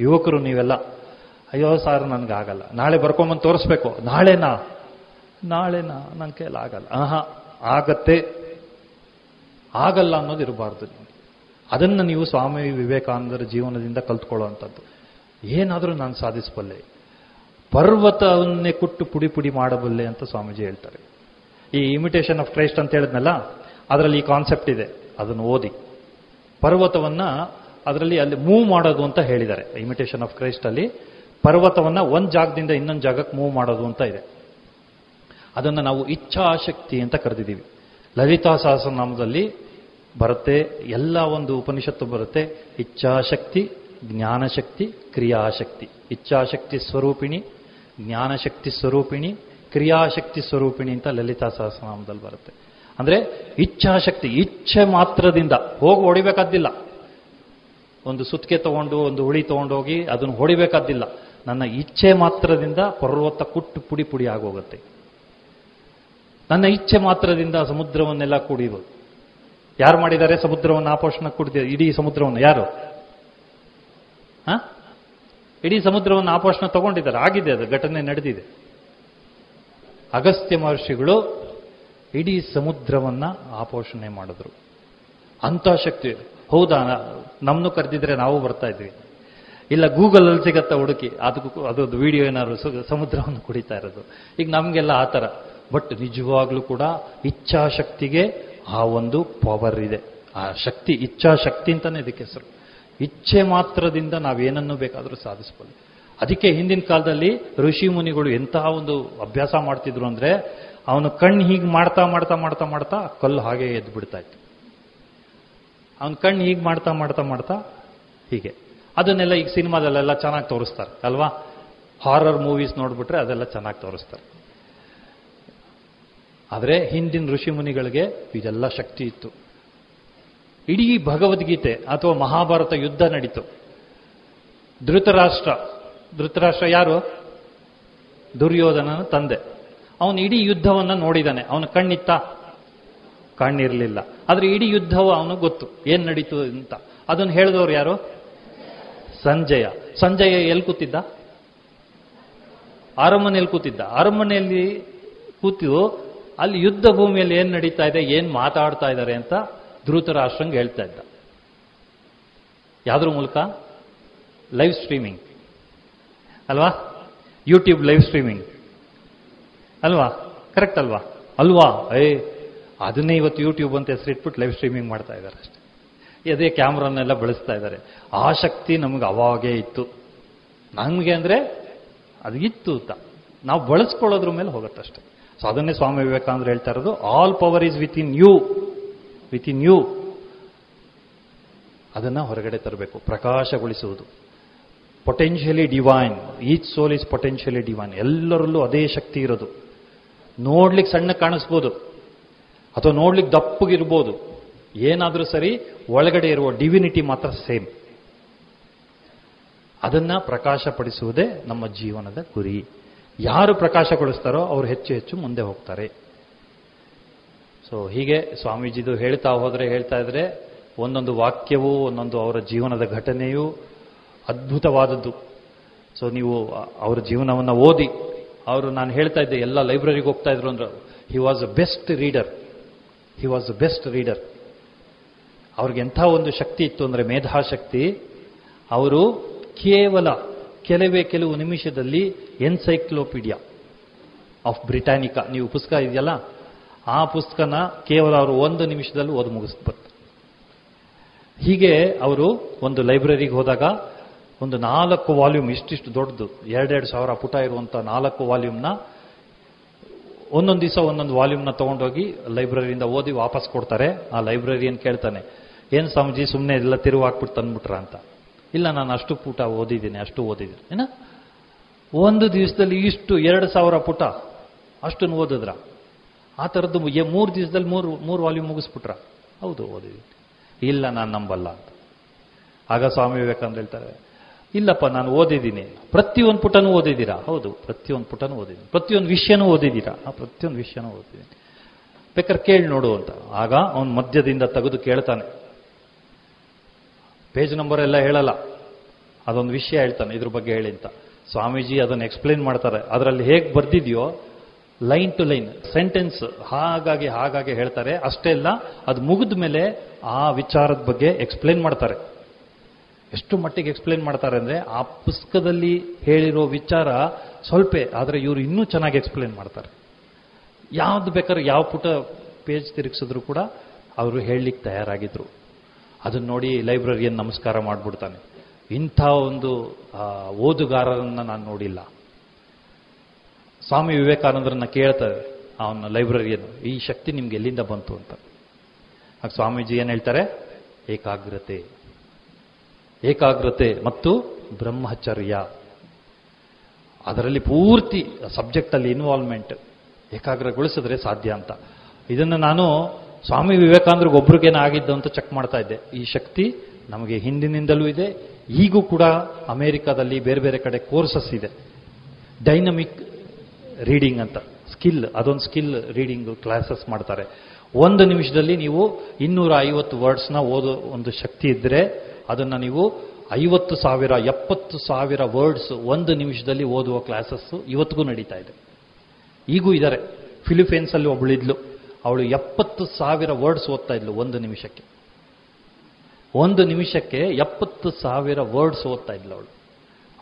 ಯುವಕರು ನೀವೆಲ್ಲ ಅಯ್ಯೋ ಸಾರ್ ನನ್ಗೆ ಆಗಲ್ಲ ನಾಳೆ ಬರ್ಕೊಂಬಂದು ತೋರಿಸ್ಬೇಕು. ನಾಳೆನಾ? ನಾಳೆನಾ? ನನ್ನ ಆಗಲ್ಲ ಆಹಾ, ಆಗತ್ತೆ. ಆಗಲ್ಲ ಅನ್ನೋದು ಇರಬಾರ್ದು ಅದನ್ನು ನೀವು ಸ್ವಾಮಿ ವಿವೇಕಾನಂದರ ಜೀವನದಿಂದ ಕಲ್ತ್ಕೊಳ್ಳುವಂಥದ್ದು. ಏನಾದರೂ ನಾನು ಸಾಧಿಸಬಲ್ಲೆ. ಪರ್ವತವನ್ನೇ ಕೊಟ್ಟು ಪುಡಿ ಪುಡಿ ಮಾಡಬಲ್ಲೆ ಅಂತ ಸ್ವಾಮೀಜಿ ಹೇಳ್ತಾರೆ. ಈ ಇಮಿಟೇಷನ್ ಆಫ್ ಕ್ರೈಸ್ಟ್ ಅಂತ ಹೇಳಿದ್ನಲ್ಲ, ಅದರಲ್ಲಿ ಈ ಕಾನ್ಸೆಪ್ಟ್ ಇದೆ. ಅದನ್ನು ಓದಿ. ಪರ್ವತವನ್ನು ಅದರಲ್ಲಿ ಅಲ್ಲಿ ಮೂವ್ ಮಾಡೋದು ಅಂತ ಹೇಳಿದ್ದಾರೆ. ಇಮಿಟೇಷನ್ ಆಫ್ ಕ್ರೈಸ್ಟ್ ಅಲ್ಲಿ ಪರ್ವತವನ್ನ ಒಂದು ಜಾಗದಿಂದ ಇನ್ನೊಂದು ಜಾಗಕ್ಕೆ ಮೂವ್ ಮಾಡೋದು ಅಂತ ಇದೆ. ಅದನ್ನು ನಾವು ಇಚ್ಛಾಶಕ್ತಿ ಅಂತ ಕರೆದಿದ್ದೀವಿ. ಲಲಿತಾ ಸಹಸ್ರನಾಮದಲ್ಲಿ ಬರುತ್ತೆ, ಎಲ್ಲ ಒಂದು ಉಪನಿಷತ್ತು ಬರುತ್ತೆ, ಇಚ್ಛಾಶಕ್ತಿ, ಜ್ಞಾನಶಕ್ತಿ, ಕ್ರಿಯಾಶಕ್ತಿ. ಇಚ್ಛಾಶಕ್ತಿ ಸ್ವರೂಪಿಣಿ, ಜ್ಞಾನಶಕ್ತಿ ಸ್ವರೂಪಿಣಿ, ಕ್ರಿಯಾಶಕ್ತಿ ಸ್ವರೂಪಿಣಿ ಅಂತ ಲಲಿತಾ ಸಹಸ್ರನಾಮದಲ್ಲಿ ಬರುತ್ತೆ. ಅಂದ್ರೆ ಇಚ್ಛಾಶಕ್ತಿ, ಇಚ್ಛೆ ಮಾತ್ರದಿಂದ ಹೋಗಿ ಹೊಡಿಬೇಕಾದ್ದಿಲ್ಲ. ಒಂದು ಸುತ್ತಿಗೆ ತಗೊಂಡು, ಒಂದು ಹುಳಿ ತಗೊಂಡೋಗಿ ಅದನ್ನು ಹೊಡಿಬೇಕಾದ್ದಿಲ್ಲ. ನನ್ನ ಇಚ್ಛೆ ಮಾತ್ರದಿಂದ ಪರ್ವತ ಕುಟ್ಟು ಪುಡಿ ಪುಡಿ ಆಗೋಗುತ್ತೆ. ನನ್ನ ಇಚ್ಛೆ ಮಾತ್ರದಿಂದ ಸಮುದ್ರವನ್ನೆಲ್ಲ ಕುಡಿಬೋದು ಯಾರು ಮಾಡಿದ್ದಾರೆ ಸಮುದ್ರವನ್ನು ಆಪೋಷಣ ಕುಡಿದ? ಇಡೀ ಸಮುದ್ರವನ್ನು. ಯಾರು? ಇಡೀ ಸಮುದ್ರವನ್ನು ಆಪೋಷಣ ತಗೊಂಡಿದ್ದಾರೆ. ಆಗಿದೆ ಅದು, ಘಟನೆ ನಡೆದಿದೆ. ಅಗಸ್ತ್ಯ ಮಹರ್ಷಿಗಳು ಇಡೀ ಸಮುದ್ರವನ್ನ ಆಪೋಷಣೆ ಮಾಡಿದ್ರು. ಅಂತ ಶಕ್ತಿ. ಹೌದಾ? ನಮ್ಮನ್ನು ಕರೆದಿದ್ರೆ ನಾವು ಬರ್ತಾ ಇದ್ವಿ. ಇಲ್ಲ, ಗೂಗಲಲ್ಲಿ ಸಿಗತ್ತ ಹುಡುಕಿ. ಅದಕ್ಕೂ ಅದೊಂದು ವಿಡಿಯೋ ಏನಾದ್ರು ಸಮುದ್ರವನ್ನು ಕುಡಿತಾ ಇರೋದು. ಈಗ ನಮಗೆಲ್ಲ ಆ ಥರ. ಬಟ್ ನಿಜವಾಗ್ಲೂ ಕೂಡ ಇಚ್ಛಾಶಕ್ತಿಗೆ ಆ ಒಂದು ಪವರ್ ಇದೆ. ಆ ಶಕ್ತಿ, ಇಚ್ಛಾಶಕ್ತಿ ಅಂತಲೇ ಇದಕ್ಕೆ ಹೆಸರು. ಇಚ್ಛೆ ಮಾತ್ರದಿಂದ ನಾವೇನನ್ನು ಬೇಕಾದರೂ ಸಾಧಿಸ್ಬೋದು. ಅದಕ್ಕೆ ಹಿಂದಿನ ಕಾಲದಲ್ಲಿ ಋಷಿ ಮುನಿಗಳು ಎಂತಹ ಒಂದು ಅಭ್ಯಾಸ ಮಾಡ್ತಿದ್ರು ಅಂದ್ರೆ, ಅವನು ಕಣ್ಣು ಹೀಗೆ ಮಾಡ್ತಾ ಮಾಡ್ತಾ ಮಾಡ್ತಾ ಮಾಡ್ತಾ ಕಲ್ಲು ಹಾಗೆ ಎದ್ದು ಬಿಡ್ತಾ ಇತ್ತು. ಅವನ ಕಣ್ಣು ಹೀಗೆ ಮಾಡ್ತಾ ಮಾಡ್ತಾ ಮಾಡ್ತಾ ಹೀಗೆ. ಅದನ್ನೆಲ್ಲ ಈಗ ಸಿನಿಮಾದಲ್ಲೆಲ್ಲ ಚೆನ್ನಾಗಿ ತೋರಿಸ್ತಾರೆ, ಅಲ್ವಾ? ಹಾರರ್ ಮೂವೀಸ್ ನೋಡ್ಬಿಟ್ರೆ ಅದೆಲ್ಲ ಚೆನ್ನಾಗಿ ತೋರಿಸ್ತಾರೆ. ಆದರೆ ಹಿಂದಿನ ಋಷಿ ಮುನಿಗಳಿಗೆ ಇದೆಲ್ಲ ಶಕ್ತಿ ಇತ್ತು. ಇಡೀ ಭಗವದ್ಗೀತೆ ಅಥವಾ ಮಹಾಭಾರತ ಯುದ್ಧ ನಡೀತು. ಧೃತರಾಷ್ಟ್ರ ಧೃತರಾಷ್ಟ್ರ ಯಾರು? ದುರ್ಯೋಧನನ ತಂದೆ. ಅವನು ಇಡೀ ಯುದ್ಧವನ್ನ ನೋಡಿದಾನೆ. ಅವನ ಕಣ್ಣಿತ್ತ ಕಣ್ಣಿರಲಿಲ್ಲ. ಆದರೆ ಇಡೀ ಯುದ್ಧವು ಅವನು ಗೊತ್ತು. ಏನು ನಡೀತು ಅಂತ. ಅದನ್ನು ಹೇಳಿದವರು ಯಾರು? ಸಂಜಯ. ಸಂಜಯ ಎಲ್ಲಿ ಕೂತಿದ್ದ? ಅರಮನೆಯಲ್ಲಿ ಕೂತಿದ್ದ. ಅರಮನೆಯಲ್ಲಿ ಕೂತು ಅಲ್ಲಿ ಯುದ್ಧ ಭೂಮಿಯಲ್ಲಿ ಏನ್ ನಡೀತಾ ಇದೆ, ಏನ್ ಮಾತಾಡ್ತಾ ಇದ್ದಾರೆ ಅಂತ ಧೃತರಾಷ್ಟ್ರಂಗೆ ಹೇಳ್ತಾ ಇದ್ದ. ಯಾವ್ದ್ರ ಮೂಲಕ? ಲೈವ್ ಸ್ಟ್ರೀಮಿಂಗ್ ಅಲ್ವಾ? ಯೂಟ್ಯೂಬ್ ಲೈವ್ ಸ್ಟ್ರೀಮಿಂಗ್ ಅಲ್ವಾ? ಕರೆಕ್ಟ್ ಅಲ್ವಾ? ಅಲ್ವಾ? ಏ, ಅದನ್ನೇ ಇವತ್ತು ಯೂಟ್ಯೂಬ್ ಅಂತ ಹೆಸರಿಟ್ಬಿಟ್ಟು ಲೈವ್ ಸ್ಟ್ರೀಮಿಂಗ್ ಮಾಡ್ತಾ ಇದ್ದಾರೆ ಅದೇ ಕ್ಯಾಮ್ರಾನೆಲ್ಲ ಬಳಸ್ತಾ ಇದ್ದಾರೆ. ಆ ಶಕ್ತಿ ನಮ್ಗೆ ಅವಾಗೇ ಇತ್ತು. ನಮಗೆ ಅಂದರೆ ಅದು ಇತ್ತು ಅಂತ. ನಾವು ಬಳಸ್ಕೊಳ್ಳೋದ್ರ ಮೇಲೆ ಹೋಗುತ್ತಷ್ಟೆ. ಸೊ ಅದನ್ನೇ ಸ್ವಾಮಿ ವಿವೇಕಾನಂದರು ಹೇಳ್ತಾ ಇರೋದು all power is within you within you ಅದನ್ನು ಹೊರಗಡೆ ತರಬೇಕು, ಪ್ರಕಾಶಗೊಳಿಸುವುದು. Potentially divine each soul is potentially divine ಎಲ್ಲರಲ್ಲೂ ಅದೇ ಶಕ್ತಿ ಇರೋದು. ನೋಡ್ಲಿಕ್ಕೆ ಸಣ್ಣ ಕಾಣಿಸ್ಬೋದು. ಅಥವಾ ನೋಡ್ಲಿಕ್ಕೆ ದಪ್ಪಗಿರ್ಬೋದು. ಏನಾದರೂ ಸರಿ, ಒಳಗಡೆ ಇರುವ ಡಿವಿನಿಟಿ ಮಾತ್ರ ಸೇಮ್ ಅದನ್ನ ಪ್ರಕಾಶಪಡಿಸುವುದೇ ನಮ್ಮ ಜೀವನದ ಗುರಿ. ಯಾರು ಪ್ರಕಾಶಗೊಳಿಸ್ತಾರೋ ಅವರು ಹೆಚ್ಚು ಹೆಚ್ಚು ಮುಂದೆ ಹೋಗ್ತಾರೆ. ಸೊ ಹೀಗೆ ಸ್ವಾಮೀಜಿದು ಹೇಳ್ತಾ ಹೋದರೆ ಹೇಳ್ತಾ ಇದ್ರೆ, ಒಂದೊಂದು ವಾಕ್ಯವೂ, ಒಂದೊಂದು ಅವರ ಜೀವನದ ಘಟನೆಯು ಅದ್ಭುತವಾದದ್ದು. ಸೊ ನೀವು ಅವರ ಜೀವನವನ್ನು ಓದಿ. ಅವರು ನಾನು ಹೇಳ್ತಾ ಇದ್ದೆ, ಎಲ್ಲ ಲೈಬ್ರರಿಗೆ ಹೋಗ್ತಾ ಇದ್ರು ಅಂದ್ರೆ he was a best reader he was a best reader ಅವ್ರಿಗೆ ಎಂಥ ಒಂದು ಶಕ್ತಿ ಇತ್ತು ಅಂದರೆ ಮೇಧಾಶಕ್ತಿ, ಅವರು ಕೇವಲ ಕೆಲವೇ ಕೆಲವು ನಿಮಿಷದಲ್ಲಿ ಎನ್ಸೈಕ್ಲೋಪೀಡಿಯಾ ಆಫ್ ಬ್ರಿಟಾನಿಕಾ. ನೀವು ಪುಸ್ತಕ ಇದೆಯಲ್ಲ? ಆ ಪುಸ್ತಕನ ಕೇವಲ ಅವರು ಒಂದು ನಿಮಿಷದಲ್ಲಿ ಓದಿ ಮುಗಿಸ್ಬೋದು ಹೀಗೆ ಅವರು ಒಂದು ಲೈಬ್ರರಿಗೆ ಹೋದಾಗ ಒಂದು ನಾಲ್ಕು ವಾಲ್ಯೂಮ್, ಇಷ್ಟಿಷ್ಟು ದೊಡ್ಡದು, ಎರಡೆರಡು ಸಾವಿರ ಪುಟ ಇರುವಂಥ ನಾಲ್ಕು ವಾಲ್ಯೂಮ್ನ, ಒಂದೊಂದು ದಿವಸ ಒಂದೊಂದು ವಾಲ್ಯೂಮ್ನ ತಗೊಂಡೋಗಿ ಲೈಬ್ರರಿಯಿಂದ ಓದಿ ವಾಪಸ್ ಕೊಡ್ತಾರೆ. ಆ ಲೈಬ್ರರಿಯನ್ ಕೇಳ್ತಾನೆ ಏನು ಸ್ವಾಮೀಜಿ ಸುಮ್ಮನೆ ಎಲ್ಲ ತಿರುವು ಹಾಕ್ಬಿಟ್ಟು ತಂದ್ಬಿಟ್ರ ಅಂತ? ಇಲ್ಲ, ನಾನು ಅಷ್ಟು ಪುಟ ಓದಿದ್ದೀನಿ, ಅಷ್ಟು ಓದಿದ್ದೀನಿ. ಏನ? ಒಂದು ದಿವಸದಲ್ಲಿ ಇಷ್ಟು, ಎರಡು ಸಾವಿರ ಪುಟ ಅಷ್ಟನ್ನು ಓದಿದ್ರ. ಆ ಥರದ್ದು ಮೂರು ದಿವಸದಲ್ಲಿ ಮೂರು ಮೂರು ವಾಲ್ಯೂಮ್ ಮುಗಿಸ್ಬಿಟ್ರ. ಹೌದು, ಓದಿದ್ದೀನಿ. ಇಲ್ಲ, ನಾನು ನಂಬಲ್ಲ ಅಂತ. ಆಗ ಸ್ವಾಮಿ ವಿವೇಕಾನಂದ ಹೇಳ್ತಾರೆ, ಇಲ್ಲಪ್ಪ, ನಾನು ಓದಿದ್ದೀನಿ. ಪ್ರತಿಯೊಂದು ಪುಟನೂ ಓದಿದ್ದೀರಾ? ಹೌದು, ಪ್ರತಿಯೊಂದು ಪುಟನೂ ಓದಿದ್ದೀನಿ. ಪ್ರತಿಯೊಂದು ವಿಷಯನೂ ಓದಿದ್ದೀರಾ? ಆ, ಪ್ರತಿಯೊಂದು ವಿಷಯನೂ ಓದಿದ್ದೀನಿ. ಬೇಕಾದ್ರೆ ಕೇಳಿ ನೋಡು ಅಂತ. ಆಗ ಅವನು ಮಧ್ಯದಿಂದ ತೆಗೆದು ಕೇಳ್ತಾನೆ. ಪೇಜ್ ನಂಬರ್ ಎಲ್ಲ ಹೇಳಲ್ಲ. ಅದೊಂದು ವಿಷಯ ಹೇಳ್ತಾನೆ, ಇದ್ರ ಬಗ್ಗೆ ಹೇಳಿ ಅಂತ. ಸ್ವಾಮೀಜಿ ಅದನ್ನು ಎಕ್ಸ್ಪ್ಲೇನ್ ಮಾಡ್ತಾರೆ. ಅದರಲ್ಲಿ ಹೇಗೆ ಬರ್ದಿದೆಯೋ ಲೈನ್ ಟು ಲೈನ್ ಸೆಂಟೆನ್ಸ್ ಹಾಗಾಗಿ ಹಾಗಾಗಿ ಹೇಳ್ತಾರೆ. ಅಷ್ಟೇ ಅಲ್ಲ, ಅದು ಮುಗಿದ ಮೇಲೆ ಆ ವಿಚಾರದ ಬಗ್ಗೆ ಎಕ್ಸ್ಪ್ಲೇನ್ ಮಾಡ್ತಾರೆ. ಎಷ್ಟು ಮಟ್ಟಿಗೆ ಎಕ್ಸ್ಪ್ಲೇನ್ ಮಾಡ್ತಾರೆ ಅಂದರೆ, ಆ ಪುಸ್ತಕದಲ್ಲಿ ಹೇಳಿರೋ ವಿಚಾರ ಸ್ವಲ್ಪ, ಆದರೆ ಇವರು ಇನ್ನೂ ಚೆನ್ನಾಗಿ ಎಕ್ಸ್ಪ್ಲೇನ್ ಮಾಡ್ತಾರೆ. ಯಾವ್ದು ಬೇಕಾದ್ರೆ ಯಾವ ಪುಟ ಪೇಜ್ ತಿರುಗಿಸಿದ್ರು ಕೂಡ ಅವರು ಹೇಳಲಿಕ್ಕೆ ತಯಾರಾಗಿದ್ರು. ಅದನ್ನ ನೋಡಿ ಲೈಬ್ರರಿಯನ್ ನಮಸ್ಕಾರ ಮಾಡಿಬಿಡ್ತಾನೆ. ಇಂಥ ಒಂದು ಓದುಗಾರರನ್ನು ನಾನು ನೋಡಿಲ್ಲ. ಸ್ವಾಮಿ ವಿವೇಕಾನಂದರನ್ನ ಕೇಳ್ತಾರೆ ಅವನ ಲೈಬ್ರರಿಯನ್ನು ಈ ಶಕ್ತಿ ನಿಮ್ಗೆ ಎಲ್ಲಿಂದ ಬಂತು ಅಂತ. ಆಗ ಸ್ವಾಮೀಜಿ ಏನು ಹೇಳ್ತಾರೆ? ಏಕಾಗ್ರತೆ. ಏಕಾಗ್ರತೆ ಮತ್ತು ಬ್ರಹ್ಮಚರ್ಯ. ಅದರಲ್ಲಿ ಪೂರ್ತಿ ಸಬ್ಜೆಕ್ಟಲ್ಲಿ ಇನ್ವಾಲ್ವ್ಮೆಂಟ್ ಏಕಾಗ್ರಗೊಳಿಸಿದ್ರೆ ಸಾಧ್ಯ ಅಂತ. ಇದನ್ನು ನಾನು ಸ್ವಾಮಿ ವಿವೇಕಾನಂದ್ರಿಗೆ ಒಬ್ರಿಗೇನ ಆಗಿದ್ದು ಅಂತ ಚೆಕ್ ಮಾಡ್ತಾ ಇದ್ದೆ. ಈ ಶಕ್ತಿ ನಮಗೆ ಹಿಂದಿನಿಂದಲೂ ಇದೆ. ಈಗೂ ಕೂಡ ಅಮೆರಿಕಾದಲ್ಲಿ ಬೇರೆ ಬೇರೆ ಕಡೆ ಕೋರ್ಸಸ್ ಇದೆ. ಡೈನಮಿಕ್ ರೀಡಿಂಗ್ ಅಂತ. ಸ್ಕಿಲ್ ಅದೊಂದು ಸ್ಕಿಲ್ ರೀಡಿಂಗ್ ಕ್ಲಾಸಸ್ ಮಾಡ್ತಾರೆ. ಒಂದು ನಿಮಿಷದಲ್ಲಿ ನೀವು ಇನ್ನೂರ ಐವತ್ತು ವರ್ಡ್ಸ್ನ ಓದೋ ಒಂದು ಶಕ್ತಿ ಇದ್ದರೆ ಅದನ್ನು ನೀವು ಐವತ್ತು ಸಾವಿರ, ಎಪ್ಪತ್ತು ಸಾವಿರ ವರ್ಡ್ಸ್ ಒಂದು ನಿಮಿಷದಲ್ಲಿ ಓದುವ ಕ್ಲಾಸಸ್ಸು ಇವತ್ತಿಗೂ ನಡೀತಾ ಇದೆ. ಈಗೂ ಇದ್ದಾರೆ ಫಿಲಿಪೈನ್ಸಲ್ಲಿ ಒಬ್ಬಳಿದ್ಲು ಅವಳು ಎಪ್ಪತ್ತು ಸಾವಿರ ವರ್ಡ್ಸ್ ಓದ್ತಾ ಇದ್ಲು ಒಂದು ನಿಮಿಷಕ್ಕೆ. ಒಂದು ನಿಮಿಷಕ್ಕೆ ಎಪ್ಪತ್ತು ಸಾವಿರ ವರ್ಡ್ಸ್ ಓದ್ತಾ ಇದ್ಲು ಅವಳು.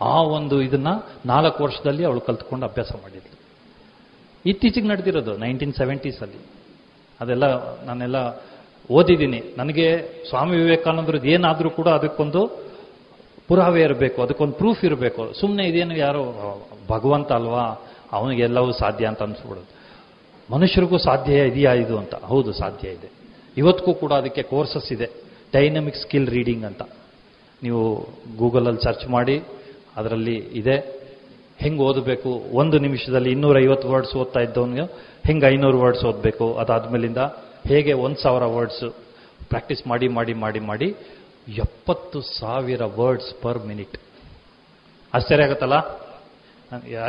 ಆ ಒಂದು ಇದನ್ನ ನಾಲ್ಕು ವರ್ಷದಲ್ಲಿ ಅವಳು ಕಲ್ತ್ಕೊಂಡು ಅಭ್ಯಾಸ ಮಾಡಿದ್ಲು. ಇತ್ತೀಚೆಗೆ ನಡೆದಿರೋದು ನೈನ್ಟೀನ್ ಸೆವೆಂಟೀಸಲ್ಲಿ ಅದೆಲ್ಲ ನಾನೆಲ್ಲ ಓದಿದ್ದೀನಿ. ನನಗೆ ಸ್ವಾಮಿ ವಿವೇಕಾನಂದರದ್ದು ಏನಾದರೂ ಕೂಡ ಅದಕ್ಕೊಂದು ಪುರಾವೆ ಇರಬೇಕು, ಅದಕ್ಕೊಂದು ಪ್ರೂಫ್ ಇರಬೇಕು. ಸುಮ್ಮನೆ ಇದೇನು ಯಾರೋ ಭಗವಂತ ಅಲ್ವಾ? ಅವನಿಗೆಲ್ಲವೂ ಸಾಧ್ಯ ಅಂತ ಅನ್ಸ್ಬಿಡೋದು ಮನುಷ್ಯರಿಗೂ ಸಾಧ್ಯ ಇದೆಯಾ ಇದು ಅಂತ. ಹೌದು, ಸಾಧ್ಯ ಇದೆ. ಇವತ್ತಿಗೂ ಕೂಡ ಅದಕ್ಕೆ ಕೋರ್ಸಸ್ ಇದೆ. ಡೈನಮಿಕ್ ಸ್ಕಿಲ್ ರೀಡಿಂಗ್ ಅಂತ. ನೀವು ಗೂಗಲಲ್ಲಿ ಸರ್ಚ್ ಮಾಡಿ, ಅದರಲ್ಲಿ ಇದೆ. ಹೆಂಗೆ ಓದಬೇಕು? ಒಂದು ನಿಮಿಷದಲ್ಲಿ ಇನ್ನೂರೈವತ್ತು ವರ್ಡ್ಸ್ ಓದ್ತಾ ಇದ್ದವನಿಗೆ ಹೆಂಗೆ ಐನೂರು ವರ್ಡ್ಸ್ ಓದಬೇಕು? ಅದಾದ್ಮೇಲಿಂದ ಹೇಗೆ ಒಂದು ಸಾವಿರ ವರ್ಡ್ಸ್ ಪ್ರಾಕ್ಟೀಸ್ ಮಾಡಿ ಮಾಡಿ ಮಾಡಿ ಮಾಡಿ ಎಪ್ಪತ್ತು ಸಾವಿರ ವರ್ಡ್ಸ್ ಪರ್ ಮಿನಿಟ್ ಆಶ್ಚರ್ಯ ಆಗುತ್ತಲ್ಲ?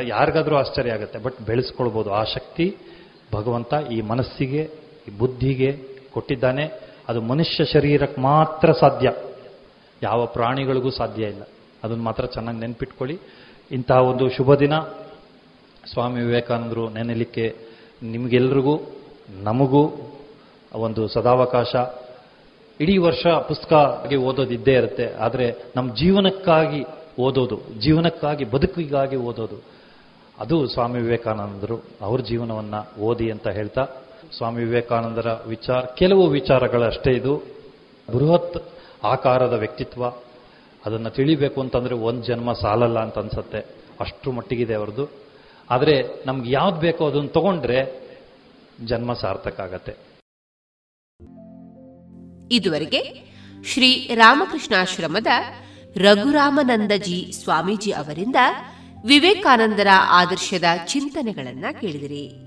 ಯಾರಿಗಾದರೂ ಆಶ್ಚರ್ಯ ಆಗುತ್ತೆ. ಬಟ್ ಬೆಳೆಸ್ಕೊಳ್ಬೋದು. ಆ ಶಕ್ತಿ ಭಗವಂತ ಈ ಮನಸ್ಸಿಗೆ, ಈ ಬುದ್ಧಿಗೆ ಕೊಟ್ಟಿದ್ದಾನೆ. ಅದು ಮನುಷ್ಯ ಶರೀರಕ್ಕೆ ಮಾತ್ರ ಸಾಧ್ಯ. ಯಾವ ಪ್ರಾಣಿಗಳಿಗೂ ಸಾಧ್ಯ ಇಲ್ಲ. ಅದನ್ನು ಮಾತ್ರ ಚೆನ್ನಾಗಿ ನೆನ್ಪಿಟ್ಕೊಳ್ಳಿ. ಇಂತಹ ಒಂದು ಶುಭ ದಿನ. ಸ್ವಾಮಿ ವಿವೇಕಾನಂದರು ನೆನೆಲಿಕ್ಕೆ ನಿಮಗೆಲ್ರಿಗೂ, ನಮಗೂ ಒಂದು ಸದಾವಕಾಶ. ಇಡೀ ವರ್ಷ ಪುಸ್ತಕ ಓದೋದು ಇದ್ದೇ ಇರುತ್ತೆ. ಆದರೆ ನಮ್ಮ ಜೀವನಕ್ಕಾಗಿ ಓದೋದು, ಜೀವನಕ್ಕಾಗಿ ಬದುಕಿಗಾಗಿ ಓದೋದು. ಅದು ಸ್ವಾಮಿ ವಿವೇಕಾನಂದರು ಅವ್ರ ಜೀವನವನ್ನ ಓದಿ ಅಂತ ಹೇಳ್ತಾ, ಸ್ವಾಮಿ ವಿವೇಕಾನಂದರ ವಿಚಾರ, ಕೆಲವು ವಿಚಾರಗಳಷ್ಟೇ ಇದು. ಬೃಹತ್ ಆಕಾರದ ವ್ಯಕ್ತಿತ್ವ, ಅದನ್ನು ತಿಳಿಬೇಕು ಅಂತಂದ್ರೆ ಒಂದು ಜನ್ಮ ಸಾಲಲ್ಲ ಅಂತ ಅನ್ಸತ್ತೆ. ಅಷ್ಟು ಮಟ್ಟಿಗಿದೆ ಅವ್ರದ್ದು ಆದರೆ ನಮ್ಗೆ ಯಾವ್ದು ಬೇಕೋ ಅದನ್ನು ತಗೊಂಡ್ರೆ ಜನ್ಮ ಸಾರ್ಥಕ ಆಗತ್ತೆ ಇದುವರೆಗೆ ಶ್ರೀ ರಾಮಕೃಷ್ಣಾಶ್ರಮದ ರಘುರಾಮನಂದಜಿ ಸ್ವಾಮೀಜಿ ಅವರಿಂದ ವಿವೇಕಾನಂದರ ಆದರ್ಶದ ಚಿಂತನೆಗಳನ್ನ ಕೇಳಿದಿರಿ.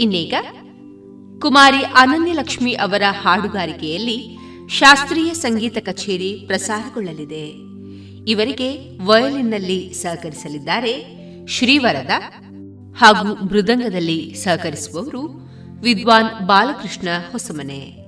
ಇನ್ನೀಗ ಕುಮಾರಿ ಅನನ್ಯಲಕ್ಷ್ಮಿ ಅವರ ಹಾಡುಗಾರಿಕೆಯಲ್ಲಿ ಶಾಸ್ತ್ರೀಯ ಸಂಗೀತ ಕಚೇರಿ ಪ್ರಸಾರಗೊಳ್ಳಲಿದೆ. ಇವರಿಗೆ ವಯಲಿನ್ನಲ್ಲಿ ಸಹಕರಿಸಲಿದ್ದಾರೆ ಶ್ರೀವರದ ಹಾಗೂ ಮೃದಂಗದಲ್ಲಿ ಸಹಕರಿಸುವವರು ವಿದ್ವಾನ್ ಬಾಲಕೃಷ್ಣ ಹೊಸಮನೆ.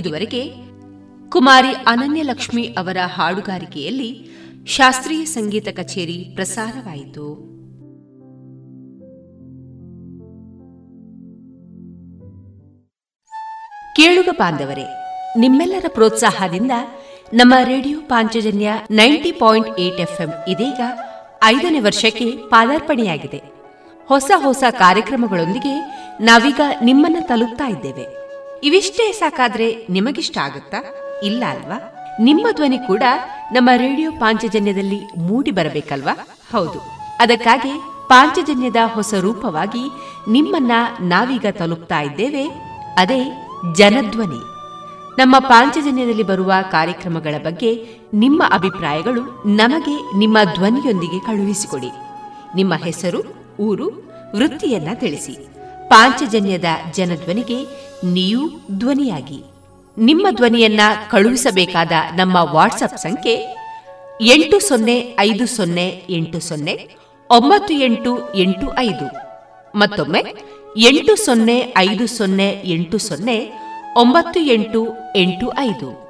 ಇದುವರೆಗೆ ಕುಮಾರಿ ಅನನ್ಯಲಕ್ಷ್ಮಿ ಅವರ ಹಾಡುಗಾರಿಕೆಯಲ್ಲಿ ಶಾಸ್ತ್ರೀಯ ಸಂಗೀತ ಕಚೇರಿ ಪ್ರಸಾರವಾಯಿತು. ಕೇಳುಗ ಬಾಂಧವರೇ, ನಿಮ್ಮೆಲ್ಲರ ಪ್ರೋತ್ಸಾಹದಿಂದ ನಮ್ಮ radio Panchajanya ninety point eight FM ಇದೀಗ ಐದನೇ ವರ್ಷಕ್ಕೆ ಪಾದಾರ್ಪಣೆಯಾಗಿದೆ. ಹೊಸ ಹೊಸ ಕಾರ್ಯಕ್ರಮಗಳೊಂದಿಗೆ ನಾವೀಗ ನಿಮ್ಮನ್ನ ತಲುಪ್ತಾ ಇದ್ದೇವೆ. ಇವಿಷ್ಟೇ ಸಾಕಾದ್ರೆ ನಿಮಗಿಷ್ಟ ಆಗುತ್ತಾ? ಇಲ್ಲ ಅಲ್ವಾ? ನಿಮ್ಮ ಧ್ವನಿ ಕೂಡ ನಮ್ಮ ರೇಡಿಯೋ ಪಾಂಚಜನ್ಯದಲ್ಲಿ ಮೂಡಿ ಬರಬೇಕಲ್ವಾ? ಹೌದು. ಅದಕ್ಕಾಗಿ ಪಾಂಚಜನ್ಯದ ಹೊಸ ರೂಪವಾಗಿ ನಿಮ್ಮನ್ನ ನಾವೀಗ ತಲುಪ್ತಾ ಇದ್ದೇವೆ. ಅದೇ ಜನಧ್ವನಿ. ನಮ್ಮ ಪಾಂಚಜನ್ಯದಲ್ಲಿ ಬರುವ ಕಾರ್ಯಕ್ರಮಗಳ ಬಗ್ಗೆ ನಿಮ್ಮ ಅಭಿಪ್ರಾಯಗಳು ನಮಗೆ ನಿಮ್ಮ ಧ್ವನಿಯೊಂದಿಗೆ ಕಳುಹಿಸಿಕೊಡಿ. ನಿಮ್ಮ ಹೆಸರು, ಊರು, ವೃತ್ತಿಯನ್ನ ತಿಳಿಸಿ. ಪಾಂಚಜನ್ಯದ ಜನಧ್ವನಿಗೆ ನೀವು ಧ್ವನಿಯಾಗಿ. ನಿಮ್ಮ ಧ್ವನಿಯನ್ನ ಕಳುಹಿಸಬೇಕಾದ ನಮ್ಮ ವಾಟ್ಸಪ್ ಸಂಖ್ಯೆ ಎಂಟು ಸೊನ್ನೆ ಐದು ಸೊನ್ನೆ ಎಂಟು ಸೊನ್ನೆ ಒಂಬತ್ತು ಎಂಟು ಎಂಟು ಐದು. ಮತ್ತೊಮ್ಮೆ ಎಂಟು ಸೊನ್ನೆ ಐದು ಸೊನ್ನೆ ಎಂಟು ಸೊನ್ನೆ ಒಂಬತ್ತು ಎಂಟು ಎಂಟು ಐದು.